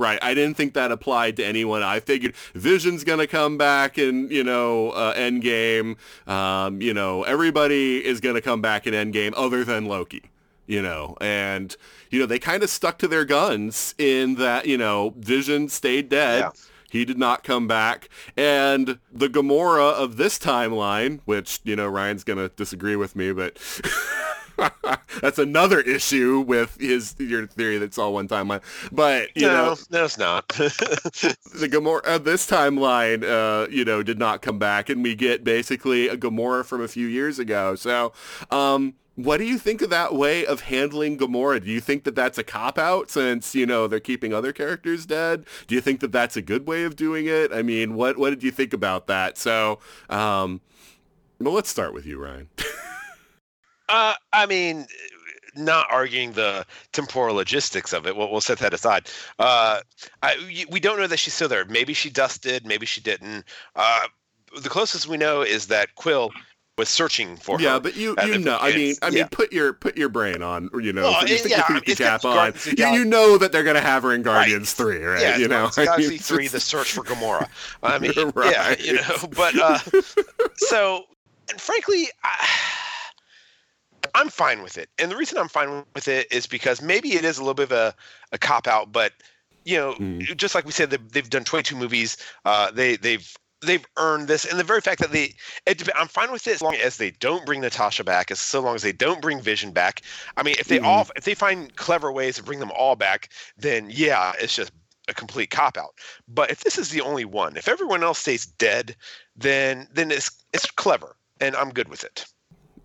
Right. I didn't think that applied to anyone. I figured Vision's going to come back in, you know, uh, Endgame. Um, you know, everybody is going to come back in Endgame other than Loki, you know. And, you know, they kind of stuck to their guns in that, you know, Vision stayed dead.
Yeah.
He did not come back. And the Gamora of this timeline, which, you know, Ryan's going to disagree with me, but that's another issue with his your theory that's all one timeline. But, you
no,
know,
no, it's not.
the Gamora uh, this timeline, uh, you know, did not come back, and we get basically a Gamora from a few years ago. So, um, what do you think of that way of handling Gamora? Do you think that that's a cop out since you know they're keeping other characters dead? Do you think that that's a good way of doing it? I mean, what what did you think about that? So, um, well, let's start with you, Ryan.
Uh, I mean, not arguing the temporal logistics of it. We'll, we'll set that aside. Uh, I, we don't know that she's still there. Maybe she dusted. Maybe she didn't. Uh, the closest we know is that Quill was searching for her.
yeah, but you you know, I mean, I mean,
yeah.
put your put your brain on, you know,
Well, yeah, I mean,
cap on.
Guardians of the
You, you know that they're gonna have her in Guardians Three, right?
Yeah,
you know, I mean,
Three: The Search for Gamora. I mean, yeah, you know, but uh, so, and frankly, I, I'm fine with it. And the reason I'm fine with it is because maybe it is a little bit of a, a cop out, but you know,
Mm.
just like we said, they've, they've done 22 movies. Uh, they they've they've earned this, and the very fact that they, it, I'm fine with it as long as they don't bring Natasha back, as so long as they don't bring Vision back. I mean, if they
Mhm.
all, if they find clever ways to bring them all back, then yeah, it's just a complete cop out. But if this is the only one, if everyone else stays dead, then then it's it's clever, and I'm good with it.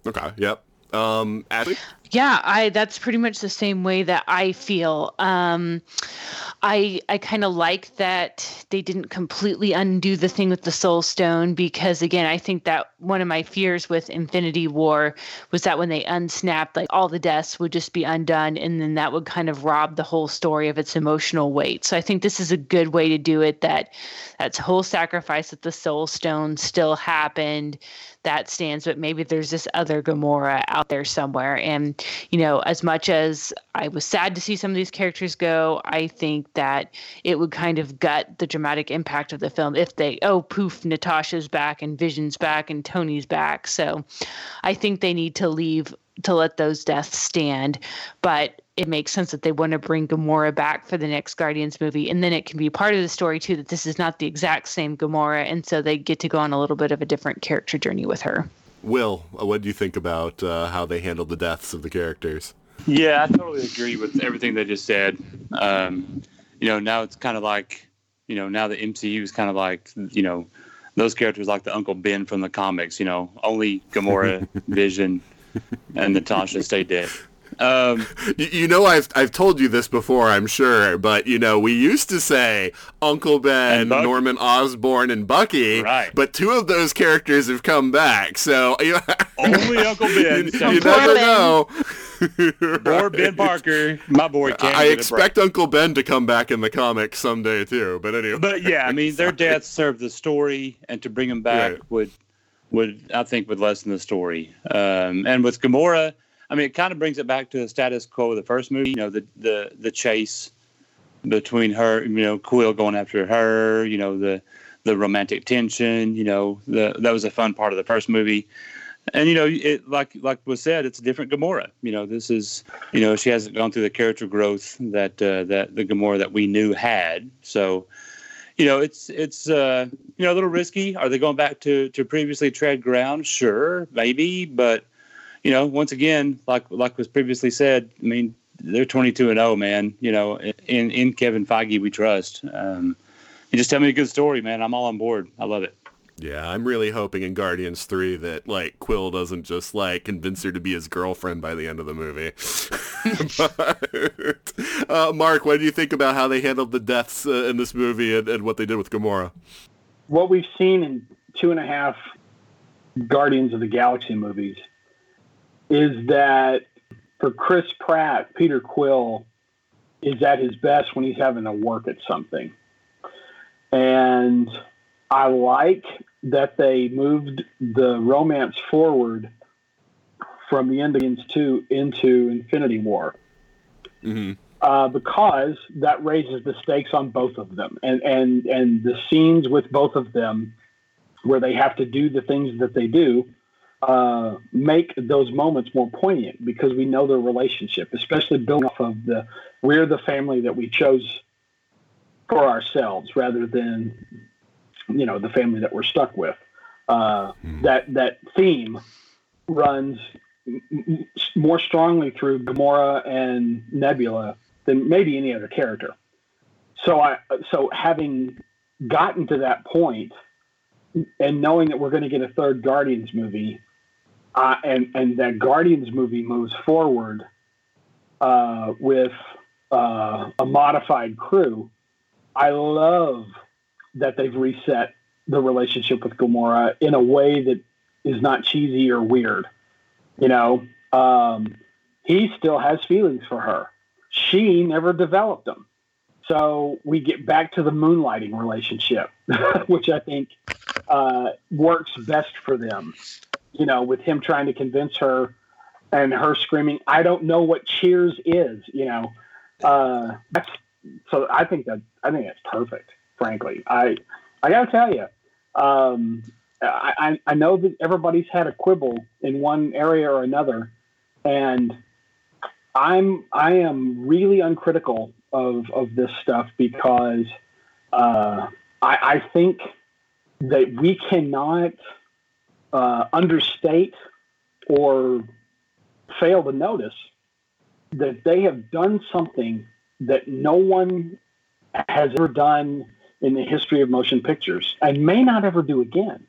Okay. Yep. Um, Ashley?
Yeah, I that's pretty much the same way that I feel. Um, I I kind of like that they didn't completely undo the thing with the Soul Stone because again, I think that one of my fears with Infinity War was that when they unsnapped, like all the deaths would just be undone, and then that would kind of rob the whole story of its emotional weight. So I think this is a good way to do it. That that whole sacrifice of the Soul Stone still happened that stands, but maybe there's this other Gamora out there somewhere. And, you know, as much as I was sad to see some of these characters go, I think that it would kind of gut the dramatic impact of the film if they, oh, poof, Natasha's back and Vision's back and Tony's back. So I think they need to leave to let those deaths stand. But it makes sense that they want to bring Gamora back for the next Guardians movie. And then it can be part of the story, too, that this is not the exact same Gamora. And so they get to go on a little bit of a different character journey with her.
Will, what do you think about uh, how they handled the deaths of the characters?
Yeah, I totally agree with everything they just said. Um, you know, now it's kind of like, you know, now the MCU is kind of like, you know, those characters like the Uncle Ben from the comics. You know, only Gamora, Vision, and Natasha stay dead.
Um, you, you, know, I've I've told you this before, I'm sure, but you know, we used to say Uncle Ben, Norman Osborn, and Bucky,
right?
But two of those characters have come back, so
you know, only Uncle Ben.
you, you never know.
or Ben Parker, my boy.
I expect Uncle Ben to come back in the comics someday too. But anyway.
But yeah, I mean, their deaths serve the story, and to bring them back right. would would I think would lessen the story. Um, and with Gamora I mean, it kind of brings it back to the status quo of the first movie. You know, the the the chase between her, you know, Quill going after her. You know, the the romantic tension. You know, the that was a fun part of the first movie. And you know, it like like was said, it's a different Gamora. You know, this is you know she hasn't gone through the character growth that uh, that the Gamora that we knew had. So, you know, it's it's uh, you know a little risky. Are they going back to to previously tread ground? Sure, maybe, but you know, once again, like like was previously said, I mean, they're 22 and 0, man. You know, in in Kevin Feige we trust. Um, you just tell me a good story, man. I'm all on board. I love it.
Yeah, I'm really hoping in Guardians 3 that like Quill doesn't just like convince her to be his girlfriend by the end of the movie. but, uh, Mark, what do you think about how they handled the deaths uh, in this movie and, and what they did with Gamora?
What we've seen in two and a half Guardians of the Galaxy movies is that for Chris Pratt, Peter Quill is at his best when he's having to work at something. And I like that they moved the romance forward from the end of 2 into Infinity War. Mm-hmm. Uh, because that raises the stakes on both of them. And, and, and the scenes with both of them where they have to do the things that they do uh, make those moments more poignant because we know their relationship, especially building off of the we're the family that we chose for ourselves rather than you know the family that we're stuck with. Uh, mm. That that theme runs m- more strongly through Gamora and Nebula than maybe any other character. So I so having gotten to that point and knowing that we're going to get a third Guardians movie, uh, and and that Guardians movie moves forward uh, with uh, a modified crew. I love that they've reset the relationship with Gamora in a way that is not cheesy or weird. You know, um, he still has feelings for her. She never developed them. So we get back to the moonlighting relationship, which I think uh, works best for them you know, with him trying to convince her and her screaming, I don't know what cheers is, you know. Uh, that's, so I think that, I think that's perfect, frankly. I, I gotta tell you, um, I, I know that everybody's had a quibble in one area or another, and I'm I am really uncritical of of this stuff because uh, I, I think that we cannot uh, understate or fail to notice that they have done something that no one has ever done in the history of motion pictures and may not ever do again.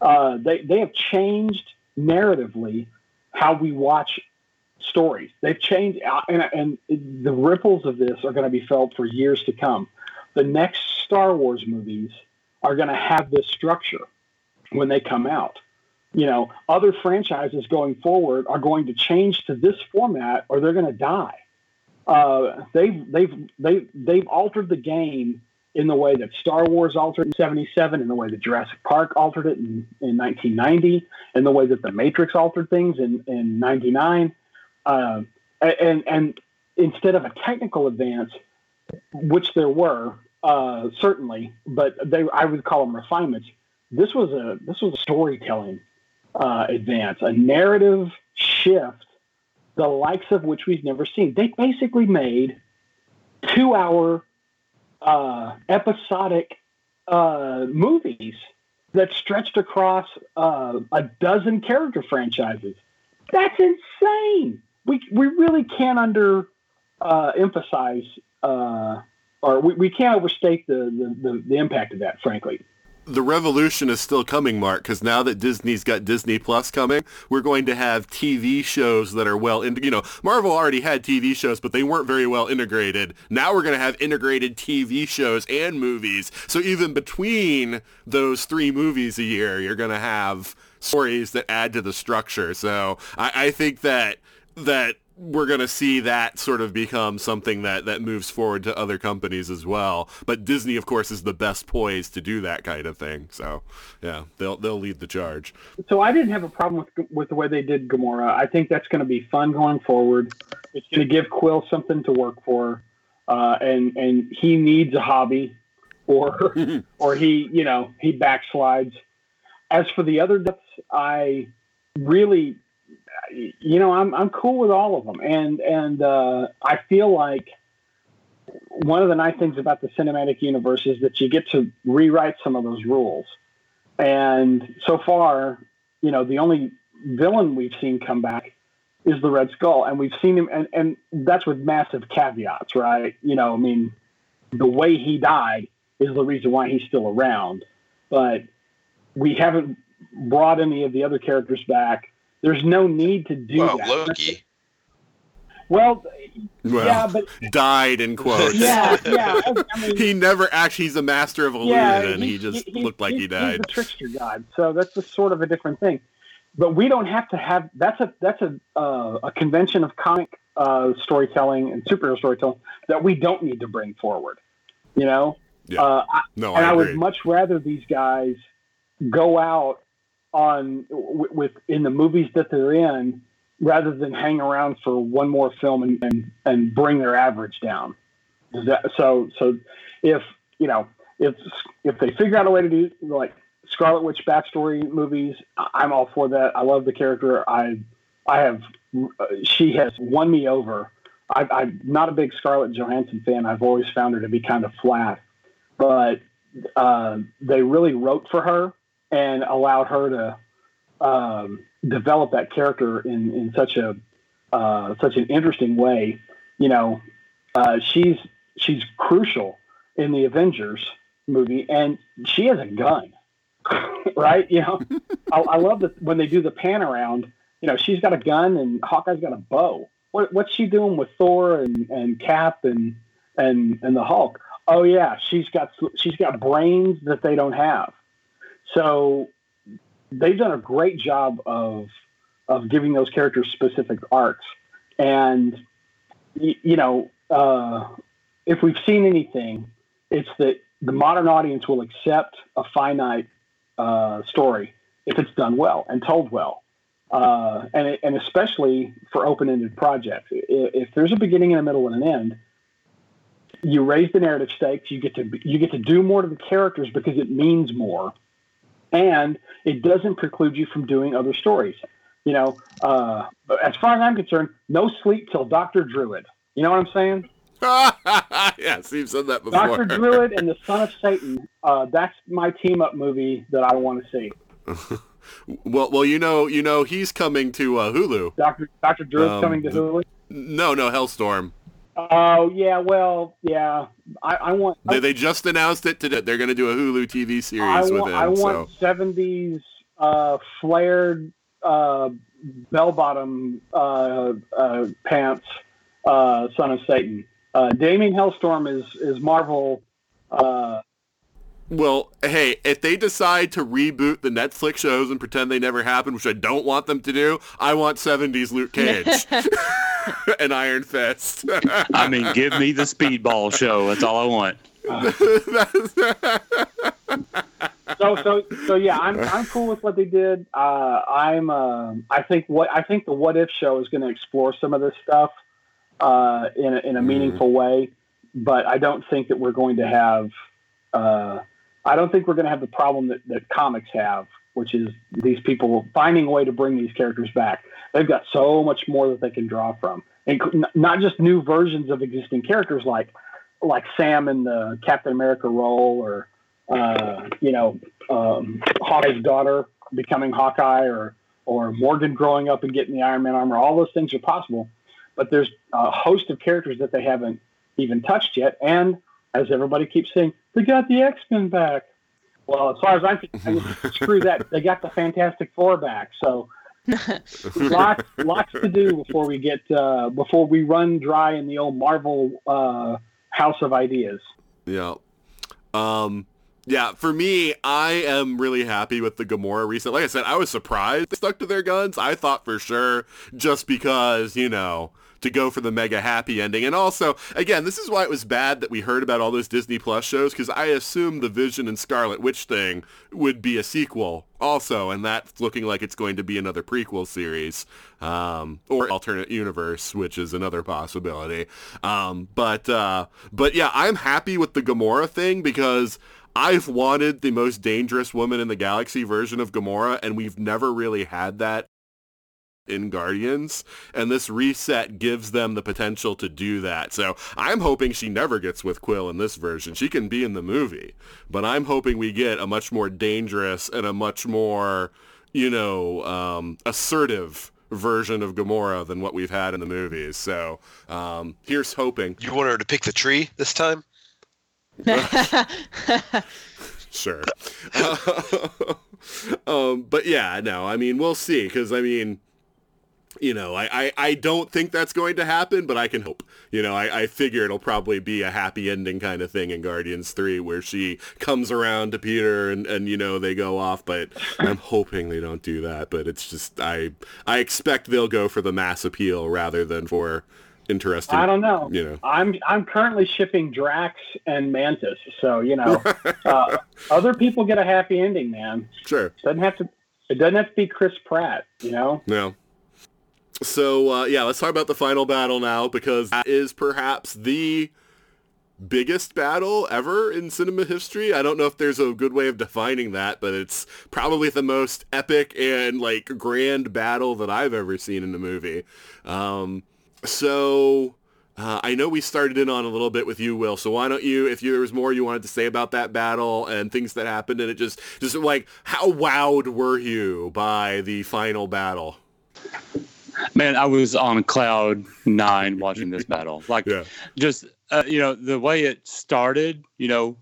Uh, they, they have changed narratively how we watch stories. They've changed, uh, and, and the ripples of this are going to be felt for years to come. The next Star Wars movies are going to have this structure when they come out. You know, other franchises going forward are going to change to this format, or they're going to die. Uh, they've they've they they've altered the game in the way that Star Wars altered in 77, in the way that Jurassic Park altered it in, in 1990, in the way that The Matrix altered things in, in 99. Uh, and, and instead of a technical advance, which there were, uh, certainly, but they, I would call them refinements. This was a, this was a storytelling uh, advance, a narrative shift, the likes of which we've never seen. They basically made two hour uh, episodic uh, movies that stretched across uh, a dozen character franchises. That's insane. We we really can't under uh, emphasize uh, or we, we can't overstate the, the, the, the impact of that, frankly
the revolution is still coming, Mark, because now that Disney's got Disney Plus coming, we're going to have TV shows that are well, in, you know, Marvel already had TV shows, but they weren't very well integrated. Now we're going to have integrated TV shows and movies. So even between those three movies a year, you're going to have stories that add to the structure. So I, I think that that we're going to see that sort of become something that, that moves forward to other companies as well. But Disney, of course, is the best poised to do that kind of thing. So, yeah, they'll they'll lead the charge.
So I didn't have a problem with with the way they did Gamora. I think that's going to be fun going forward. It's going to give Quill something to work for, uh, and and he needs a hobby, or or he you know he backslides. As for the other depths, I really you know, I'm I'm cool with all of them, and and uh, I feel like one of the nice things about the cinematic universe is that you get to rewrite some of those rules. And so far, you know, the only villain we've seen come back is the Red Skull, and we've seen him, and and that's with massive caveats, right? You know, I mean, the way he died is the reason why he's still around, but we haven't brought any of the other characters back there's no need to do
well,
that.
Loki.
Well,
well,
yeah, but
died in quotes.
yeah, yeah. I mean,
he never actually. He's a master of illusion,
yeah,
and he just
he,
looked like he died.
He's a trickster god, so that's a sort of a different thing. But we don't have to have. That's a that's a uh, a convention of comic uh, storytelling and superhero storytelling that we don't need to bring forward. You know.
Yeah.
Uh,
no,
and
I,
I, would much rather these guys go out on with, with in the movies that they're in rather than hang around for one more film and, and, and bring their average down. That, so so if you know if if they figure out a way to do like Scarlet Witch backstory movies, I'm all for that. I love the character. I I have she has won me over. I, I'm not a big Scarlett Johansson fan. I've always found her to be kind of flat, but uh, they really wrote for her and allowed her to um, develop that character in, in such a uh, such an interesting way. You know, uh, she's she's crucial in the Avengers movie, and she has a gun, right? You know, I, I love that when they do the pan around. You know, she's got a gun, and Hawkeye's got a bow. What, what's she doing with Thor and, and Cap and and and the Hulk? Oh yeah, she's got she's got brains that they don't have. So they've done a great job of of giving those characters specific arcs. And y- you know, uh, if we've seen anything, it's that the modern audience will accept a finite uh, story if it's done well and told well. Uh, and, and especially for open-ended projects, if, if there's a beginning and a middle and an end, you raise the narrative stakes. You get to you get to do more to the characters because it means more, and it doesn't preclude you from doing other stories. You know, uh, as far as I'm concerned, no sleep till Doctor Druid. You know what I'm saying?
yeah, Steve said that before.
Doctor Druid and the Son of Satan. Uh, that's my team up movie that I want to see.
well, well, you know, you know, he's coming to uh, Hulu.
Doctor Doctor Druid's
Um,
coming to Hulu.
No, no, Hellstrom.
Oh yeah, well yeah. I, I want.
They, they just announced it today. They're going to do a Hulu TV
I
series with
want,
him.
I
so
want 70s uh, flared uh, bell bottom uh, uh, pants, uh, son of Satan. Uh, Damien Hellstrom is is Marvel. Uh,
Well, hey, if they decide to reboot the Netflix shows and pretend they never happened, which I don't want them to do, I want 70s Luke Cage and Iron Fist.
I mean, give me the Speedball show. That's all I want.
so so so yeah, I'm I'm cool with what they did. Uh, I'm um I think what I think the What If show is going to explore some of this stuff uh, in a, in a meaningful way, but I don't think that we're going to have. Uh, I don't think we're going to have the problem that, that comics have, which is these people finding a way to bring these characters back. They've got so much more that they can draw from, and not just new versions of existing characters like like Sam in the Captain America role, or uh, you know um, Hawkeye's daughter becoming Hawkeye, or or Morgan growing up and getting the Iron Man armor. All those things are possible, but there's a host of characters that they haven't even touched yet, and as everybody keeps saying, they got the X Men back. Well, as far as I'm concerned, screw that. They got the Fantastic Four back. So lots, lots to do before we get uh, before we run dry in the old Marvel uh, house of ideas.
Yeah. Um yeah, for me, I am really happy with the Gamora recent. Like I said, I was surprised they stuck to their guns. I thought for sure just because, you know, to go for the mega happy ending. And also, again, this is why it was bad that we heard about all those Disney Plus shows because I assumed the Vision and Scarlet Witch thing would be a sequel also, and that's looking like it's going to be another prequel series um, or alternate universe, which is another possibility. Um, but uh, but yeah, I'm happy with the Gamora thing because I've wanted the most dangerous woman in the galaxy version of Gamora, and we've never really had that in Guardians, and this reset gives them the potential to do that. So I'm hoping she never gets with Quill in this version. She can be in the movie, but I'm hoping we get a much more dangerous and a much more, you know, um, assertive version of Gamora than what we've had in the movies. So um, here's hoping.
You want her to pick the tree this time?
Sure. um, but yeah, no, I mean, we'll see, because I mean, you know, I, I, I don't think that's going to happen, but I can hope. You know, I, I figure it'll probably be a happy ending kind of thing in Guardians 3 where she comes around to Peter and, and you know, they go off, but I'm hoping they don't do that. But it's just, I I expect they'll go for the mass appeal rather than for interesting.
I don't know.
You know.
I'm I'm currently shipping Drax and Mantis, so you know, uh, other people get a happy ending, man.
Sure.
Doesn't have to. It doesn't have to be Chris Pratt, you know.
No. So uh, yeah, let's talk about the final battle now because that is perhaps the biggest battle ever in cinema history. I don't know if there's a good way of defining that, but it's probably the most epic and like grand battle that I've ever seen in a movie. Um, so uh, I know we started in on a little bit with you, Will. So why don't you, if you, there was more you wanted to say about that battle and things that happened, and it just, just like, how wowed were you by the final battle?
Man, I was on cloud nine watching this battle. Like,
Yeah.
just uh, you know, the way it started. You know,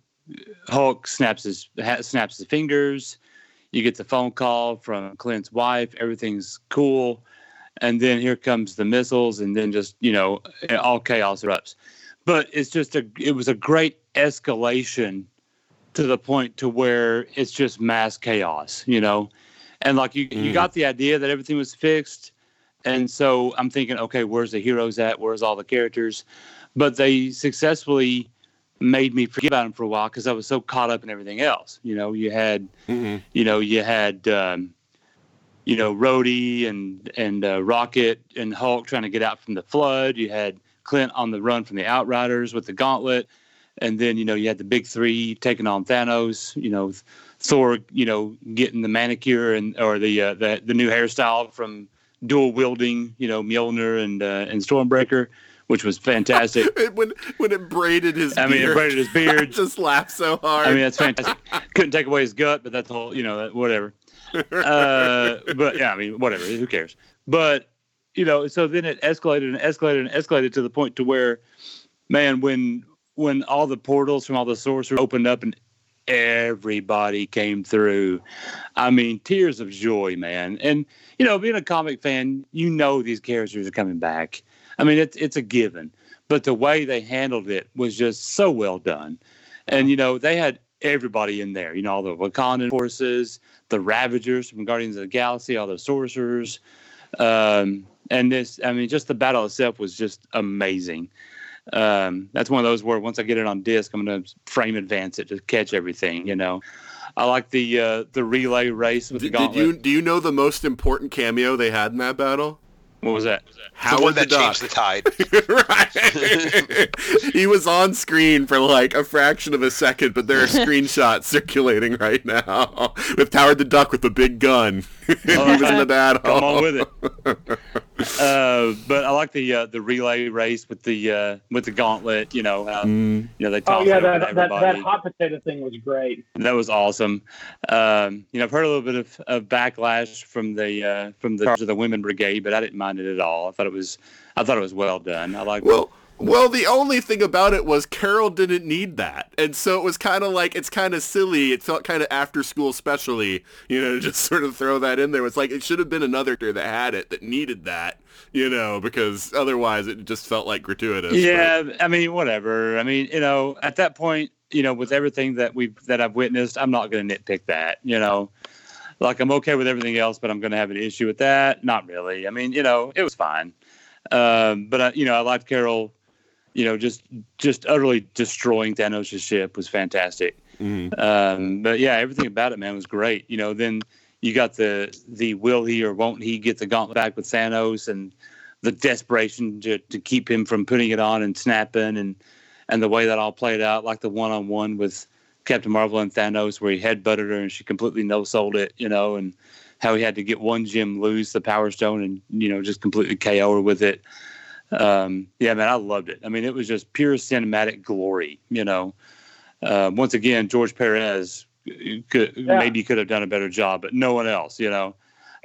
Hulk snaps his snaps his fingers. You get the phone call from Clint's wife. Everything's cool, and then here comes the missiles, and then just you know, all chaos erupts. But it's just a. It was a great escalation to the point to where it's just mass chaos. You know, and like you, you
Mhm.
got the idea that everything was fixed. And so I'm thinking, okay, where's the heroes at? Where's all the characters? But they successfully made me forget about them for a while because I was so caught up in everything else. You know, you had,
Mm-hmm.
you know, you had, um, you know, Rhodey and and uh, Rocket and Hulk trying to get out from the flood. You had Clint on the run from the Outriders with the Gauntlet, and then you know you had the big three taking on Thanos. You know, Thor, you know, getting the manicure and or the uh, the the new hairstyle from dual wielding, you know, Mjolnir and uh, and Stormbreaker, which was fantastic.
When when it braided his
I mean, it
beard,
braided his
I
beard.
just laughed so hard.
I mean, that's fantastic. Couldn't take away his gut, but that's all, you know, whatever. Uh, but yeah, I mean, whatever. Who cares? But you know, so then it escalated and escalated and escalated to the point to where, man, when when all the portals from all the sorcerers opened up and everybody came through. I mean, tears of joy, man. And you know, being a comic fan, you know these characters are coming back. I mean, it's it's a given. But the way they handled it was just so well done. And you know, they had everybody in there. You know, all the Wakandan forces, the Ravagers from Guardians of the Galaxy, all the sorcerers. Um, and this, I mean, just the battle itself was just amazing. Um, that's one of those where once I get it on disc, I'm going to frame advance it to catch everything. You know, I like the uh, the relay race with
Did,
the
did
gauntlet.
you do you know the most important cameo they had in that battle?
What was that?
the
Howard
one
the
that
Duck.
changed the tide.
right. he was on screen for like a fraction of a second, but there are screenshots circulating right now with Howard the Duck with the big gun. he was in the battle.
Come on with it. uh, but I like the uh, the relay race with the uh, with the gauntlet. You know, how,
Mm.
you know they
Oh
toss
yeah,
it over
that,
to
that that hot potato thing was great.
That was awesome. Um, you know, I've heard a little bit of, of backlash from the uh, from the charge of the women brigade, but I didn't mind it at all. I thought it was I thought it was well done. I like
Well, well, the only thing about it was Carol didn't need that, and so it was kind of like it's kind of silly. It felt kind of after school, specially, you know, to just sort of throw that in there. It's like it should have been another character that had it that needed that, you know, because otherwise it just felt like gratuitous.
Yeah, I mean, whatever. I mean, you know, at that point, you know, with everything that we've that I've witnessed, I'm not going to nitpick that. You know, like I'm okay with everything else, but I'm going to have an issue with that. Not really. I mean, you know, it was fine. Um, but I, you know, I liked Carol. You know, just just utterly destroying Thanos' ship was fantastic.
But, Mhm.
Um, but yeah, everything about it, man, was great. You know, then you got the the will he or won't he get the gauntlet back with Thanos and the desperation to, to keep him from putting it on and snapping and and the way that all played out, like the one on one with Captain Marvel and Thanos, where he headbutted her and she completely no sold it, you know, and how he had to get one gem lose the Power Stone and you know just completely KO her with it. Um, yeah, man, I loved it. I mean, it was just pure cinematic glory, you know. Uh, once again, George Perez could,
Yeah.
maybe could have done a better job, but no one else, you know.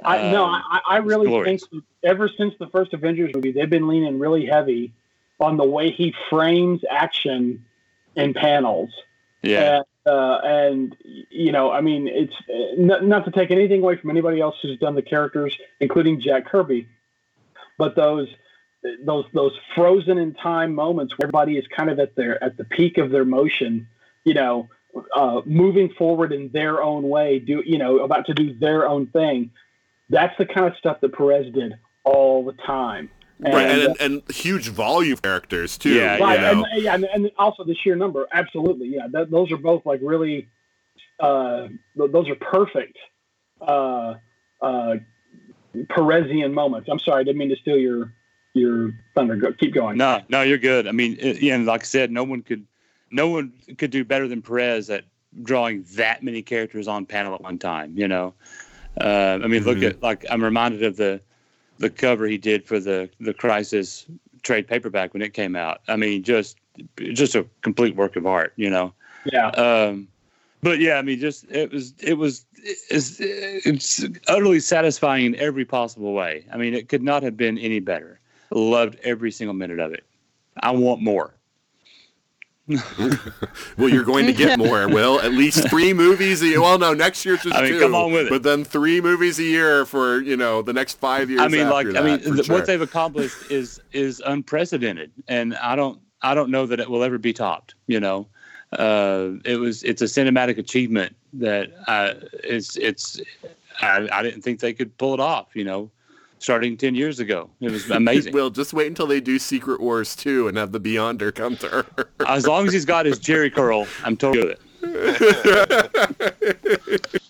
I no,
Um,
I, I really think ever since the first Avengers movie, they've been leaning really heavy on the way he frames action in panels.
Yeah,
And, uh, and you know, I mean, it's not, not to take anything away from anybody else who's done the characters, including Jack Kirby, but those those those frozen in time moments where everybody is kind of at their at the peak of their motion, you know, uh, moving forward in their own way, do you know, about to do their own thing. That's the kind of stuff that Perez did all the time.
Right,
And,
and, and, and huge volume characters too.
Yeah,
you
right,
know?
and, yeah, and, and also the sheer number, absolutely, yeah. That, those are both like really, uh, th- those are perfect, uh, uh, Perezian moments. I'm sorry, I didn't mean to steal your your thunder. Go, keep going.
no, no, you're good. I mean, yeah, and like I said, no one could, no one could do better than Perez at drawing that many characters on panel at one time. You know, uh, I mean, look
Mhm.
at like I'm reminded of the the cover he did for the the Crisis trade paperback when it came out. I mean, just just a complete work of art. You know.
Yeah,
Um, but yeah, I mean, just it was it was it's, it's utterly satisfying in every possible way. I mean, it could not have been any better. Loved every single minute of it. I want more.
Well, you're going to get more. Well, at least three movies a year. Well, no, next year's just
I mean,
two.
come on with it.
But then three movies a year for you know the next five years.
I mean, like
after
I mean, th-
sure.
what they've accomplished is is unprecedented, and I don't I don't know that it will ever be topped. You know, uh, it was it's a cinematic achievement that uh, it's it's I, I didn't think they could pull it off. You know, starting ten years ago, it was amazing.
Will just wait until they do Secret Wars 2 and have the Beyonder come to her.
as long as he's got his Jerry curl, I'm totally good with it.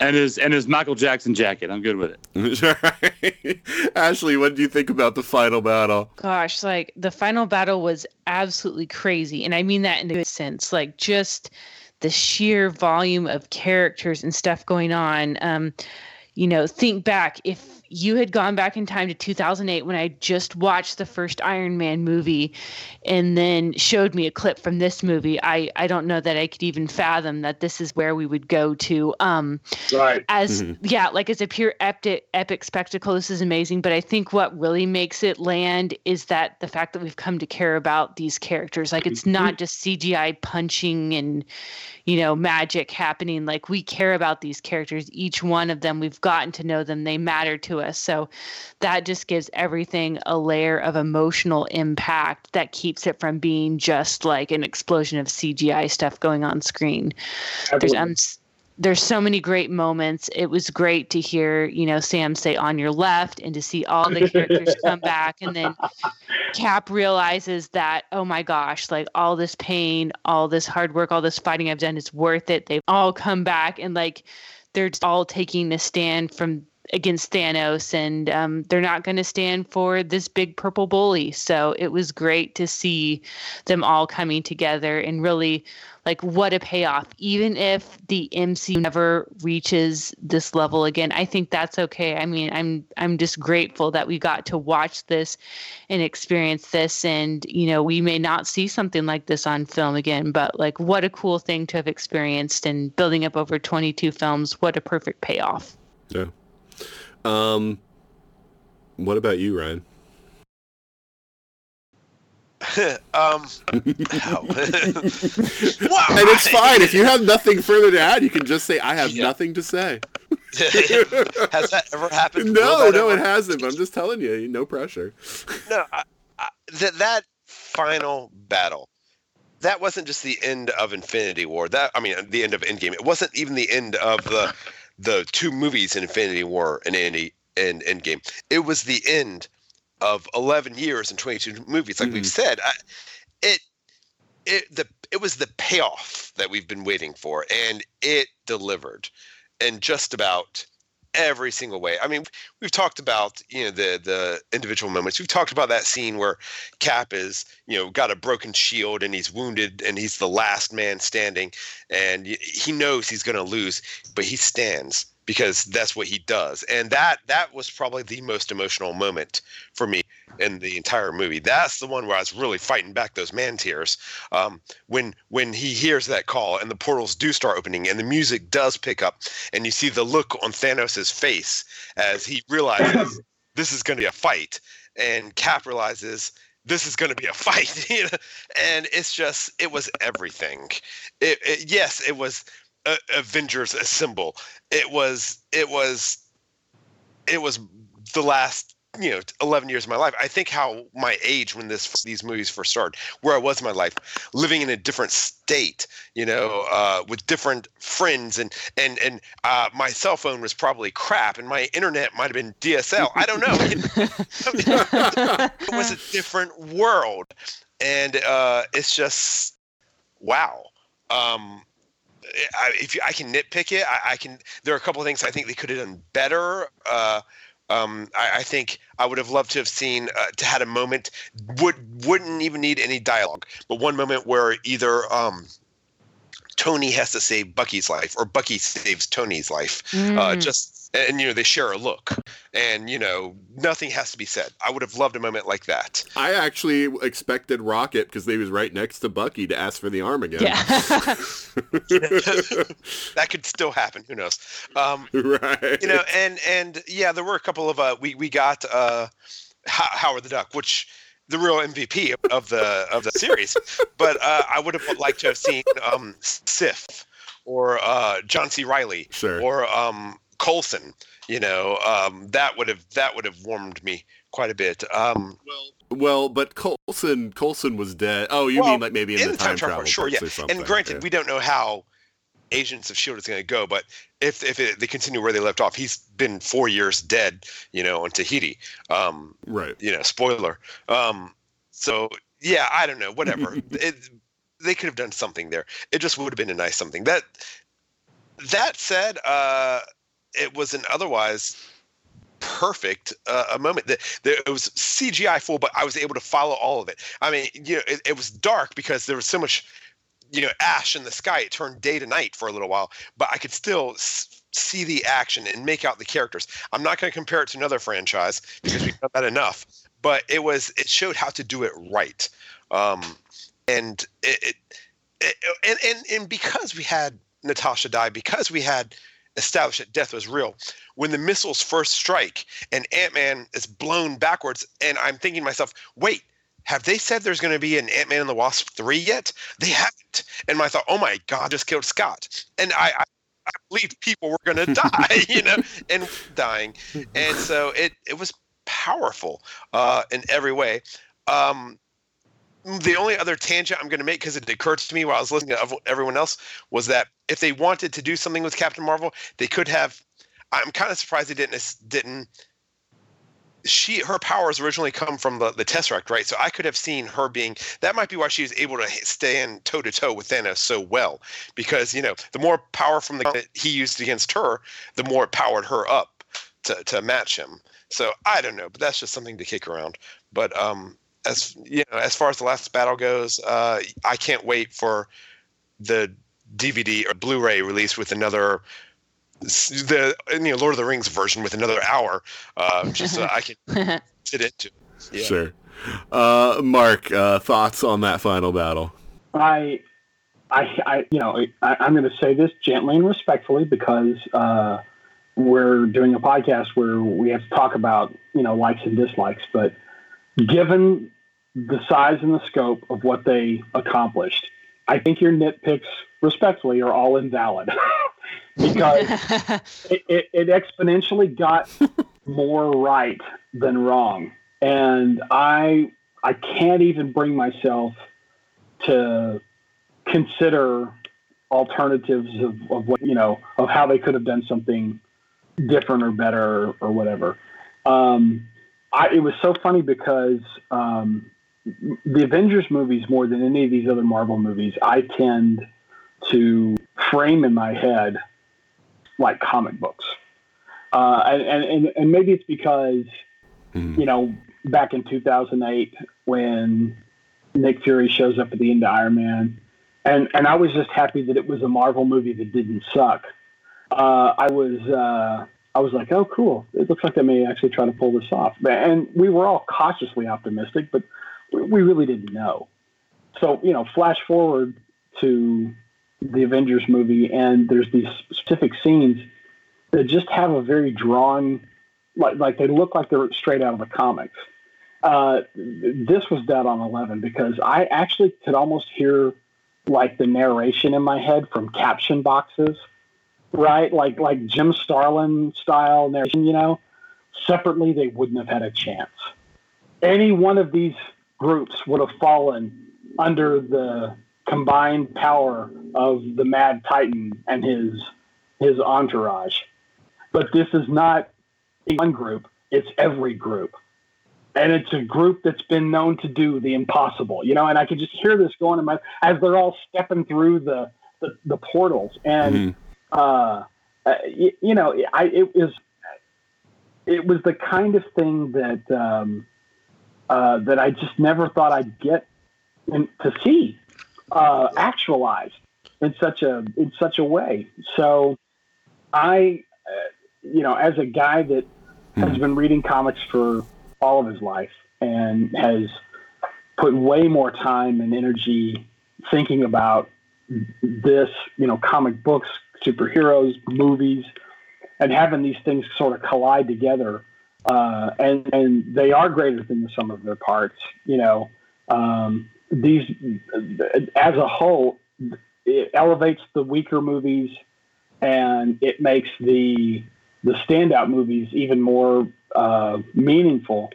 and his and his Michael Jackson jacket, I'm good with it.
Ashley, what do you think about the final battle?
Gosh, like the final battle was absolutely crazy. And I mean that in a good sense. Like just the sheer volume of characters and stuff going on. Um, you know, think back if you had gone back in time to 2008 when I just watched the first Iron Man movie and then showed me a clip from this movie, I, I don't know that I could even fathom that this is where we would go to. Um,
right.
As, mm-hmm. yeah, like as a pure epic, epic spectacle, this is amazing. But I think what really makes it land is that the fact that we've come to care about these characters. Like it's not mm-hmm. just CGI punching and, you know, magic happening. Like we care about these characters, each one of them. We've gotten to know them. They matter to us. So that just gives everything a layer of emotional impact that keeps it from being just like an explosion of CGI stuff going on screen. Absolutely. There's um, there's so many great moments. It was great to hear, you know, Sam say on your left and to see all the characters come back. And then Cap realizes that, oh my gosh, like all this pain, all this hard work, all this fighting I've done is worth it. They've all come back and like they're all taking a stand from against Thanos, and um, they're not going to stand for this big purple bully. So it was great to see them all coming together and really like what a payoff. Even if the MCU never reaches this level again, I think that's okay. I mean, I'm I'm just grateful that we got to watch this and experience this, and you know, we may not see something like this on film again, but like what a cool thing to have experienced and building up over 22 films. What a perfect payoff.
Yeah. Um, what about you, Ryan?
um, wow. And
it's fine if you have nothing further to add. You can just say, "I have yeah. nothing to say."
Has that ever happened?
No, no, ever... it hasn't. But I'm just telling you, no pressure.
No, I, I, that that final battle, that wasn't just the end of Infinity War. That I mean, the end of Endgame. It wasn't even the end of the the two movies in Infinity War and Andy and Endgame. It was the end of 11 years and 22 movies. Like mm-hmm. we've said, I, it it the it was the payoff that we've been waiting for, and it delivered, and just about every single way. I mean, we've talked about you know the the individual moments. We've talked about that scene where Cap is you know got a broken shield and he's wounded and he's the last man standing, and he knows he's going to lose, but he stands because that's what he does and that that was probably the most emotional moment for me in the entire movie. That's the one where i was really fighting back those man tears um, when when he hears that call and the portals do start opening and the music does pick up and you see the look on thanos's face as he realizes this is going to be a fight and cap realizes this is going to be a fight and it's just it was everything. It, it, yes it was uh, Avengers Assemble. It was it was it was the last you know 11 years of my life i think how my age when this these movies first started where i was in my life living in a different state you know uh, with different friends and and and uh, my cell phone was probably crap and my internet might have been dsl i don't know it was a different world and uh, it's just wow um, I, if you, I can nitpick it, I, I, can. There are a couple of things I think they could have done better. Uh, um, I, I, think I would have loved to have seen uh, to had a moment would wouldn't even need any dialogue, but one moment where either um, Tony has to save Bucky's life or Bucky saves Tony's life. Uh, mm. Uh, just and you know they share a look. And you know nothing has to be said. I would have loved a moment like that.
I actually expected rocket because they was right next to bucky to ask for the arm again. Yeah.
that could still happen. Who knows? Um,
right.
you know and and yeah there were a couple of uh we we got uh howard the duck which the real MVP of the of the series, but uh, I would have liked to have seen um, Sif or uh, John C. Reilly
sure.
or um, Coulson, you know, um, that would have that would have warmed me quite a bit. Um,
well, well, but Colson Coulson was dead. Oh, you well, mean like maybe in, in the, time, time travel?
Sure, yeah. And granted,
yeah.
we don't know how Agents of Shield is going to go, but if if it, they continue where they left off, he's been four years dead, you know, on Tahiti. Um,
right.
You know, spoiler. Um, so yeah, I don't know. Whatever. it, they could have done something there. It just would have been a nice something. That that said, uh, it was an otherwise perfect uh, a moment that it was CGI full, but I was able to follow all of it. I mean, you know, it, it, was dark because there was so much, you know, ash in the sky. It turned day to night for a little while, but I could still see the action and make out the characters. I'm not going to compare it to another franchise because we've done that enough, but it was it showed how to do it right. Um, and it, it, it and, and and because we had Natasha die, because we had established that death was real, when the missiles first strike and Ant Man is blown backwards, and I'm thinking to myself, wait, have they said there's going to be an Ant Man and the Wasp 3 yet? They haven't. And I thought, oh my God, just killed Scott. And I, I, I believed people were going to die, you know, and dying. And so it, it was powerful uh, in every way. Um, the only other tangent I'm going to make because it occurred to me while I was listening to everyone else was that if they wanted to do something with Captain Marvel, they could have. I'm kind of surprised they didn't didn't she her powers originally come from the, the Tesseract, right? So I could have seen her being that might be why she was able to stand toe to toe with Thanos so well, because you know the more power from the that he used against her, the more it powered her up to to match him. So I don't know, but that's just something to kick around. But um, as you know, as far as the last battle goes, uh, I can't wait for the DVD or Blu-ray release with another the you know Lord of the Rings version with another hour, uh, just so I can sit into.
Yeah. Sure. Uh, Mark, uh, thoughts on that final battle?
I, I, I you know, I, am going to say this gently and respectfully because uh, we're doing a podcast where we have to talk about you know likes and dislikes. But given the size and the scope of what they accomplished, I think your nitpicks, respectfully, are all invalid. because it, it, it, exponentially got more right than wrong. And I I can't even bring myself to consider alternatives of, of what you know of how they could have done something different or better or whatever. Um, I, it was so funny because um, the Avengers movies, more than any of these other Marvel movies, I tend to frame in my head like comic books. Uh, and, and, and maybe it's because, mm. you know, back in 2008 when Nick Fury shows up at the end of Iron Man, and, and I was just happy that it was a Marvel movie that didn't suck. Uh, I was uh, I was like, oh, cool. It looks like they may actually try to pull this off. And we were all cautiously optimistic, but we really didn't know. So, you know, flash forward to the Avengers movie, and there's these specific scenes that just have a very drawn, like like they look like they're straight out of the comics. Uh, this was dead on eleven because I actually could almost hear like the narration in my head from caption boxes, right? Like like Jim Starlin style narration, you know. Separately, they wouldn't have had a chance. Any one of these groups would have fallen under the combined power of the Mad Titan and his his entourage. But this is not one group; it's every group, and it's a group that's been known to do the impossible. You know, and I could just hear this going in my as they're all stepping through the the, the portals, and mm-hmm. Uh, you, you, know, I it was it was the kind of thing that um, uh, that I just never thought I'd get in, to see uh, actualized in such a in such a way. So, I, uh, you know, as a guy that has hmm. been reading comics for all of his life and has put way more time and energy thinking about this, you know, comic books, superheroes, movies, and having these things sort of collide together. Uh, and and they are greater than the sum of their parts. You know, um, these as a whole it elevates the weaker movies and it makes the the standout movies even more uh, meaningful.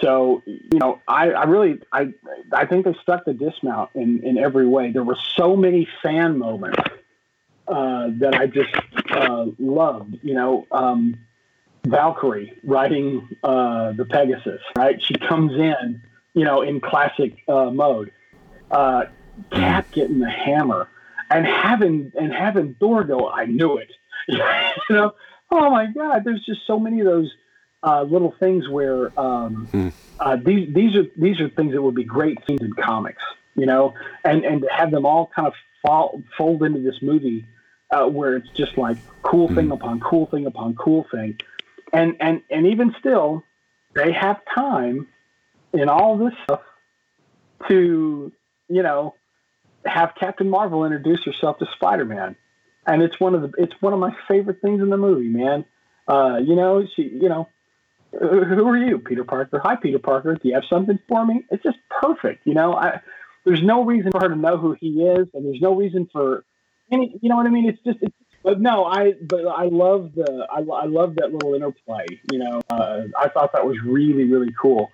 So you know, I, I really I I think they stuck the dismount in in every way. There were so many fan moments uh, that I just uh, loved. You know, um, Valkyrie riding uh, the Pegasus. Right, she comes in you know, in classic uh, mode. Uh, Cap getting the hammer and having and having Thor go, I knew it. you know, oh my God, there's just so many of those uh, little things where um, hmm. uh, these these are these are things that would be great scenes in comics, you know, and and to have them all kind of fall, fold into this movie uh, where it's just like cool thing upon cool thing upon cool thing, and and and even still, they have time in all this stuff to you know have Captain Marvel introduce herself to Spider Man, and it's one of the it's one of my favorite things in the movie, man. Uh, you know, she, you know, who are you, Peter Parker? Hi, Peter Parker. Do you have something for me? It's just perfect. You know, I there's no reason for her to know who he is, and there's no reason for any. You know what I mean? It's just. It's, but no, I but I love the I, I love that little interplay. You know, uh, I thought that was really really cool,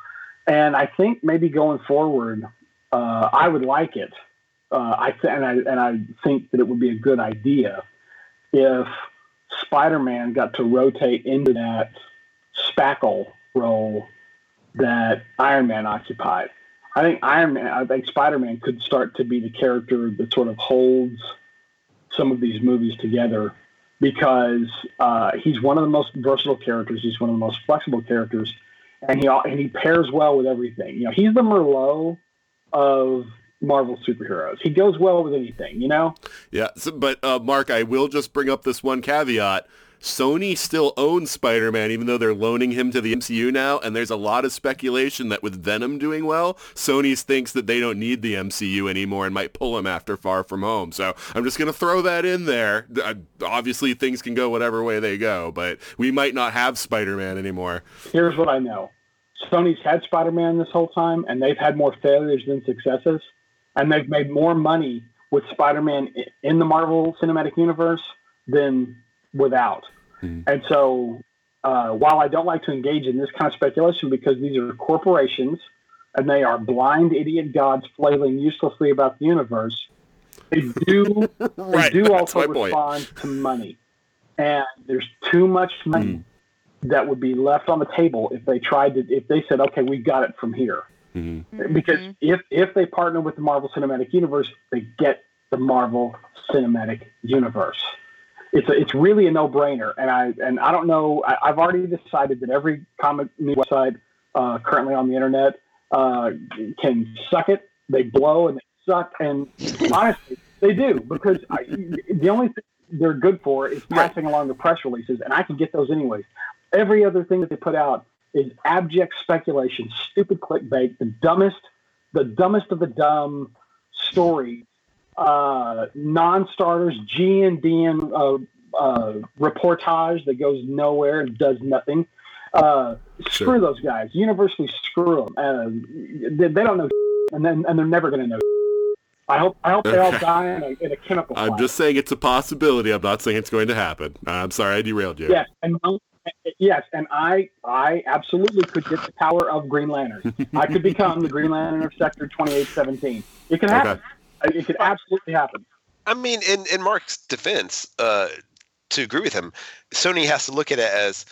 and I think maybe going forward, uh, I would like it. Uh, I th- and I and I think that it would be a good idea if Spider-Man got to rotate into that spackle role that Iron Man occupied. I think Iron Man, I think Spider Man could start to be the character that sort of holds some of these movies together because uh, he's one of the most versatile characters. He's one of the most flexible characters, and he and he pairs well with everything. You know, he's the Merlot of Marvel superheroes. He goes well with anything. You know.
Yeah, so, but uh, Mark, I will just bring up this one caveat. Sony still owns Spider-Man, even though they're loaning him to the MCU now, and there's a lot of speculation that with Venom doing well, Sony thinks that they don't need the MCU anymore and might pull him after Far From Home. So I'm just going to throw that in there. Uh, obviously, things can go whatever way they go, but we might not have Spider-Man anymore.
Here's what I know. Sony's had Spider-Man this whole time, and they've had more failures than successes, and they've made more money with Spider-Man in the Marvel Cinematic Universe than without. Mm-hmm. And so, uh, while I don't like to engage in this kind of speculation because these are corporations and they are blind idiot gods flailing uselessly about the universe, they do right. they do also respond point. to money, and there's too much money mm that would be left on the table if they tried to if they said, okay, we got it from here. Mm-hmm. Because if if they partner with the Marvel Cinematic Universe, they get the Marvel Cinematic Universe it's a, it's really a no brainer. And I and I don't know. I, have already decided that every comic website uh, currently on the internet uh, can suck it. They blow and they suck. And honestly, they do because I, the only thing they're good for is passing along the press releases, and I can get those anyways. Every other thing that they put out is abject speculation, stupid clickbait, the dumbest, the dumbest of the dumb stories uh, non-starters, G and D and uh, uh, reportage that goes nowhere and does nothing. Uh, sure. Screw those guys. Universally screw them. Uh, they, they, don't know, and then and they're never going to know. I hope I hope they all die in a, in a chemical.
I'm just saying it's a possibility. I'm not saying it's going to happen. I'm sorry I derailed you.
Yes, and yes, and I I absolutely could get the power of Green Lantern. I could become the Green Lantern of Sector 2817. It can happen. Okay. It could absolutely happen.
I mean, in in Mark's defense, uh, to agree with him, Sony has to look at it as,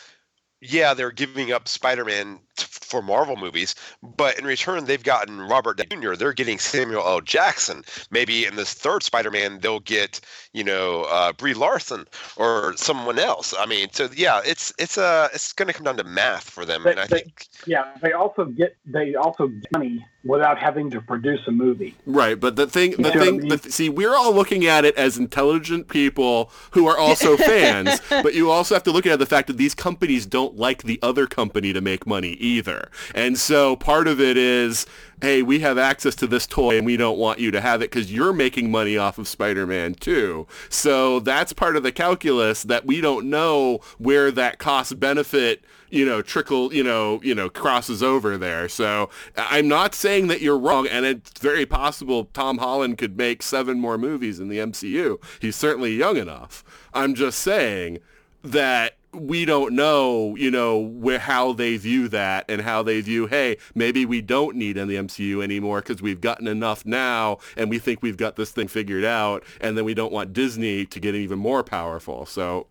yeah, they're giving up Spider-Man for Marvel movies, but in return they've gotten Robert Downey Jr. They're getting Samuel L. Jackson. Maybe in this third Spider-Man they'll get you know uh, Brie Larson or someone else. I mean, so yeah, it's it's uh it's going to come down to math for them,
they,
and I
they,
think
yeah, they also get they also get money without having to produce a movie.
Right, but the thing, the thing, I mean? the, see, we're all looking at it as intelligent people who are also fans, but you also have to look at the fact that these companies don't like the other company to make money either. And so part of it is, hey, we have access to this toy and we don't want you to have it because you're making money off of Spider-Man too. So that's part of the calculus that we don't know where that cost benefit you know trickle you know you know crosses over there so i'm not saying that you're wrong and it's very possible tom holland could make seven more movies in the mcu he's certainly young enough i'm just saying that we don't know, you know, where how they view that and how they view, hey, maybe we don't need in the MCU anymore because we've gotten enough now and we think we've got this thing figured out, and then we don't want Disney to get even more powerful. So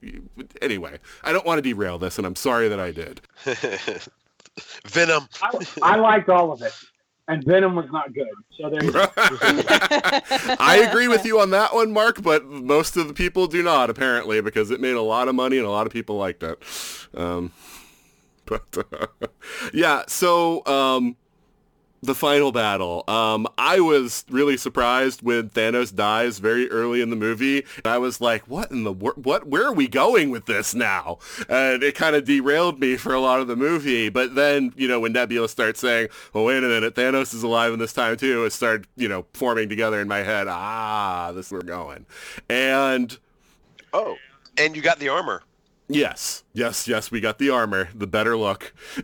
anyway, I don't want to derail this, and I'm sorry that I did.
Venom.
I, I liked all of it and Venom was not good. So there.
I agree with you on that one, Mark, but most of the people do not apparently because it made a lot of money and a lot of people liked it. Um, but uh, yeah, so um, the final battle. Um, I was really surprised when Thanos dies very early in the movie. And I was like, "What in the wor- what? Where are we going with this now?" And it kind of derailed me for a lot of the movie. But then, you know, when Nebula starts saying, "Well, wait a minute, Thanos is alive in this time too," it started, you know, forming together in my head. Ah, this is where we're going. And
Oh, and you got the armor.
yes, yes, yes, we got the armor, the better look.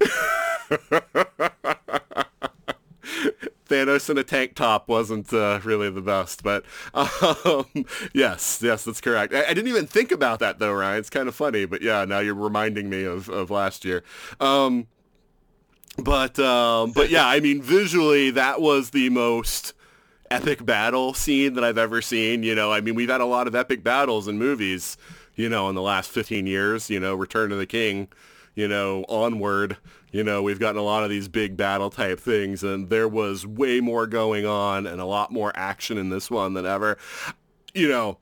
Thanos in a tank top wasn't uh, really the best, but um, yes, yes, that's correct. I, I, didn't even think about that though, Ryan. It's kind of funny, but yeah, now you're reminding me of, of last year. Um, but um, but yeah, I mean, visually, that was the most epic battle scene that I've ever seen. You know, I mean, we've had a lot of epic battles in movies, you know, in the last 15 years. You know, Return of the King, you know, onward you know, we've gotten a lot of these big battle type things, and there was way more going on and a lot more action in this one than ever. You know,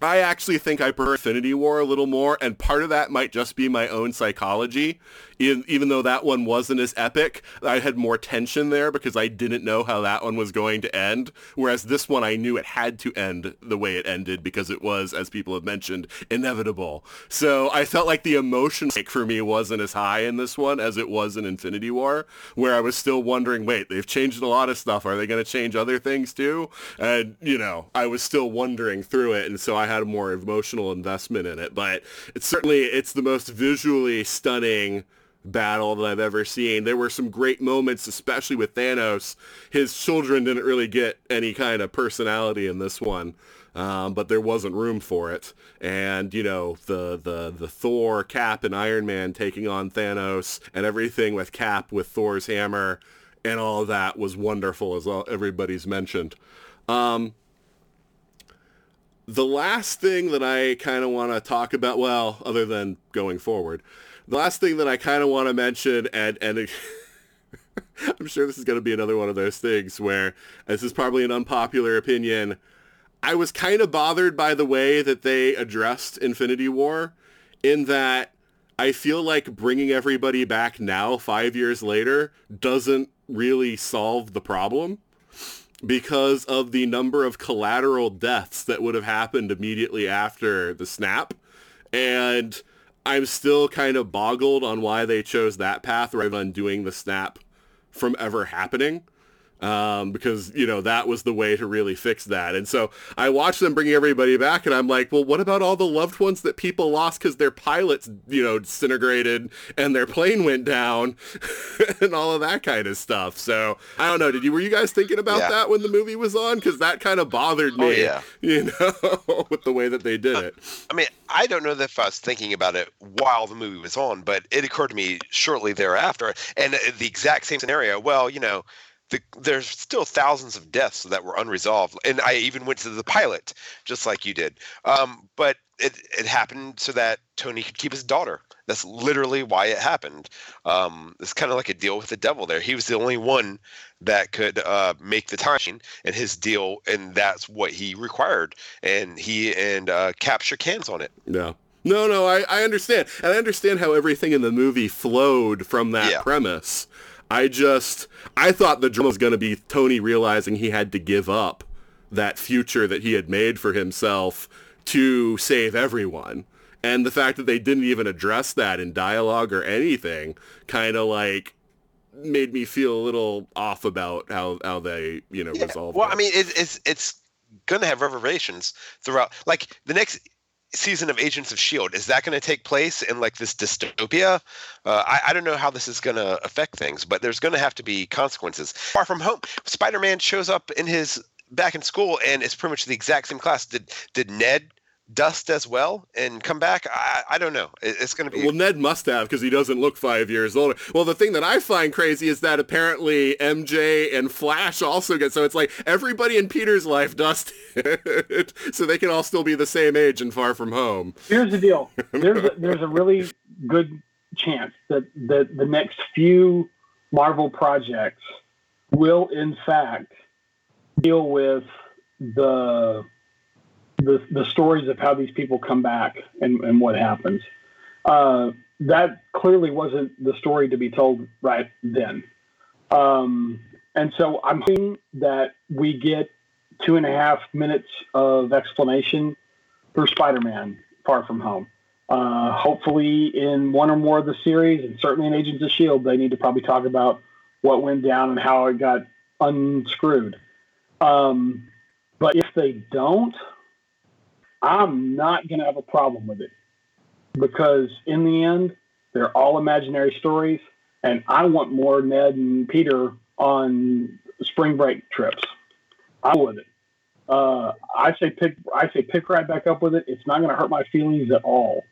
I actually think I prefer Infinity War a little more, and part of that might just be my own psychology even though that one wasn't as epic, I had more tension there because I didn't know how that one was going to end. Whereas this one, I knew it had to end the way it ended because it was, as people have mentioned, inevitable. So I felt like the emotion for me wasn't as high in this one as it was in Infinity War, where I was still wondering, wait, they've changed a lot of stuff. Are they going to change other things too? And, you know, I was still wondering through it. And so I had a more emotional investment in it. But it's certainly, it's the most visually stunning battle that I've ever seen. There were some great moments, especially with Thanos. His children didn't really get any kind of personality in this one. Um, but there wasn't room for it. And you know the the the Thor, Cap, and Iron Man taking on Thanos, and everything with Cap with Thor's hammer, and all that was wonderful, as all, everybody's mentioned. Um, the last thing that I kind of want to talk about, well, other than going forward, the last thing that I kind of want to mention, and and I'm sure this is going to be another one of those things where this is probably an unpopular opinion. I was kind of bothered by the way that they addressed Infinity War, in that I feel like bringing everybody back now, five years later, doesn't really solve the problem because of the number of collateral deaths that would have happened immediately after the snap. And I'm still kind of boggled on why they chose that path rather than doing the snap from ever happening um, because you know that was the way to really fix that. And so I watched them bringing everybody back, and I'm like, well, what about all the loved ones that people lost because their pilots, you know, disintegrated and their plane went down, and all of that kind of stuff. So I don't know. Did you were you guys thinking about yeah. that when the movie was on? Because that kind of bothered oh, me. Oh, yeah. You know, with the way that they did it.
I mean, I don't know if I was thinking about it while the movie was on, but it occurred to me shortly thereafter, and the exact same scenario. Well, you know the, there's still thousands of deaths that were unresolved, and I even went to the pilot, just like you did. Um, but it it happened so that Tony could keep his daughter. That's literally why it happened. Um, it's kind of like a deal with the devil. There, he was the only one that could uh, make the time, and his deal, and that's what he required. And he and uh, Cap shook hands on it.
Yeah. No, no, I, I understand. And I understand how everything in the movie flowed from that yeah. premise. I just I thought the drama was going to be Tony realizing he had to give up that future that he had made for himself to save everyone. And the fact that they didn't even address that in dialogue or anything kind of like made me feel a little off about how, how they, you know, yeah. resolved
Well,
it.
I mean, it, it's it's going to have reverberations throughout. Like the next season of Agents of Shield is that going to take place in like this dystopia? Uh, I, I don't know how this is going to affect things, but there's going to have to be consequences. Far from home, Spider-Man shows up in his back in school and it's pretty much the exact same class. Did did Ned dust as well and come back? I, I don't know. it's going to be.
Well, Ned must have because he doesn't look five years older. Well, the thing that I find crazy is that apparently MJ and Flash also get. So it's like everybody in Peter's life dusted, so they can all still be the same age and far from home.
Here's the deal. There's a, there's a really good chance that that the next few Marvel projects will in fact deal with the the the stories of how these people come back and, and what happens. Uh, that clearly wasn't the story to be told right then. Um, And so I'm hoping that we get two and a half minutes of explanation for Spider-Man: Far From Home. Uh, hopefully, in one or more of the series, and certainly in Agents of Shield, they need to probably talk about what went down and how it got unscrewed. Um, but if they don't, I'm not going to have a problem with it because in the end, they're all imaginary stories, and I want more Ned and Peter on spring break trips. I would. Uh, I say pick. I say pick right back up with it. It's not going to hurt my feelings at all.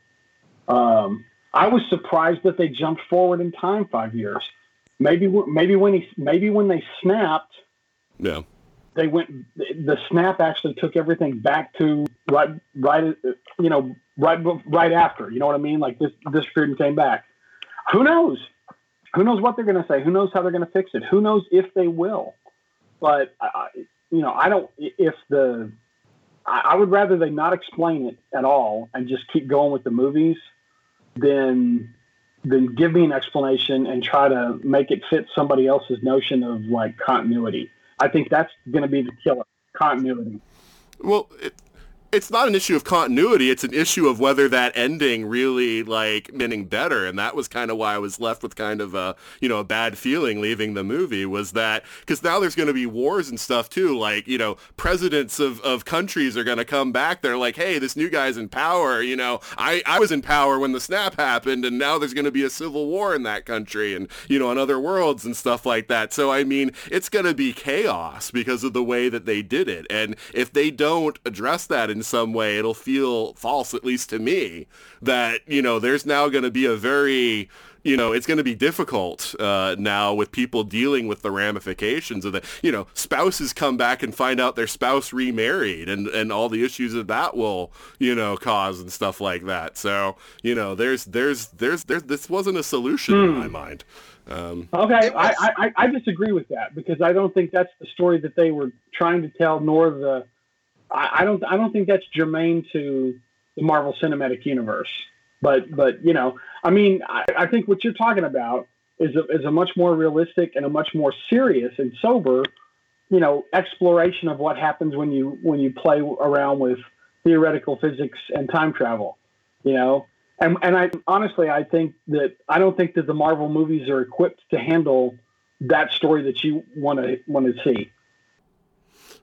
Um, I was surprised that they jumped forward in time five years. Maybe maybe when he maybe when they snapped,
Yeah.
They went. The snap actually took everything back to right right. You know right right after. You know what I mean? Like this this and came back. Who knows? Who knows what they're going to say? Who knows how they're going to fix it? Who knows if they will? But I, you know, I don't. If the, I, I would rather they not explain it at all and just keep going with the movies, than than give me an explanation and try to make it fit somebody else's notion of like continuity. I think that's going to be the killer. Continuity.
Well, it, it's not an issue of continuity. It's an issue of whether that ending really like meaning better, and that was kind of why I was left with kind of a you know a bad feeling leaving the movie. Was that because now there's going to be wars and stuff too? Like you know, presidents of, of countries are going to come back. They're like, hey, this new guy's in power. You know, I I was in power when the snap happened, and now there's going to be a civil war in that country, and you know, on other worlds and stuff like that. So I mean, it's going to be chaos because of the way that they did it, and if they don't address that in some way, it'll feel false, at least to me, that, you know, there's now going to be a very, you know, it's going to be difficult uh, now with people dealing with the ramifications of that. You know, spouses come back and find out their spouse remarried and, and all the issues that that will, you know, cause and stuff like that. So, you know, there's, there's, there's, there's, this wasn't a solution in my mind. Um,
Okay, I, I, I disagree with that because I don't think that's the story that they were trying to tell, nor the I, I don't I don't think that's germane to the Marvel Cinematic Universe. But but you know, I mean, I, I think what you're talking about is a, is a much more realistic and a much more serious and sober, you know, exploration of what happens when you when you play around with theoretical physics and time travel. You know, and and I honestly I think that I don't think that the Marvel movies are equipped to handle that story that you want to want to see.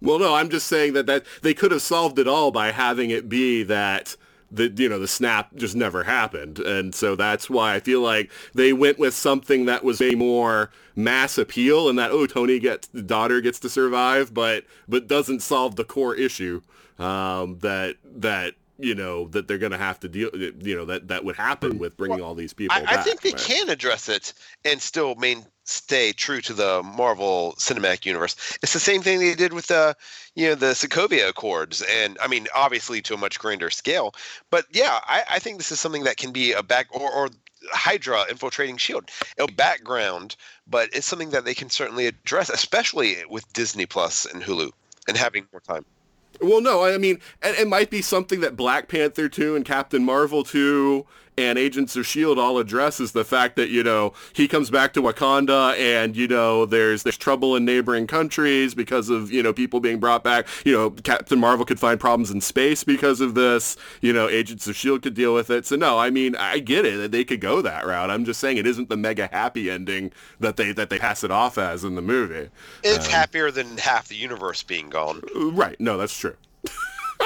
Well, no, I'm just saying that, that they could have solved it all by having it be that the you know the snap just never happened, and so that's why I feel like they went with something that was a more mass appeal, and that oh Tony gets the daughter gets to survive, but but doesn't solve the core issue um, that that you know that they're going to have to deal you know that that would happen mm. with bringing all these people.
I, I
back,
think they
but-
can address it and still main stay true to the Marvel Cinematic Universe. It's the same thing they did with the, you know, the Sokovia Accords, and I mean, obviously to a much grander scale. But yeah, I, I think this is something that can be a back or, or Hydra infiltrating Shield, a background, but it's something that they can certainly address, especially with Disney Plus and Hulu and having more time.
Well, no, I mean, it, it might be something that Black Panther 2 and Captain Marvel 2 and Agents of S.H.I.E.L.D. all addresses the fact that, you know, he comes back to Wakanda and, you know, there's there's trouble in neighboring countries because of, you know, people being brought back. You know, Captain Marvel could find problems in space because of this. You know, Agents of S.H.I.E.L.D. could deal with it. So, no, I mean, I get it. That they could go that route. I'm just saying it isn't the mega happy ending that they that they pass it off as in the movie.
It's um, happier than half the universe being gone.
Right. No, that's true.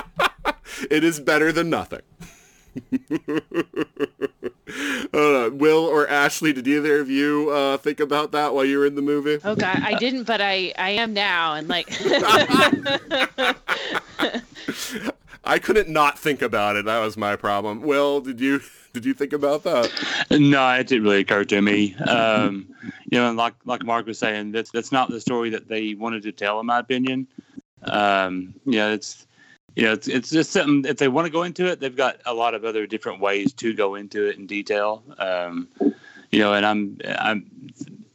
it is better than nothing. Uh, Will or Ashley, did either of you uh, think about that while you were in the movie?
Oh God, I didn't, but I I am now, and like
I couldn't not think about it. That was my problem. Will, did you did you think about that?
No, it didn't really occur to me. Um, you know, and like like Mark was saying, that's that's not the story that they wanted to tell, in my opinion. Um, you know, it's you know, it's it's just something. If they want to go into it, they've got a lot of other different ways to go into it in detail. Um, you know, and I'm I'm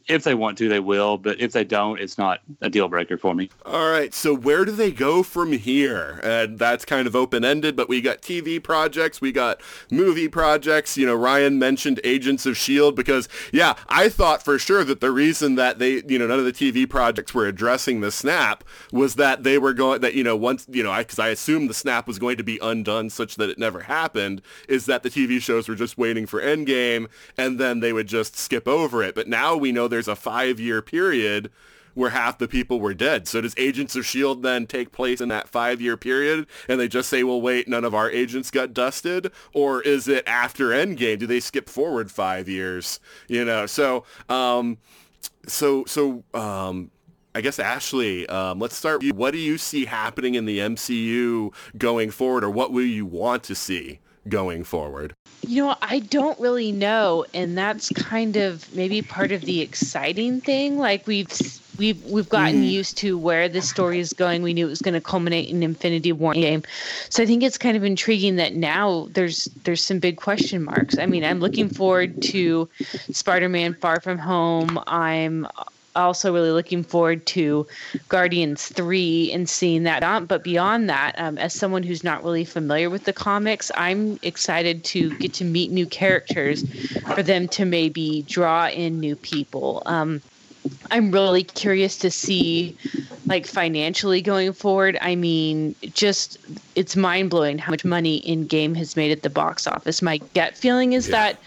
if they want to, they will. But if they don't, it's not a deal breaker for me.
All right. So where do they go from here? And that's kind of open ended. But we got TV projects, we got movie projects. You know, Ryan mentioned Agents of Shield because yeah, I thought for sure that the reason that they, you know, none of the TV projects were addressing the snap was that they were going that you know once you know because I, I assumed the snap was going to be undone such that it never happened. Is that the TV shows were just waiting for Endgame and then they would just skip over it. But now we know there's a five year period where half the people were dead. So does Agents of S.H.I.E.L.D. then take place in that five year period and they just say, well, wait, none of our agents got dusted? Or is it after Endgame? Do they skip forward five years? You know, so, um, so, so, um, I guess Ashley, um, let's start. What do you see happening in the MCU going forward, or what will you want to see going forward?
You know, I don't really know, and that's kind of maybe part of the exciting thing. Like we've we've we've gotten mm. used to where this story is going. We knew it was going to culminate in Infinity War game, so I think it's kind of intriguing that now there's there's some big question marks. I mean, I'm looking forward to Spider-Man: Far From Home. I'm also really looking forward to Guardians 3 and seeing that on. But beyond that, um, as someone who's not really familiar with the comics, I'm excited to get to meet new characters for them to maybe draw in new people. Um, I'm really curious to see, like, financially going forward. I mean, just it's mind blowing how much money Endgame has made at the box office. My gut feeling is yeah. that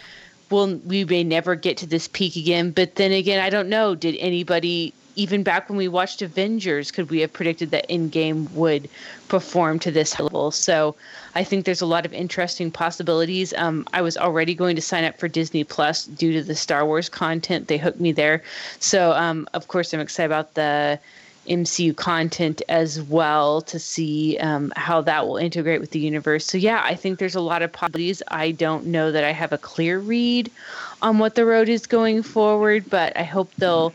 well, we may never get to this peak again. But then again, I don't know. Did anybody, even back when we watched Avengers, could we have predicted that Endgame would perform to this level? So I think there's a lot of interesting possibilities. Um, I was already going to sign up for Disney Plus due to the Star Wars content. They hooked me there. So, um, of course, I'm excited about the MCU content as well to see um, how that will integrate with the universe. So, yeah, I think there's a lot of possibilities. I don't know that I have a clear read on what the road is going forward, but I hope they'll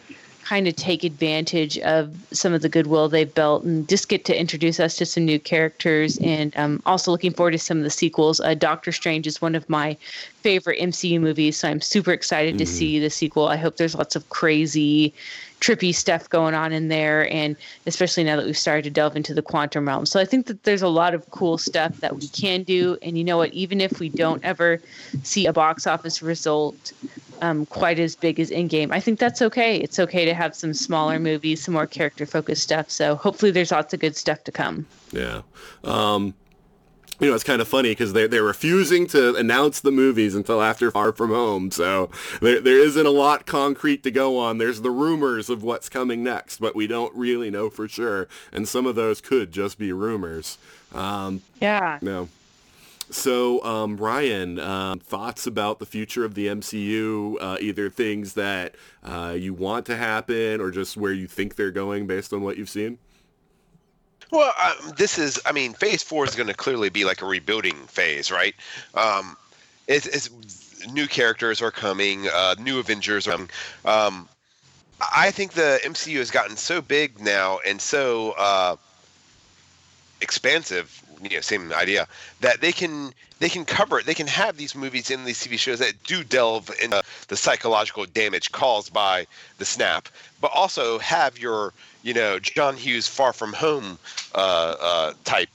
kind of take advantage of some of the goodwill they've built and just get to introduce us to some new characters. And um, also looking forward to some of the sequels. Uh, Doctor Strange is one of my favorite MCU movies, so I'm super excited mm-hmm. to see the sequel. I hope there's lots of crazy trippy stuff going on in there and especially now that we've started to delve into the quantum realm. So i think that there's a lot of cool stuff that we can do. And you know what? Even if we don't ever see a box office result um, quite as big as Endgame i think that's okay. It's okay to have some smaller movies some more character focused stuff. So hopefully there's lots of good stuff to come.
Yeah. Um you know, it's kind of funny because they're, they're refusing to announce the movies until after Far From Home. So there, there isn't a lot concrete to go on. There's the rumors of what's coming next, but we don't really know for sure. And some of those could just be rumors. Um,
yeah.
No. So, um, Ryan, um, thoughts about the future of the MCU? Uh, either things that uh, you want to happen or just where you think they're going based on what you've seen?
Well, um, this is, I mean, phase four is going to clearly be like a rebuilding phase, right? Um, it's, it's new characters are coming, uh, new Avengers are coming. Um, I think the MCU has gotten so big now and so uh, expansive. You know, same idea that they can they can cover it. They can have these movies in these TV shows that do delve into the psychological damage caused by the snap, but also have your you know John Hughes Far From Home uh, uh, type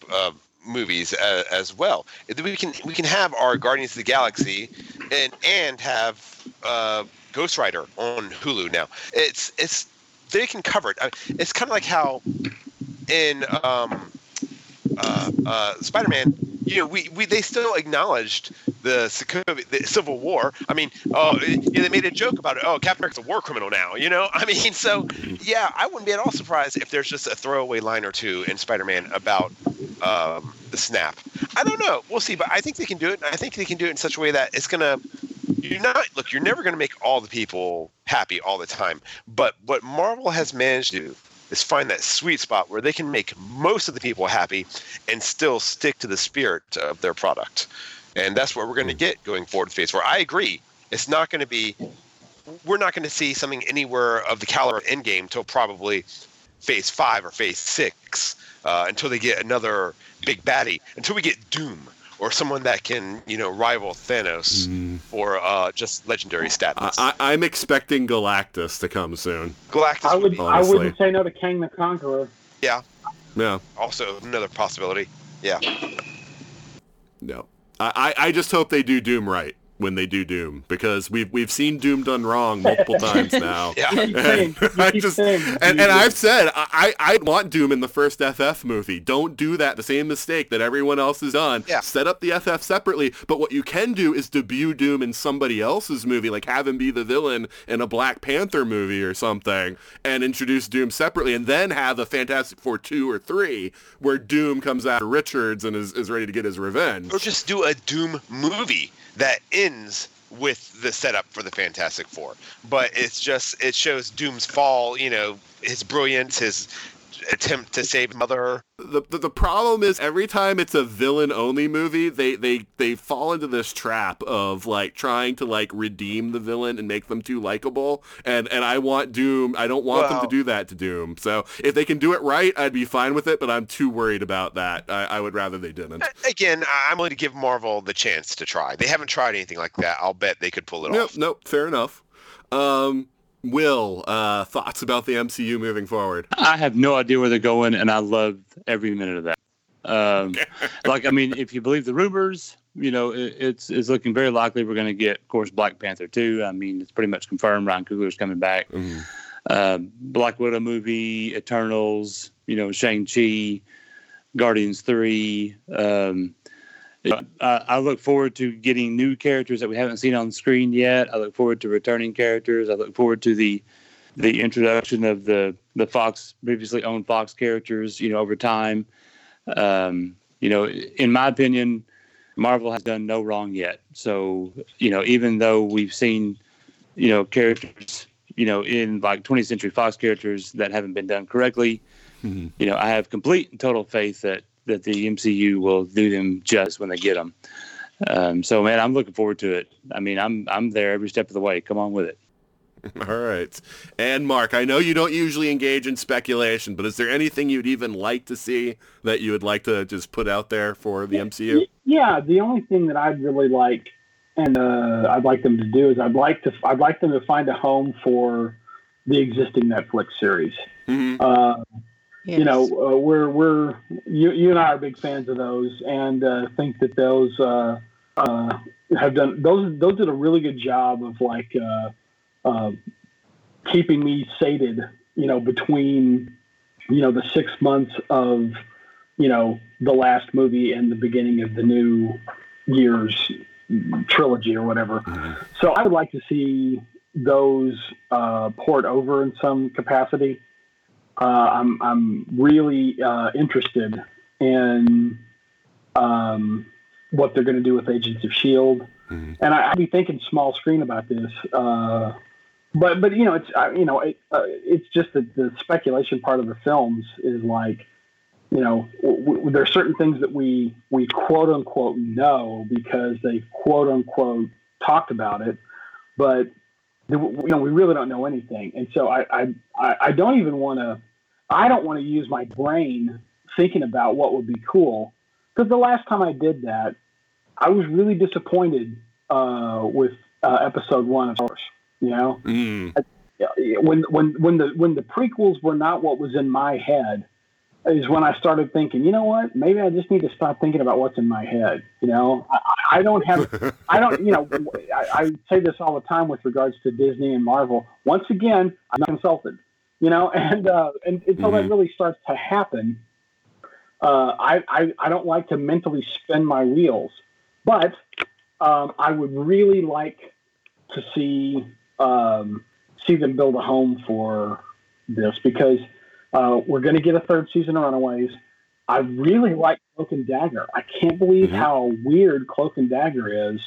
movies as, as, well. We can we can have our Guardians of the Galaxy and and have uh, Ghost Rider on Hulu now. It's it's they can cover it. It's kind of like how in um, uh, uh, Spider-Man, you know, we, we they still acknowledged the, the Civil War. I mean, oh, yeah, they made a joke about it. Oh, Captain America's a war criminal now. You know, I mean, so yeah, I wouldn't be at all surprised if there's just a throwaway line or two in Spider-Man about um, the snap. I don't know. We'll see, but I think they can do it. I think they can do it in such a way that it's gonna. You're not look. You're never gonna make all the people happy all the time. But what Marvel has managed to is find that sweet spot where they can make most of the people happy and still stick to the spirit of their product. And that's what we're going to get going forward with Phase 4. I agree. It's not going to be, we're not going to see something anywhere of the caliber of Endgame until probably Phase 5 or Phase 6, uh, until they get another big baddie, until we get Doom or someone that can you know rival Thanos for uh, just legendary status.
I, I, I'm expecting Galactus to come soon.
Galactus
I
would
would
be
I
Honestly.
wouldn't say no to Kang the Conqueror.
yeah,
Yeah.
also another possibility. Yeah,
No. I, I I just hope they do Doom right when they do Doom because we've we've seen Doom done wrong multiple times now.
yeah.
Keep saying, you
I
keep
just
saying,
and, and I've said I, I I want Doom in the first FF movie. Don't do that. The same mistake that everyone else has done.
Yeah.
Set up the FF separately. But what you can do is debut Doom in somebody else's movie, like have him be the villain in a Black Panther movie or something, and introduce Doom separately, and then have a Fantastic Four two or three where Doom comes after Richards and is, is ready to get his revenge.
or just do a Doom movie that ends with the setup for the Fantastic Four. But it's just it shows Doom's fall, you know, his brilliance, his attempt to save Mother.
the, the the problem is every time it's a villain only movie they they they fall into this trap of like trying to like redeem the villain and make them too likable and and I want Doom I don't want them to do that to Doom so if they can do it right I'd be fine with it but I'm too worried about that I, I would rather they didn't
Again, I'm willing to give Marvel the chance to try. They haven't tried anything like that. I'll bet they could pull it
nope
off.
nope fair enough um Will uh thoughts about the MCU moving forward
I have no idea where they're going, and I loved every minute of that. Um, like, I mean, if you believe the rumors, you know, it, it's it's looking very likely we're going to get, of course, Black Panther two. I mean, it's pretty much confirmed. Ryan Coogler's coming back. Um, Black Widow movie, Eternals, you know, Shang Chi, Guardians three. Um, I, I look forward to getting new characters that we haven't seen on screen yet. I look forward to returning characters. I look forward to the the introduction of the the Fox previously owned Fox characters. You know, over time. Um, you know, in my opinion, Marvel has done no wrong yet. So you know, even though we've seen you know characters you know in like 20th Century Fox characters that haven't been done correctly, you know, I have complete and total faith that that the MCU will do them just when they get them. Um, so man, I'm looking forward to it. I mean, I'm I'm there every step of the way. Come on with it.
All right. And Mark, I know you don't usually engage in speculation, but is there anything you'd even like to see that you would like to just put out there for the MCU?
Yeah, the only thing that I'd really like, and uh, I'd like them to do is I'd like to I'd like them to find a home for the existing Netflix series.
Mhm.
Uh,
Yes.
You know, uh, we're we're you, you and I are big fans of those, and uh, think that those uh, uh, have done those those did a really good job of like uh, uh, keeping me sated. You know, between you know the six months of you know the last movie and the beginning of the new year's trilogy or whatever. So I would like to see those uh, port over in some capacity. Uh, I'm I'm really uh, interested in um, what they're going to do with Agents of Shield, and I, I'd be thinking small screen about this. Uh, but but you know it's you know it, uh, it's just that the speculation part of the films is like you know w- w- there are certain things that we we quote unquote know because they quote unquote talked about it, but you know we really don't know anything, and so I I- I don't even want to I don't want to use my brain thinking about what would be cool because the last time I did that, I was really disappointed uh, with uh, episode one of Star Wars. You know,
Mm.
when when when the when the prequels were not what was in my head is when I started thinking, you know what? Maybe I just need to stop thinking about what's in my head. You know, I, I don't have, I don't, you know, I, I say this all the time with regards to Disney and Marvel. Once again, I'm not consulted. You know, and uh, and until that
Mhm.
really starts to happen, uh, I, I I don't like to mentally spin my wheels, but um, I would really like to see um, see them build a home for this because uh, we're going to get a third season of Runaways. I really like Cloak and Dagger. I can't believe
Mhm.
how weird Cloak and Dagger is.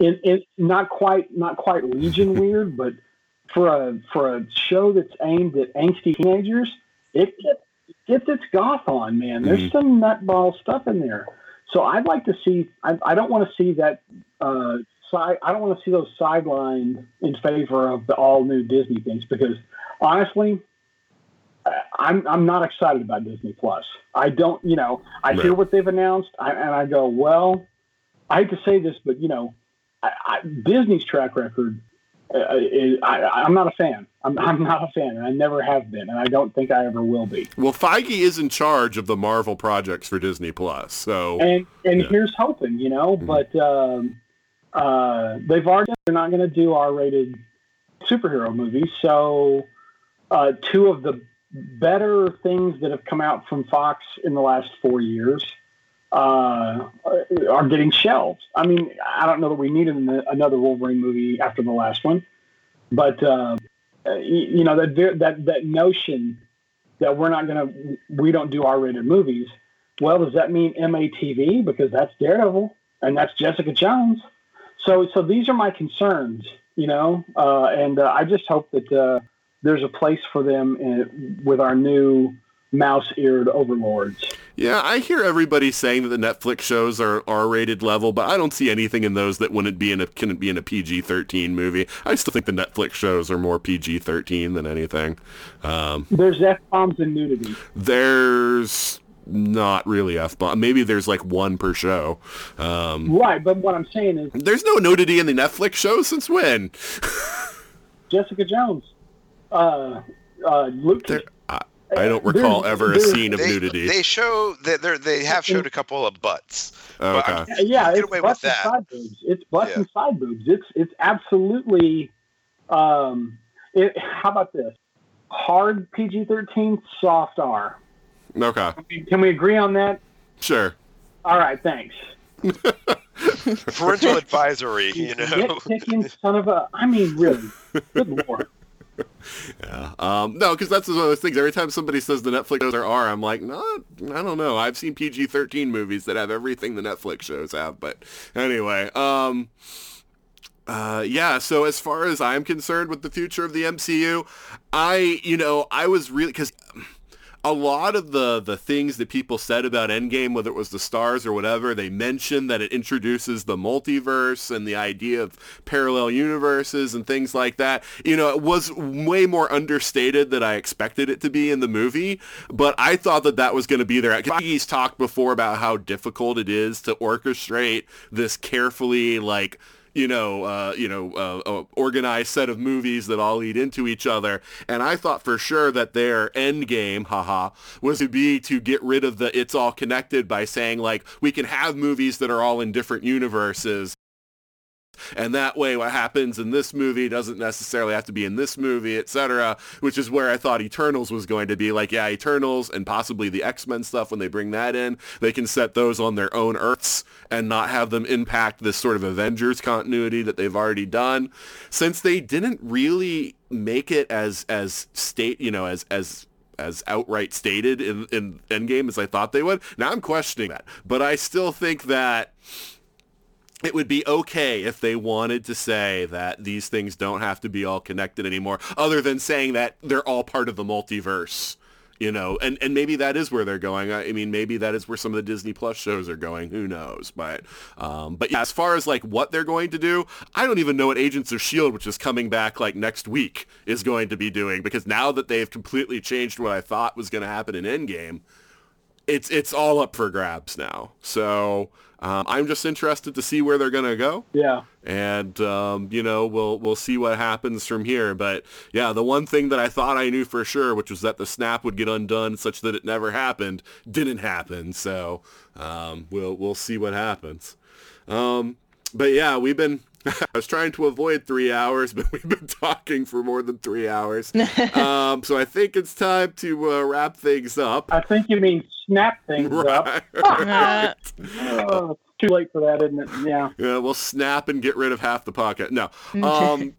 In, in not quite not quite Legion weird, but for a for a show that's aimed at angsty teenagers, it gets, it gets its goth on, man. There's some nutball stuff in there. So I'd like to see. I, I don't want to see that uh, side. I don't want to see those sidelined in favor of the all new Disney things because honestly, I- I'm I'm not excited about Disney Plus. I don't. You know, I hear what they've announced, I, and I go, well, I hate to say this, but you know, I, I, Disney's track record. Uh, I, I'm not a fan. I'm, I'm not a fan, and I never have been, and I don't think I ever will be.
Well, Feige is in charge of the Marvel projects for Disney Plus, so
And and
Yeah.
here's hoping, you know.
Mhm.
But um, uh, they've already they're not going to do R-rated superhero movies, so uh, two of the better things that have come out from Fox in the last four years uh, are getting shelved. I mean, I don't know that we needed an- another Wolverine movie after the last one, but uh, uh, you, know that that that notion that we're not to we don't do R-rated movies. Well, does that mean MATV because that's Daredevil and that's Jessica Jones? So so these are my concerns, you know, uh, and uh, I just hope that uh, there's a place for them in, with our new mouse-eared overlords.
yeah, I hear everybody saying that the Netflix shows are R-rated level, but I don't see anything in those that wouldn't be in a can be in a PG-13 movie. I still think the Netflix shows are more PG-13 than anything. Um,
There's f-bombs and nudity.
there's not really f-bomb. Maybe there's like one per show. Um,
Right, but what I'm saying is
there's no nudity in the Netflix shows since when?
Jessica Jones, uh, uh, Luke.
There, I, I don't recall
There's-
ever a scene of
They,
nudity.
they show that they're they have showed a couple of butts.
Oh,
but
okay.
I'm-
yeah,
get
it's
away
butts and
that.
side boobs. It's butts
Yeah.
and side boobs. It's it's absolutely. Um, it, how about this? Hard PG thirteen, soft R.
Okay.
Can we agree on that?
Sure.
All right, thanks.
Parental advisory, you know.
Nitpicking son of a. I mean, really. Good lord.
Yeah. Um, no, because that's one of those things. Every time somebody says the Netflix shows are R, I'm like, no, I don't know. I've seen PG-13 movies that have everything the Netflix shows have. But anyway, um, uh, yeah. So as far as I'm concerned with the future of the MCU, I, you know, I was really because a lot of the the things that people said about Endgame, whether it was the stars or whatever, they mentioned that it introduces the multiverse and the idea of parallel universes and things like that. You know, it was way more understated than I expected it to be in the movie, but I thought that that was going to be there. He's talked before about how difficult it is to orchestrate this carefully, like you know, uh, you know, uh, uh, organized set of movies that all lead into each other. And I thought for sure that their end game, haha, was to be to get rid of the it's all connected by saying like we can have movies that are all in different universes. And that way what happens in this movie doesn't necessarily have to be in this movie, etc., which is where I thought Eternals was going to be. Like, yeah, Eternals and possibly the X-Men stuff when they bring that in, they can set those on their own Earths and not have them impact this sort of Avengers continuity that they've already done. Since they didn't really make it as as state, you know, as as as outright stated in in Endgame as I thought they would. Now I'm questioning that, but I still think that it would be okay if they wanted to say that these things don't have to be all connected anymore, other than saying that they're all part of the multiverse. You know, and, and maybe that is where they're going. I mean, maybe that is where some of the Disney Plus shows are going. Who knows? But, um, but yeah, as far as like what they're going to do, I don't even know what Agents of Shield, which is coming back like next week, is going to be doing because now that they've completely changed what I thought was going to happen in Endgame, it's it's all up for grabs now. So um, I'm just interested to see where they're gonna go,
Yeah.
and um, you know we'll we'll see what happens from here. But yeah, the one thing that I thought I knew for sure, which was that the snap would get undone such that it never happened, didn't happen. So um, we'll we'll see what happens. Um, but yeah, we've been. I was trying to avoid three hours, but we've been talking for more than three hours. um, so I think it's time to uh, wrap things up.
I think you mean snap things up.
Right.
Uh,
Oh, too late for that, isn't it? Yeah.
Yeah, we'll snap and get rid of half the pocket. No. Um,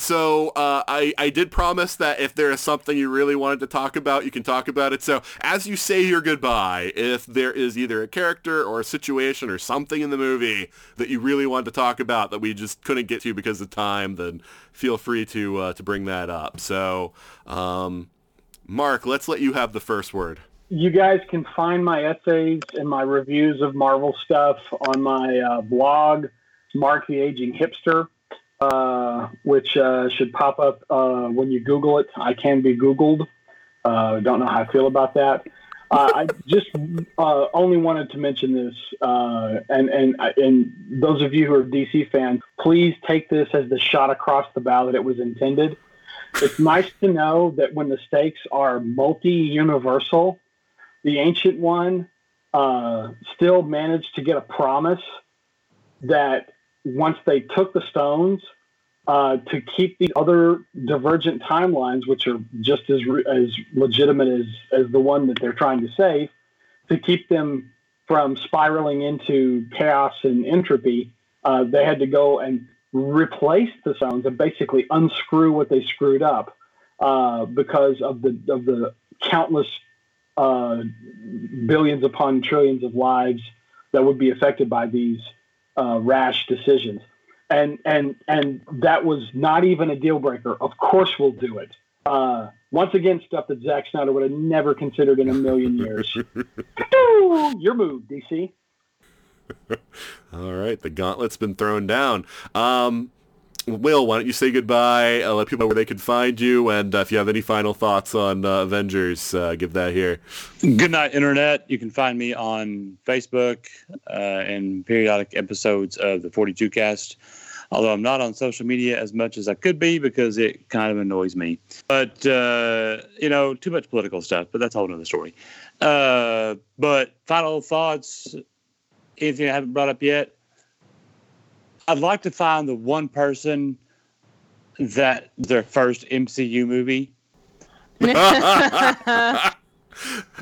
so uh, I, I did promise that if there is something you really wanted to talk about, you can talk about it. So as you say your goodbye, if there is either a character or a situation or something in the movie that you really wanted to talk about that we just couldn't get to because of time, then feel free to uh, to bring that up. So, um, Mark, let's let you have the first word.
You guys can find my essays and my reviews of Marvel stuff on my uh, blog, Mark the Aging Hipster, uh, which uh, should pop up uh, when you Google it. I can be Googled. Uh, don't know how I feel about that. uh, I just uh, only wanted to mention this, and and and those of you who are DC fans, please take this as the shot across the bow that it was intended. It's nice to know that when the stakes are multi-universal, the ancient one still managed to get a promise that once they took the stones uh, to keep the other divergent timelines, which are just as as legitimate as as the one that they're trying to save, to keep them from spiraling into chaos and entropy, uh, they had to go and replace the stones and basically unscrew what they screwed up uh, because of the of the countless uh, billions upon trillions of lives that would be affected by these uh, rash decisions and and and that was not even a deal breaker. Of course, we'll do it. Uh, once again, stuff that Zack Snyder would have never considered in a million years. Your move, DC.
All right, the gauntlet's been thrown down. Um, Will, why don't you say goodbye? Uh, let people know where they can find you, and uh, if you have any final thoughts on uh, Avengers, uh, give that here.
Good night, Internet. You can find me on Facebook uh, and periodic episodes of the 42 Cast although I'm not on social media as much as I could be because it kind of annoys me. But, uh, you know, too much political stuff, but that's a whole other story. Uh, but final thoughts, anything I haven't brought up yet? I'd like to find the one person that their first MCU movie.
oh,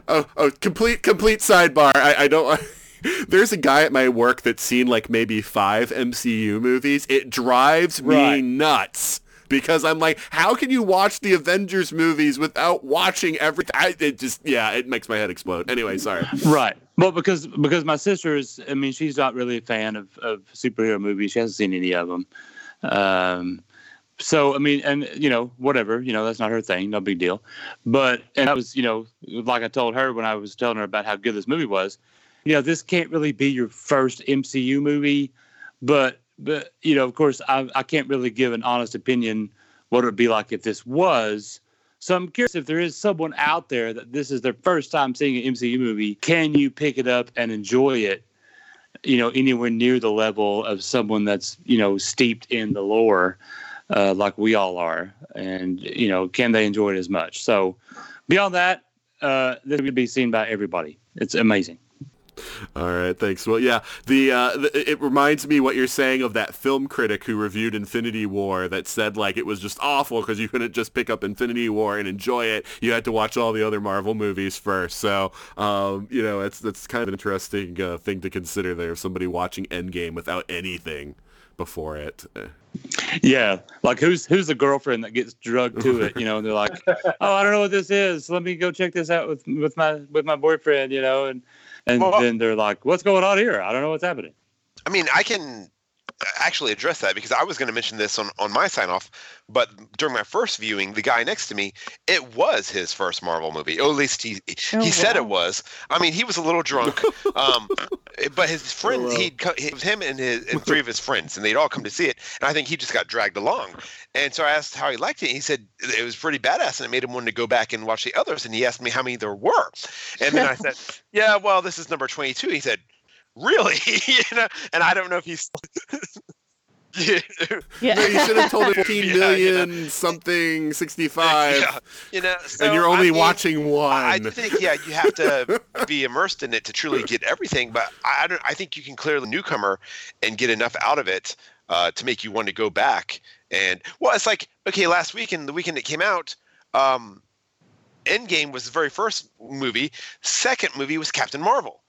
oh, complete complete sidebar. I, I don't. There's a guy at my work that's seen like maybe five MCU movies. It drives me right. nuts because I'm like, how can you watch the Avengers movies without watching everything? it just, yeah, it makes my head explode. Anyway, sorry.
Right. Well, because because my sister is, I mean, she's not really a fan of, of superhero movies. She hasn't seen any of them. Um, so I mean, and you know, whatever, you know, that's not her thing, no big deal. But and I was, you know, like I told her when I was telling her about how good this movie was, you know, this can't really be your first MCU movie, but but you know, of course, I I can't really give an honest opinion what it would be like if this was. So I'm curious if there is someone out there that this is their first time seeing an MCU movie. Can you pick it up and enjoy it? You know, anywhere near the level of someone that's you know steeped in the lore, uh, like we all are, and you know, can they enjoy it as much? So, beyond that, uh, this would be seen by everybody. It's amazing.
All right, thanks. Well, yeah, the, uh, the, it reminds me what you're saying of that film critic who reviewed Infinity War that said like it was just awful because you couldn't just pick up Infinity War and enjoy it. You had to watch all the other Marvel movies first. So, um, you know, it's that's kind of an interesting uh, thing to consider there. Somebody watching Endgame without anything before it.
Yeah, like who's who's the girlfriend that gets drugged to it? You know, and they're like, "Oh, I don't know what this is. Let me go check this out with with my with my boyfriend." You know, and and well, then they're like, "What's going on here? I don't know what's happening."
I mean, I can actually address that because I was going to mention this on, on my sign off, but during my first viewing, the guy next to me, it was his first Marvel movie. Or at least he oh, he said it was. I mean, he was a little drunk, um, but his friends, oh, he'd it was him and his and three of his friends, and they'd all come to see it. And I think he just got dragged along. And so I asked how he liked it. And he said it was pretty badass, and it made him want to go back and watch the others. And he asked me how many there were, and then I said, "Yeah, well, this is number 22." He said really you know and i don't know if he's
yeah. yeah. No, you should have told him 14 yeah, million you know.
something
65
yeah. you know
so, and you're only I mean, watching one
i think yeah you have to be immersed in it to truly get everything but i don't i think you can clear the newcomer and get enough out of it uh, to make you want to go back and well it's like okay last weekend the weekend it came out um endgame was the very first movie second movie was captain marvel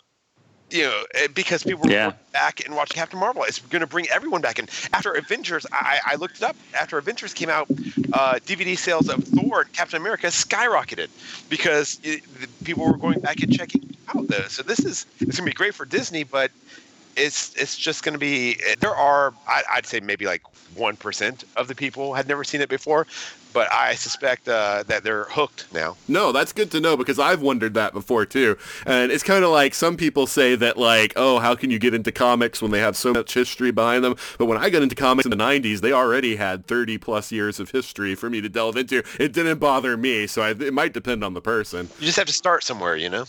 you know, eh, because people were yeah. back and watching Captain Marvel. It's going to bring everyone back. And after Avengers, I, I looked it up. After Avengers came out, uh, DVD sales of Thor and Captain America skyrocketed because it, people were going back and checking out those. So this is it's going to be great for Disney, but it's it's just going to be. There are I, I'd say maybe like one percent of the people had never seen it before, but I suspect uh, that they're hooked now.
No, that's good to know because I've wondered that before too. And it's kind of like some people say that like, oh, how can you get into comics when they have so much history behind them? But when I got into comics in the 90s, they already had 30 plus years of history for me to delve into. It didn't bother me, so I, it might depend on the person.
You just have to start somewhere, you know.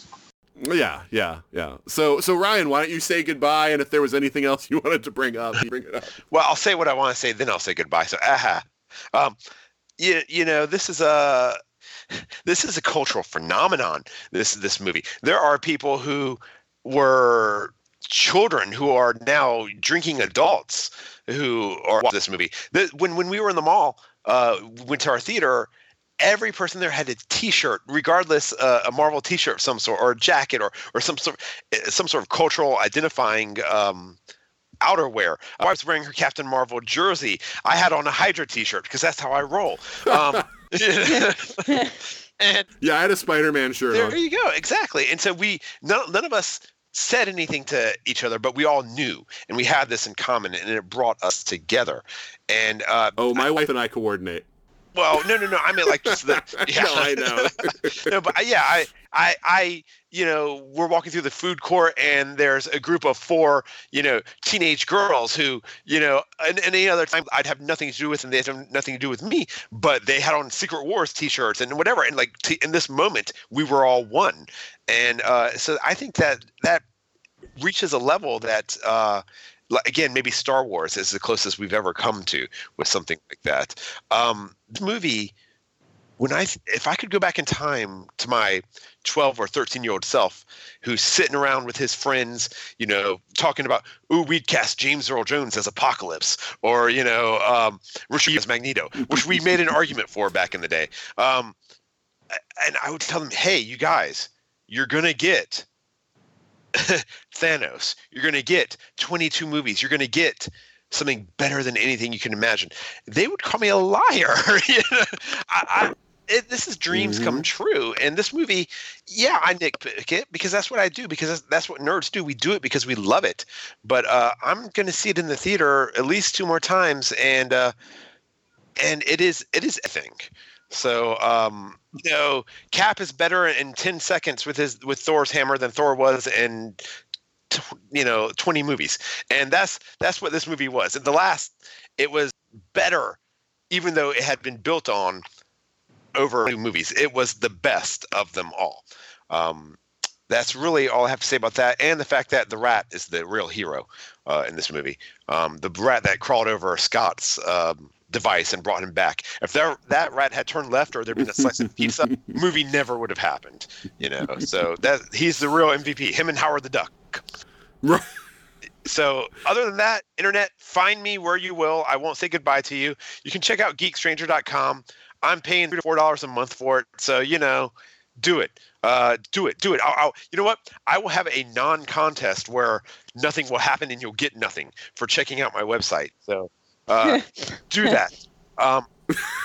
Yeah, yeah, yeah. So, so Ryan, why don't you say goodbye? And if there was anything else you wanted to bring up, bring it up.
Well, I'll say what I want to say, then I'll say goodbye. So, aha. Um, you, you know, this is a this is a cultural phenomenon. This this movie. There are people who were children who are now drinking adults who are watching this movie. The, when when we were in the mall, uh, went to our theater. Every person there had a T-shirt, regardless uh, a Marvel T-shirt of some sort, or a jacket, or or some sort some sort of cultural identifying um, outerwear. I was wearing her Captain Marvel jersey. I had on a Hydra T-shirt because that's how I roll. Um, and
yeah, I had a Spider-Man shirt.
There
on.
you go, exactly. And so we none, none of us said anything to each other, but we all knew, and we had this in common, and it brought us together. And uh,
oh, my I, wife and I coordinate.
Well, no, no, no. I mean, like just the.
Yeah. no, I know.
no, but uh, yeah, I, I, I, you know, we're walking through the food court, and there's a group of four, you know, teenage girls who, you know, and, and any other time I'd have nothing to do with, and they have nothing to do with me, but they had on Secret Wars T-shirts and whatever, and like t- in this moment, we were all one, and uh, so I think that that reaches a level that. Uh, again, maybe Star Wars is the closest we've ever come to with something like that. Um, the movie, when I if I could go back in time to my 12 or 13 year old self who's sitting around with his friends, you know, talking about, ooh, we'd cast James Earl Jones as Apocalypse or, you know, um, Richard as Magneto, which we made an argument for back in the day. Um, and I would tell them, hey, you guys, you're going to get Thanos. You're going to get 22 movies. You're going to get something better than anything you can imagine. They would call me a liar. you know? I, I, it, this is dreams mm-hmm. come true. And this movie, yeah, I nitpick it because that's what I do because that's, that's what nerds do. We do it because we love it. But uh, I'm going to see it in the theater at least two more times, and uh, and it is it is a thing. So um, you know, Cap is better in ten seconds with his with Thor's hammer than Thor was in you know 20 movies, and that's that's what this movie was. In the last, it was better, even though it had been built on over movies. It was the best of them all. Um, that's really all I have to say about that, and the fact that the rat is the real hero uh, in this movie. Um, the rat that crawled over Scott's um, device and brought him back. If that that rat had turned left or there'd been a slice of pizza, movie never would have happened. You know, so that he's the real MVP. Him and Howard the Duck.
Right.
So, other than that, internet, find me where you will. I won't say goodbye to you. You can check out geekstranger.com. I'm paying three to four dollars a month for it, so you know, do it. Uh, do it. Do it. I'll, I'll, you know what? I will have a non-contest where nothing will happen and you'll get nothing for checking out my website. So uh, do that. Um,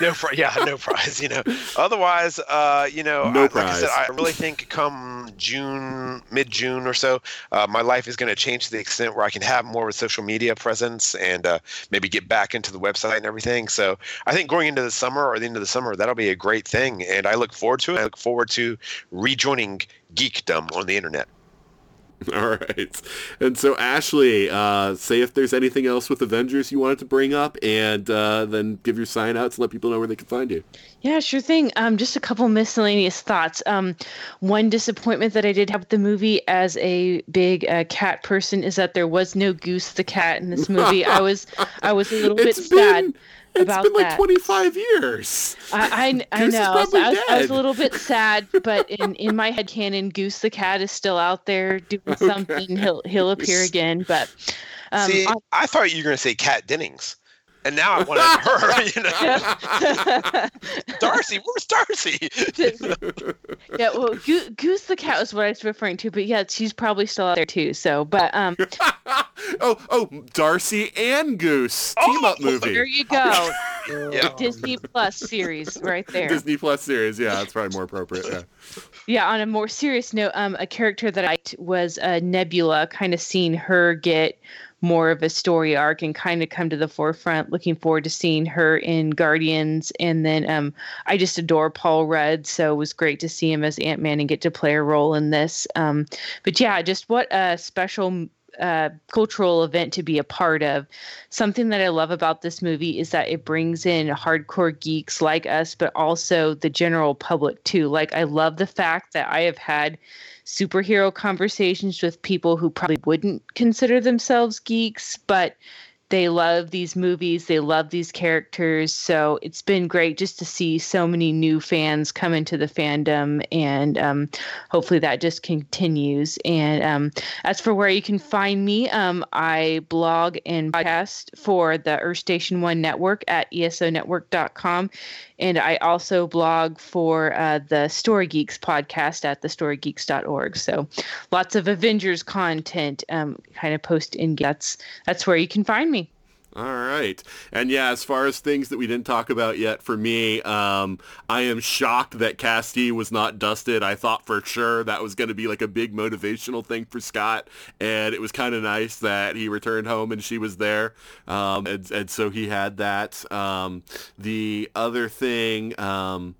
no prize. Yeah, no prize. You know. Otherwise, uh, you know,
no
I, like I said, I really think come June, mid June or so, uh, my life is going to change to the extent where I can have more of a social media presence and uh, maybe get back into the website and everything. So I think going into the summer or the end of the summer, that'll be a great thing, and I look forward to it. I look forward to rejoining geekdom on the internet.
All right. And so, Ashley, uh, say if there's anything else with Avengers you wanted to bring up, and uh, then give your sign outs and let people know where they can find you.
Yeah, sure thing. Um, just a couple miscellaneous thoughts. Um, one disappointment that I did have with the movie as a big uh, cat person is that there was no Goose the cat in this movie. I was I was a little bit
been,
sad
it's
about
been like
that.
25 years.
I, I, I
Goose is
know. So
probably
I, was, I was a little bit sad, but in, in my head canon, Goose the cat is still out there doing something. He'll he'll appear again. But um,
See,
on-
I thought you were going to say Kat Dennings, and now I wanted her. You know. Darcy, where's Darcy?
yeah, well, Go- Goose the cat was what I was referring to, but yeah, she's probably still out there too. So, but um,
oh, oh, Darcy and Goose team up movie.
there you go.
yeah.
Disney Plus series right there.
Disney Plus series. Yeah, that's probably more appropriate. Yeah.
Yeah, on a more serious note, um, a character that I liked was uh, Nebula. Kind of seeing her get more of a story arc and kind of come to the forefront. Looking forward to seeing her in Guardians, and then um, I just adore Paul Rudd, so it was great to see him as Ant Man and get to play a role in this. Um, but yeah, just what a special cultural event to be a part of. Something that I love about this movie is that it brings in hardcore geeks like us, but also the general public too. Like, I love the fact that I have had superhero conversations with people who probably wouldn't consider themselves geeks, but they love these movies, they love these characters. So it's been great just to see so many new fans come into the fandom, and um, hopefully that just continues. And um, as for where you can find me, um, I blog and podcast for the Earth Station One network at esonetwork.com. And I also blog for uh, the Story Geeks podcast at thestorygeeks.org. So lots of Avengers content um, kind of post in. That's, that's where you can find me.
All right. And yeah, as far as things that we didn't talk about yet, for me, um, I am shocked that Cassie was not dusted. I thought for sure that was going to be like a big motivational thing for Scott. And it was kind of nice that he returned home and she was there. Um, and, and so he had that. Um, the other thing um,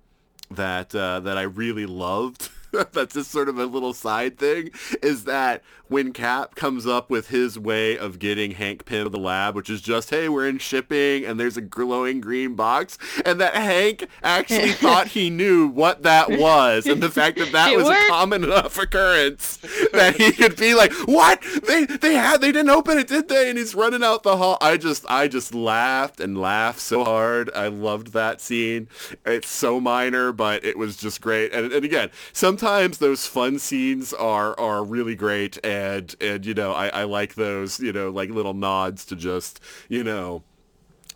that, uh, that I really loved that's just sort of a little side thing is that when Cap comes up with his way of getting Hank Pym to the lab, which is just, hey, we're in shipping and there's a glowing green box, and that Hank actually thought he knew what that was, and the fact that that
It
was a common enough occurrence that he could be like, what? They they had they didn't open it, did they? And he's running out the hall. I just I just laughed and laughed so hard. I loved that scene. It's so minor, but it was just great. And, and again, sometimes those fun scenes are are really great and and you know, I, I like those, you know, like little nods to just, you know,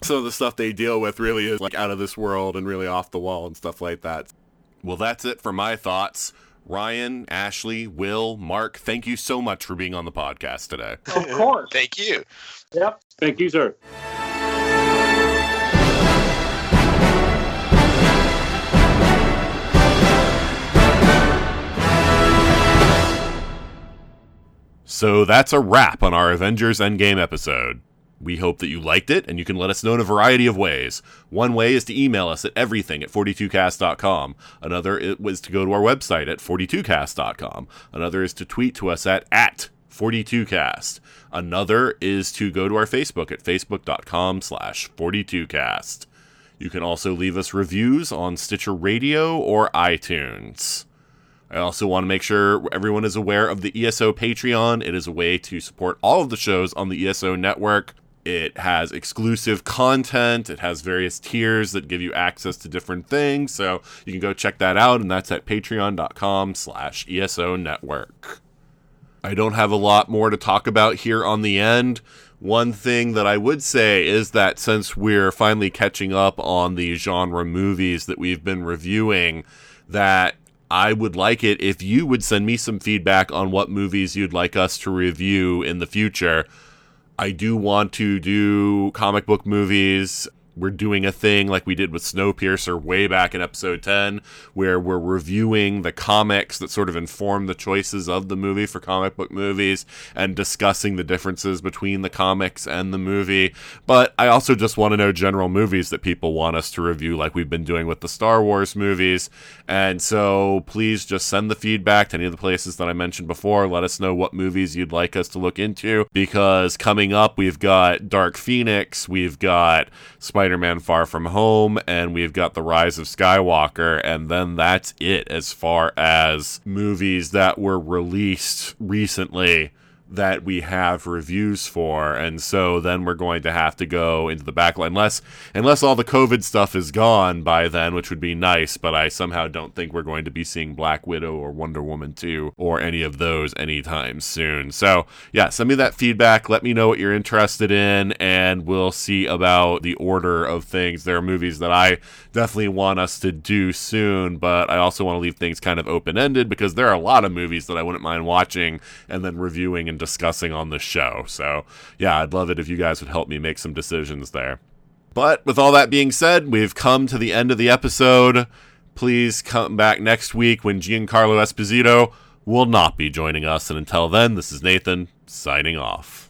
some of the stuff they deal with really is like out of this world and really off the wall and stuff like that. Well, that's it for my thoughts. Ryan, Ashley, Will, Mark, thank you so much for being on the podcast today.
Of course.
Thank you.
Yep.
Thank you, sir.
So that's a wrap on our Avengers Endgame episode. We hope that you liked it, and you can let us know in a variety of ways. One way is to email us at everything at 42cast.com. Another i- was to go to our website at 42cast.com. Another is to tweet to us at, at 42cast. Another is to go to our Facebook at facebook.com slash 42cast. You can also leave us reviews on Stitcher Radio or iTunes. I also want to make sure everyone is aware of the ESO Patreon. It is a way to support all of the shows on the ESO network. It has exclusive content. It has various tiers that give you access to different things. So you can go check that out, and that's at patreon.com slash ESO network. I don't have a lot more to talk about here on the end. One thing that I would say is that since we're finally catching up on the genre movies that we've been reviewing, that I would like it if you would send me some feedback on what movies you'd like us to review in the future. I do want to do comic book movies. We're doing a thing like we did with Snowpiercer way back in episode 10, where we're reviewing the comics that sort of inform the choices of the movie for comic book movies and discussing the differences between the comics and the movie. But I also just want to know general movies that people want us to review, like we've been doing with the Star Wars movies. And so please just send the feedback to any of the places that I mentioned before. Let us know what movies you'd like us to look into because coming up, we've got Dark Phoenix, we've got Spider Man Far From Home, and we've got The Rise of Skywalker. And then that's it as far as movies that were released recently that we have reviews for and so then we're going to have to go into the backlog unless unless all the covid stuff is gone by then which would be nice but i somehow don't think we're going to be seeing black widow or wonder woman 2 or any of those anytime soon. So yeah send me that feedback. Let me know what you're interested in and we'll see about the order of things. There are movies that i definitely want us to do soon but i also want to leave things kind of open-ended because there are a lot of movies that i wouldn't mind watching and then reviewing and discussing on the show. So, yeah, I'd love it if you guys would help me make some decisions there. But with all that being said, we've come to the end of the episode. Please come back next week when Giancarlo Esposito will not be joining us. And until then, this is Nathan signing off.